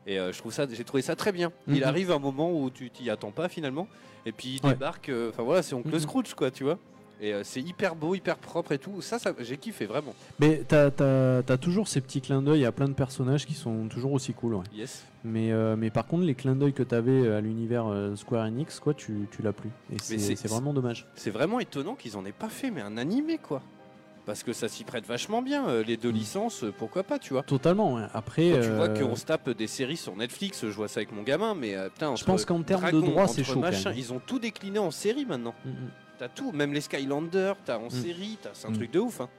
et euh, je trouve ça j'ai trouvé ça très bien. Il Mhm. arrive un moment où tu t'y attends pas finalement et puis il Ouais. débarque. euh, Enfin voilà c'est oncle Mhm. Scrooge quoi tu vois. Et euh, c'est hyper beau, hyper propre et tout. Ça, ça j'ai kiffé vraiment. Mais t'as as, toujours ces petits clins d'œil à plein de personnages qui sont toujours aussi cool. Ouais. Yes. Mais, euh, mais par contre, les clins d'œil que t'avais à l'univers euh, Square Enix, quoi, tu, tu l'as plus. Et c'est vraiment dommage. C'est vraiment étonnant qu'ils en aient pas fait mais un animé quoi. Parce que ça s'y prête vachement bien. euh, les deux licences, euh, pourquoi pas tu vois. Totalement. ouais. Après, Quand tu vois euh, qu'on se tape des séries sur Netflix, je vois ça avec mon gamin, mais euh, putain, Je pense qu'en termes de droits, c'est chaud, machin. Ils ont tout décliné en série maintenant. Mm, mm. T'as tout, même les Skylanders, t'as en Mm. série, t'as- c'est un Mm. truc de ouf. Hein.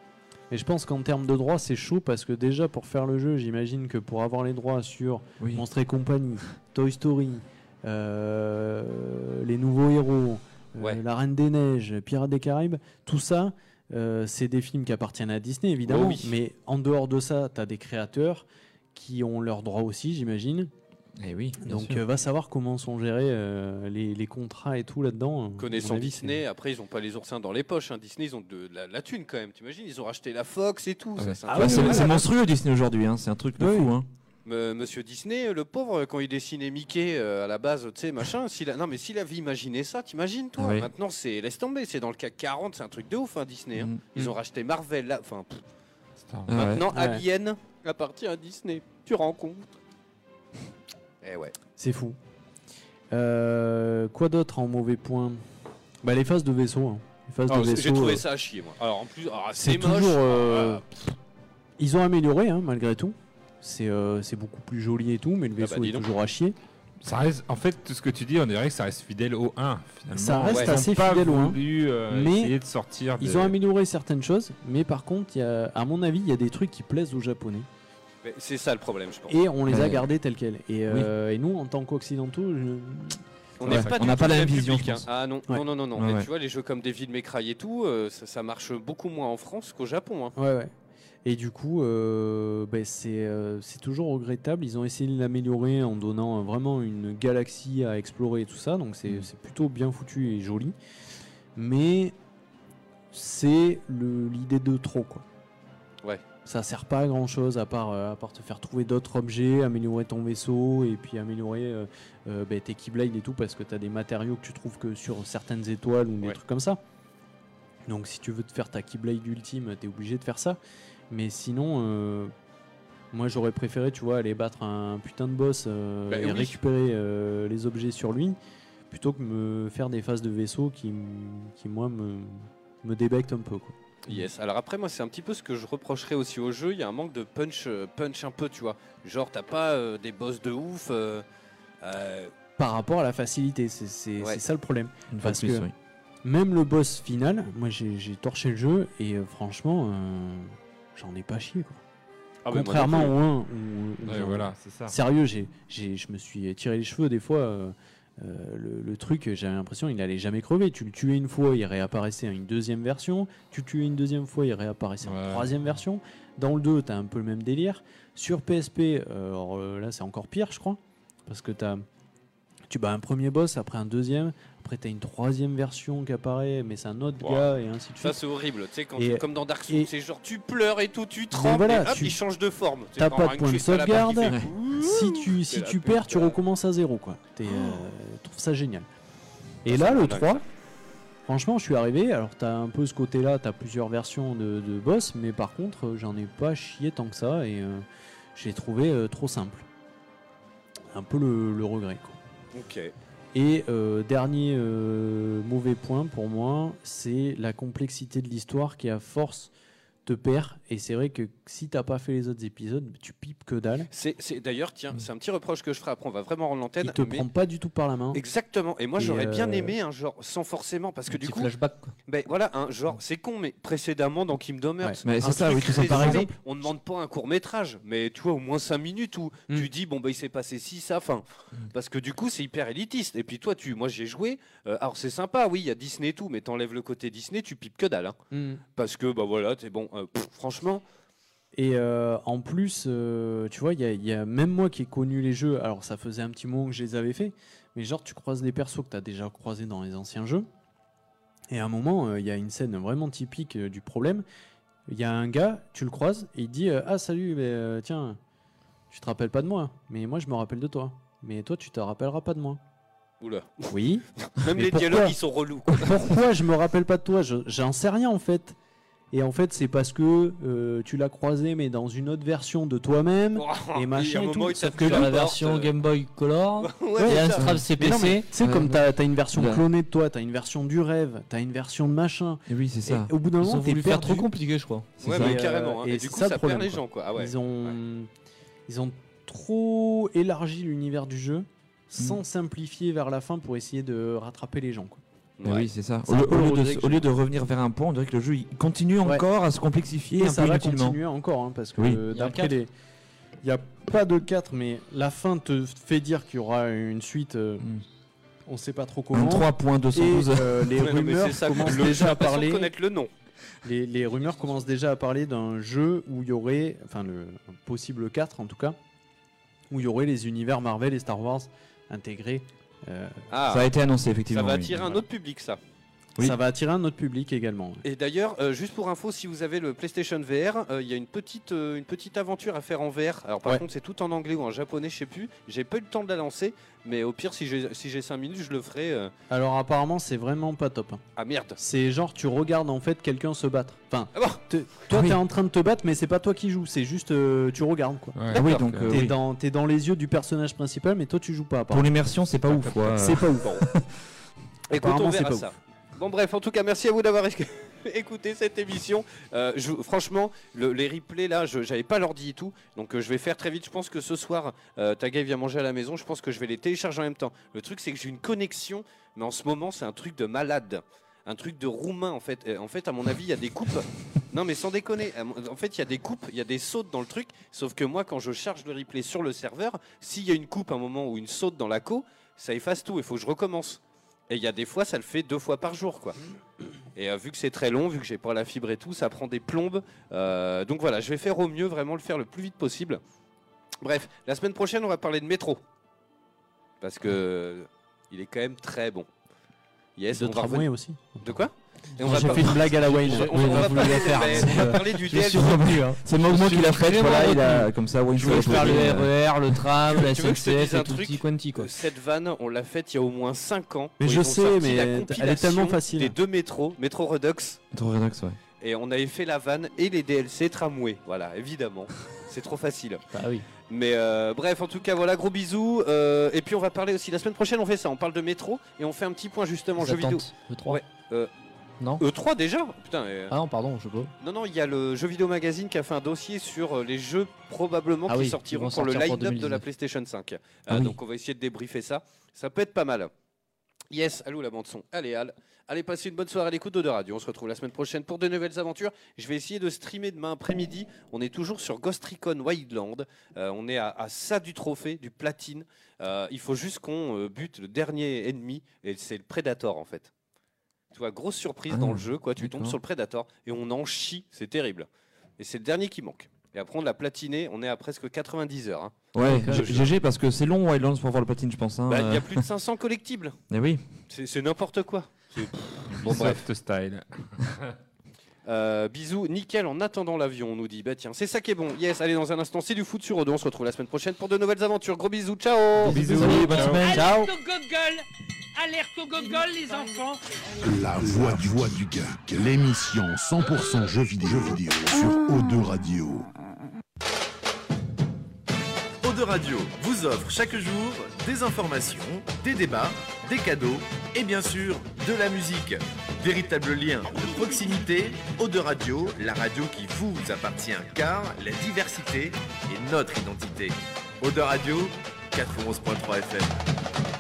Et je pense qu'en termes de droits, c'est chaud parce que déjà pour faire le jeu, j'imagine que pour avoir les droits sur Oui. Monstres et compagnie, Toy Story, euh, les nouveaux héros, euh, Ouais. La Reine des Neiges, Pirates des Caraïbes, tout ça, euh, c'est des films qui appartiennent à Disney évidemment. Oh oui. Mais en dehors de ça, tu as des créateurs qui ont leurs droits aussi, j'imagine. Eh oui, Donc euh, va savoir comment sont gérés euh, les, les contrats et tout là-dedans. Connaissant mon avis, Disney, après ils ont pas les oursins dans les poches. hein. Disney, ils ont de la, la thune quand même. T'imagines, ils ont racheté la Fox et tout. Ah ouais. c'est Ah ouais, c'est hein. monstrueux Disney aujourd'hui, hein, c'est un truc de Oui. fou. Hein. Monsieur Disney, le pauvre, quand il dessinait Mickey euh, à la base, tu sais, machin, s'il a... non mais s'il avait imaginé ça, t'imagines toi? Ouais. Maintenant, c'est laisse tomber, c'est dans le CAC 40, c'est un truc de ouf, hein, Disney. hein. Mm. Ils ont racheté Marvel, là, enfin. Ah ouais. maintenant Ouais. Alien appartient à Disney. Tu rends compte Eh ouais. C'est fou. Euh, quoi d'autre en mauvais point? Bah, Les phases de vaisseau. hein. Les phases Alors, de J'ai trouvé euh, ça à chier, moi. Alors en plus, ah, C'est c'est moche. toujours. euh, Ah, Ils ont amélioré hein, malgré tout. C'est euh, c'est beaucoup plus joli et tout, mais le Ah bah, vaisseau est donc. toujours à chier. Ça reste, en fait, tout ce que tu dis, on dirait que ça reste fidèle au 1. Finalement. Ça reste Ils ont assez fidèle au 1, voulu, euh, mais essayer de sortir. Ils ont amélioré certaines choses, mais par contre, il y a, à mon avis, il y a des trucs qui plaisent aux Japonais. C'est ça le problème, je pense. Et on les a gardés tels quels. Et, euh, et nous, en tant qu'occidentaux, je- On Ouais, n'est pas on du n'a pas la même vision, hein. Ah non, Ouais. non, non, non, non. Ouais, Mais ouais. tu vois, les jeux comme Devil May Cry et tout, euh, ça, ça marche beaucoup moins en France qu'au Japon. hein. Ouais, ouais. Et du coup, euh, ben, c'est euh, toujours regrettable. Ils ont essayé de l'améliorer en donnant euh, vraiment une galaxie à explorer et tout ça. Donc c'est c'est plutôt bien foutu et joli. Mais c'est l'idée de trop, quoi. Ça sert pas à grand chose à part, euh, à part te faire trouver d'autres objets, améliorer ton vaisseau et puis améliorer euh, euh, ben, tes Keyblades et tout parce que tu as des matériaux que tu trouves que sur certaines étoiles ou des trucs comme ça. Donc si tu veux te faire ta Keyblade ultime, tu es obligé de faire ça. Mais sinon, moi j'aurais préféré, tu vois, aller battre un putain de boss Bah et oui. récupérer les objets sur lui plutôt que me faire des phases de vaisseau qui, moi, me, me débectent un peu. Quoi. Yes. Alors après, moi, c'est un petit peu ce que je reprocherais aussi au jeu. Il y a un manque de punch, euh, punch un peu, tu vois. Genre, t'as pas euh, des boss de ouf. euh, euh, Par rapport à la facilité, c'est Ouais. ça le problème. Une Parce plus, que oui. même le boss final, moi j'ai torché le jeu et euh, franchement, euh, j'en ai pas chié. Quoi. Ah, Contrairement au plus. 1 où, où Ouais, j'en- voilà, c'est ça. Sérieux, j'ai, j'ai- je me suis tiré les cheveux des fois. Euh, le, le truc, j'avais l'impression il allait jamais crever. Tu le tuais une fois, il réapparaissait en une deuxième version. Tu le tuais une deuxième fois, il réapparaissait en Ouais. troisième version. Dans le 2, tu as un peu le même délire. Sur PSP, euh, alors, euh, là c'est encore pire, je crois. Parce que t'as- tu bats un premier boss, après un deuxième, après tu as une troisième version qui apparaît, mais c'est un autre Wow. gars, et ainsi de suite. Ça, c'est horrible. Tu sais, quand Et- comme dans Dark Souls, c'est genre tu pleures et tout, tu trembles, voilà, et hop, tu- il change de forme. T'as pas as de point de sauvegarde. Si tu, si tu perds, tu là. recommences à zéro. Quoi. T'es, euh, je trouve ça génial. Et Ça, là, le dingue, 3, franchement, je suis arrivé. Alors, t'as un peu ce côté-là, t'as plusieurs versions de, de boss, mais par contre, euh, j'en ai pas chié tant que ça et euh, j'ai trouvé euh, trop simple. Un peu le, le regret. Quoi. Ok. Et euh, dernier euh, mauvais point pour moi, c'est la complexité de l'histoire qui, à force, te perd. Et c'est vrai que si t'as pas fait les autres épisodes, tu pipes que dalle. C'est, c'est- d'ailleurs, tiens, c'est un petit reproche que je ferai après. On va vraiment rendre l'antenne. Il te mais- prend pas du tout par la main. Exactement. Et moi, Et, j'aurais bien euh, aimé un genre sans forcément, parce que du coup, flashback, quoi. ben voilà, un genre, c'est con, mais précédemment dans Kingdom Hearts, Ouais, mais un c'est ça, truc oui, tout ça, exemple. on demande pas un court métrage, mais tu vois au moins 5 minutes où Hmm. tu dis bon bah il s'est passé ci ça, fin, parce que du coup c'est hyper élitiste. Et puis toi, tu, moi j'ai joué, euh, alors c'est sympa, oui, il y a Disney et tout, mais t'enlèves le côté Disney, tu pipes que dalle, hein. Mm. parce que bah voilà, t'es bon, pff, franchement. Et euh, en plus, euh, tu vois, il y, a- il y a même moi qui ai connu les jeux, alors ça faisait un petit moment que je les avais fait, mais genre tu croises des persos que tu as déjà croisés dans les anciens jeux, et à un moment, euh, il y a une scène vraiment typique euh, du problème. Il y a un gars, tu le croises, et il dit euh, Ah, salut, mais, euh, tiens, tu te rappelles pas de moi, mais moi je me rappelle de toi. Mais toi, tu te rappelleras pas de moi. Oula. Oui. Même Mais les dialogues ils sont relous. quoi. Pourquoi je me rappelle pas de toi? Je- J'en sais rien en fait. Et en fait, c'est parce que euh, tu l'as croisé, mais dans une autre version de toi-même, Oh, et machin et moment, tout. Sauf que sur Sur la version Game Boy Color Ouais, et c'est Mais CPC. sais, comme t'as as une version Ouais. clonée de toi, t'as une version du rêve, t'as une version de machin. Et oui, c'est ça. Et au bout d'un Ils moment, ont t'es voulu faire trop compliqué, je crois. C'est Ouais, mais Et, euh, carrément. hein. et Et, c'est du coup, ça perd les gens, quoi. Ah ils, ont, ils ont trop élargi l'univers du jeu Mm. sans simplifier vers la fin pour essayer de rattraper les gens. Quoi. Mais Ouais. oui, c'est ça. Au, lieu- au de, que au j'ai. lieu de revenir vers un point, on dirait que le jeu il continue Ouais. encore à se complexifier Et un ça peu va inutilement. continuer encore, hein, parce que Oui. euh, Il y a un d'après les. Il n'y a pas de 4, mais la fin te fait dire qu'il y aura une suite. euh, Mm. On sait pas trop comment. 3.212. Et euh, les Ouais, non, rumeurs c'est ça, commencent le- déjà à parler. connaître le nom. Les, les rumeurs commencent déjà à parler d'un jeu où il y aurait, enfin le un possible 4 en tout cas, où il y aurait les univers Marvel et Star Wars intégrés. Euh, Ah, Ça a été annoncé ça effectivement. va oui. attirer un autre public, ça. Oui. Ça va attirer un autre public également. Et d'ailleurs, euh, juste pour info, si vous avez le PlayStation VR, euh, il y a une petite, euh, une petite aventure à faire en VR. Alors par Ouais. contre, c'est tout en anglais ou en japonais, je sais plus. J'ai pas eu le temps de la lancer, mais au pire, si j'ai si j'ai 5 minutes, je le ferai. euh. Alors apparemment c'est vraiment pas top. hein. Ah merde. C'est genre tu regardes en fait quelqu'un se battre. Enfin, Ah bon te- toi Ah oui. t'es en train de te battre mais c'est pas toi qui joues, c'est juste euh, tu regardes quoi. Ouais. Ah oui, donc euh, T'es oui. dans, t'es dans les yeux du personnage principal mais toi tu joues pas. pour l'immersion, c'est pas ouf. quoi. C'est pas ouf. Écoute, on verra pas ça. Bon bref, en tout cas, merci à vous d'avoir éc- écouté cette émission. Euh, franchement, le- les replays là, je j'avais pas l'ordi et tout, donc euh, je vais faire très vite. Je pense que ce soir, euh, Tagay vient manger à la maison. Je pense que je vais les télécharger en même temps. Le truc, c'est que j'ai une connexion, mais en ce moment, c'est un truc de malade. Un truc de roumain en fait. En fait, à mon avis, il y a des coupes. Non, mais sans déconner. En fait, il y a des coupes, il y a des sautes dans le truc. Sauf que moi, quand je charge le replay sur le serveur, s'il y a une coupe à un moment ou une saute dans la co, ça efface tout. Il faut que je recommence. Et il y a des fois, ça le fait deux fois par jour, quoi. Et euh, vu que c'est très long, vu que j'ai pas la fibre et tout, ça prend des plombes. Euh, donc voilà, je vais faire au mieux, vraiment le faire le plus vite possible. Bref, la semaine prochaine, on va parler de métro. Parce que il est quand même très bon. Yes, De on va tramway aussi. De quoi? J'ai fait une blague à la Wayne. On, on on va va vous parler, la faire. mais on va parler du retenu, hein. C'est Mogmo qui l'a fait, voilà, il a comme ça, Wayne Je voulais faire le RER, le tram, la SNCF un et tout truc petit quanti quoi. Cette vanne, on l'a faite il y a au moins 5 ans. Mais je sais, mais elle est tellement facile. Des deux métros, métro Redux. Métro Redux, ouais. Et on avait fait la vanne et les DLC tramway. Voilà, évidemment. C'est trop facile. Bah oui. Mais euh, bref, en tout cas, voilà, gros bisous. Euh, et puis on va parler aussi, la semaine prochaine, on fait ça. On parle de métro et on fait un petit point justement Les jeux vidéo. le 3. Ouais. euh, Non E3 déjà Putain. euh, Ah non, pardon, je pas. Non, non, il y a le Jeux Vidéo Magazine qui a fait un dossier sur euh, les jeux probablement Ah qui oui, sortiront pour le sortir pour line-up de la 2019. PlayStation 5. Euh, Ah oui. Donc on va essayer de débriefer ça. Ça peut être pas mal. Yes, allô la bande son. Allez Al. Allez passer une bonne soirée à l'écoute de Radio. On se retrouve la semaine prochaine pour de nouvelles aventures. Je vais essayer de streamer demain après-midi. On est toujours sur Ghost Recon Wildland. Euh, on est à, à ça du trophée, du platine. Euh, il faut juste qu'on euh, bute le dernier ennemi et c'est le Predator en fait. Tu vois, grosse surprise Ah, dans le jeu, quoi. Tu tombes sur le Predator et on en chie, c'est terrible. Et c'est le dernier qui manque. Et après, on l'a platiné, on est à presque 90 heures. hein. Ouais, GG parce que c'est long Wildlands pour voir le platine, je pense. hein, Bah, Il y a plus de 500 collectibles. Eh oui. C'est n'importe quoi. Bon, bref. style. Euh, bisous, nickel en attendant l'avion, on nous dit. Bah tiens, c'est ça qui est bon. Yes, allez, dans un instant, c'est du foot sur Odo. On se retrouve la semaine prochaine pour de nouvelles aventures. Gros bisous, ciao Bisous, bonne ciao. semaine. Gogol Alerte au gogol, les enfants La voix du voix du geek, l'émission 100% jeux vidéo, jeux vidéo sur O2 Radio. Eau de Radio vous offre chaque jour des informations, des débats, des cadeaux et bien sûr de la musique. Véritable lien de proximité, Eau de Radio, la radio qui vous appartient car la diversité est notre identité. Eau de Radio, 91.3 FM.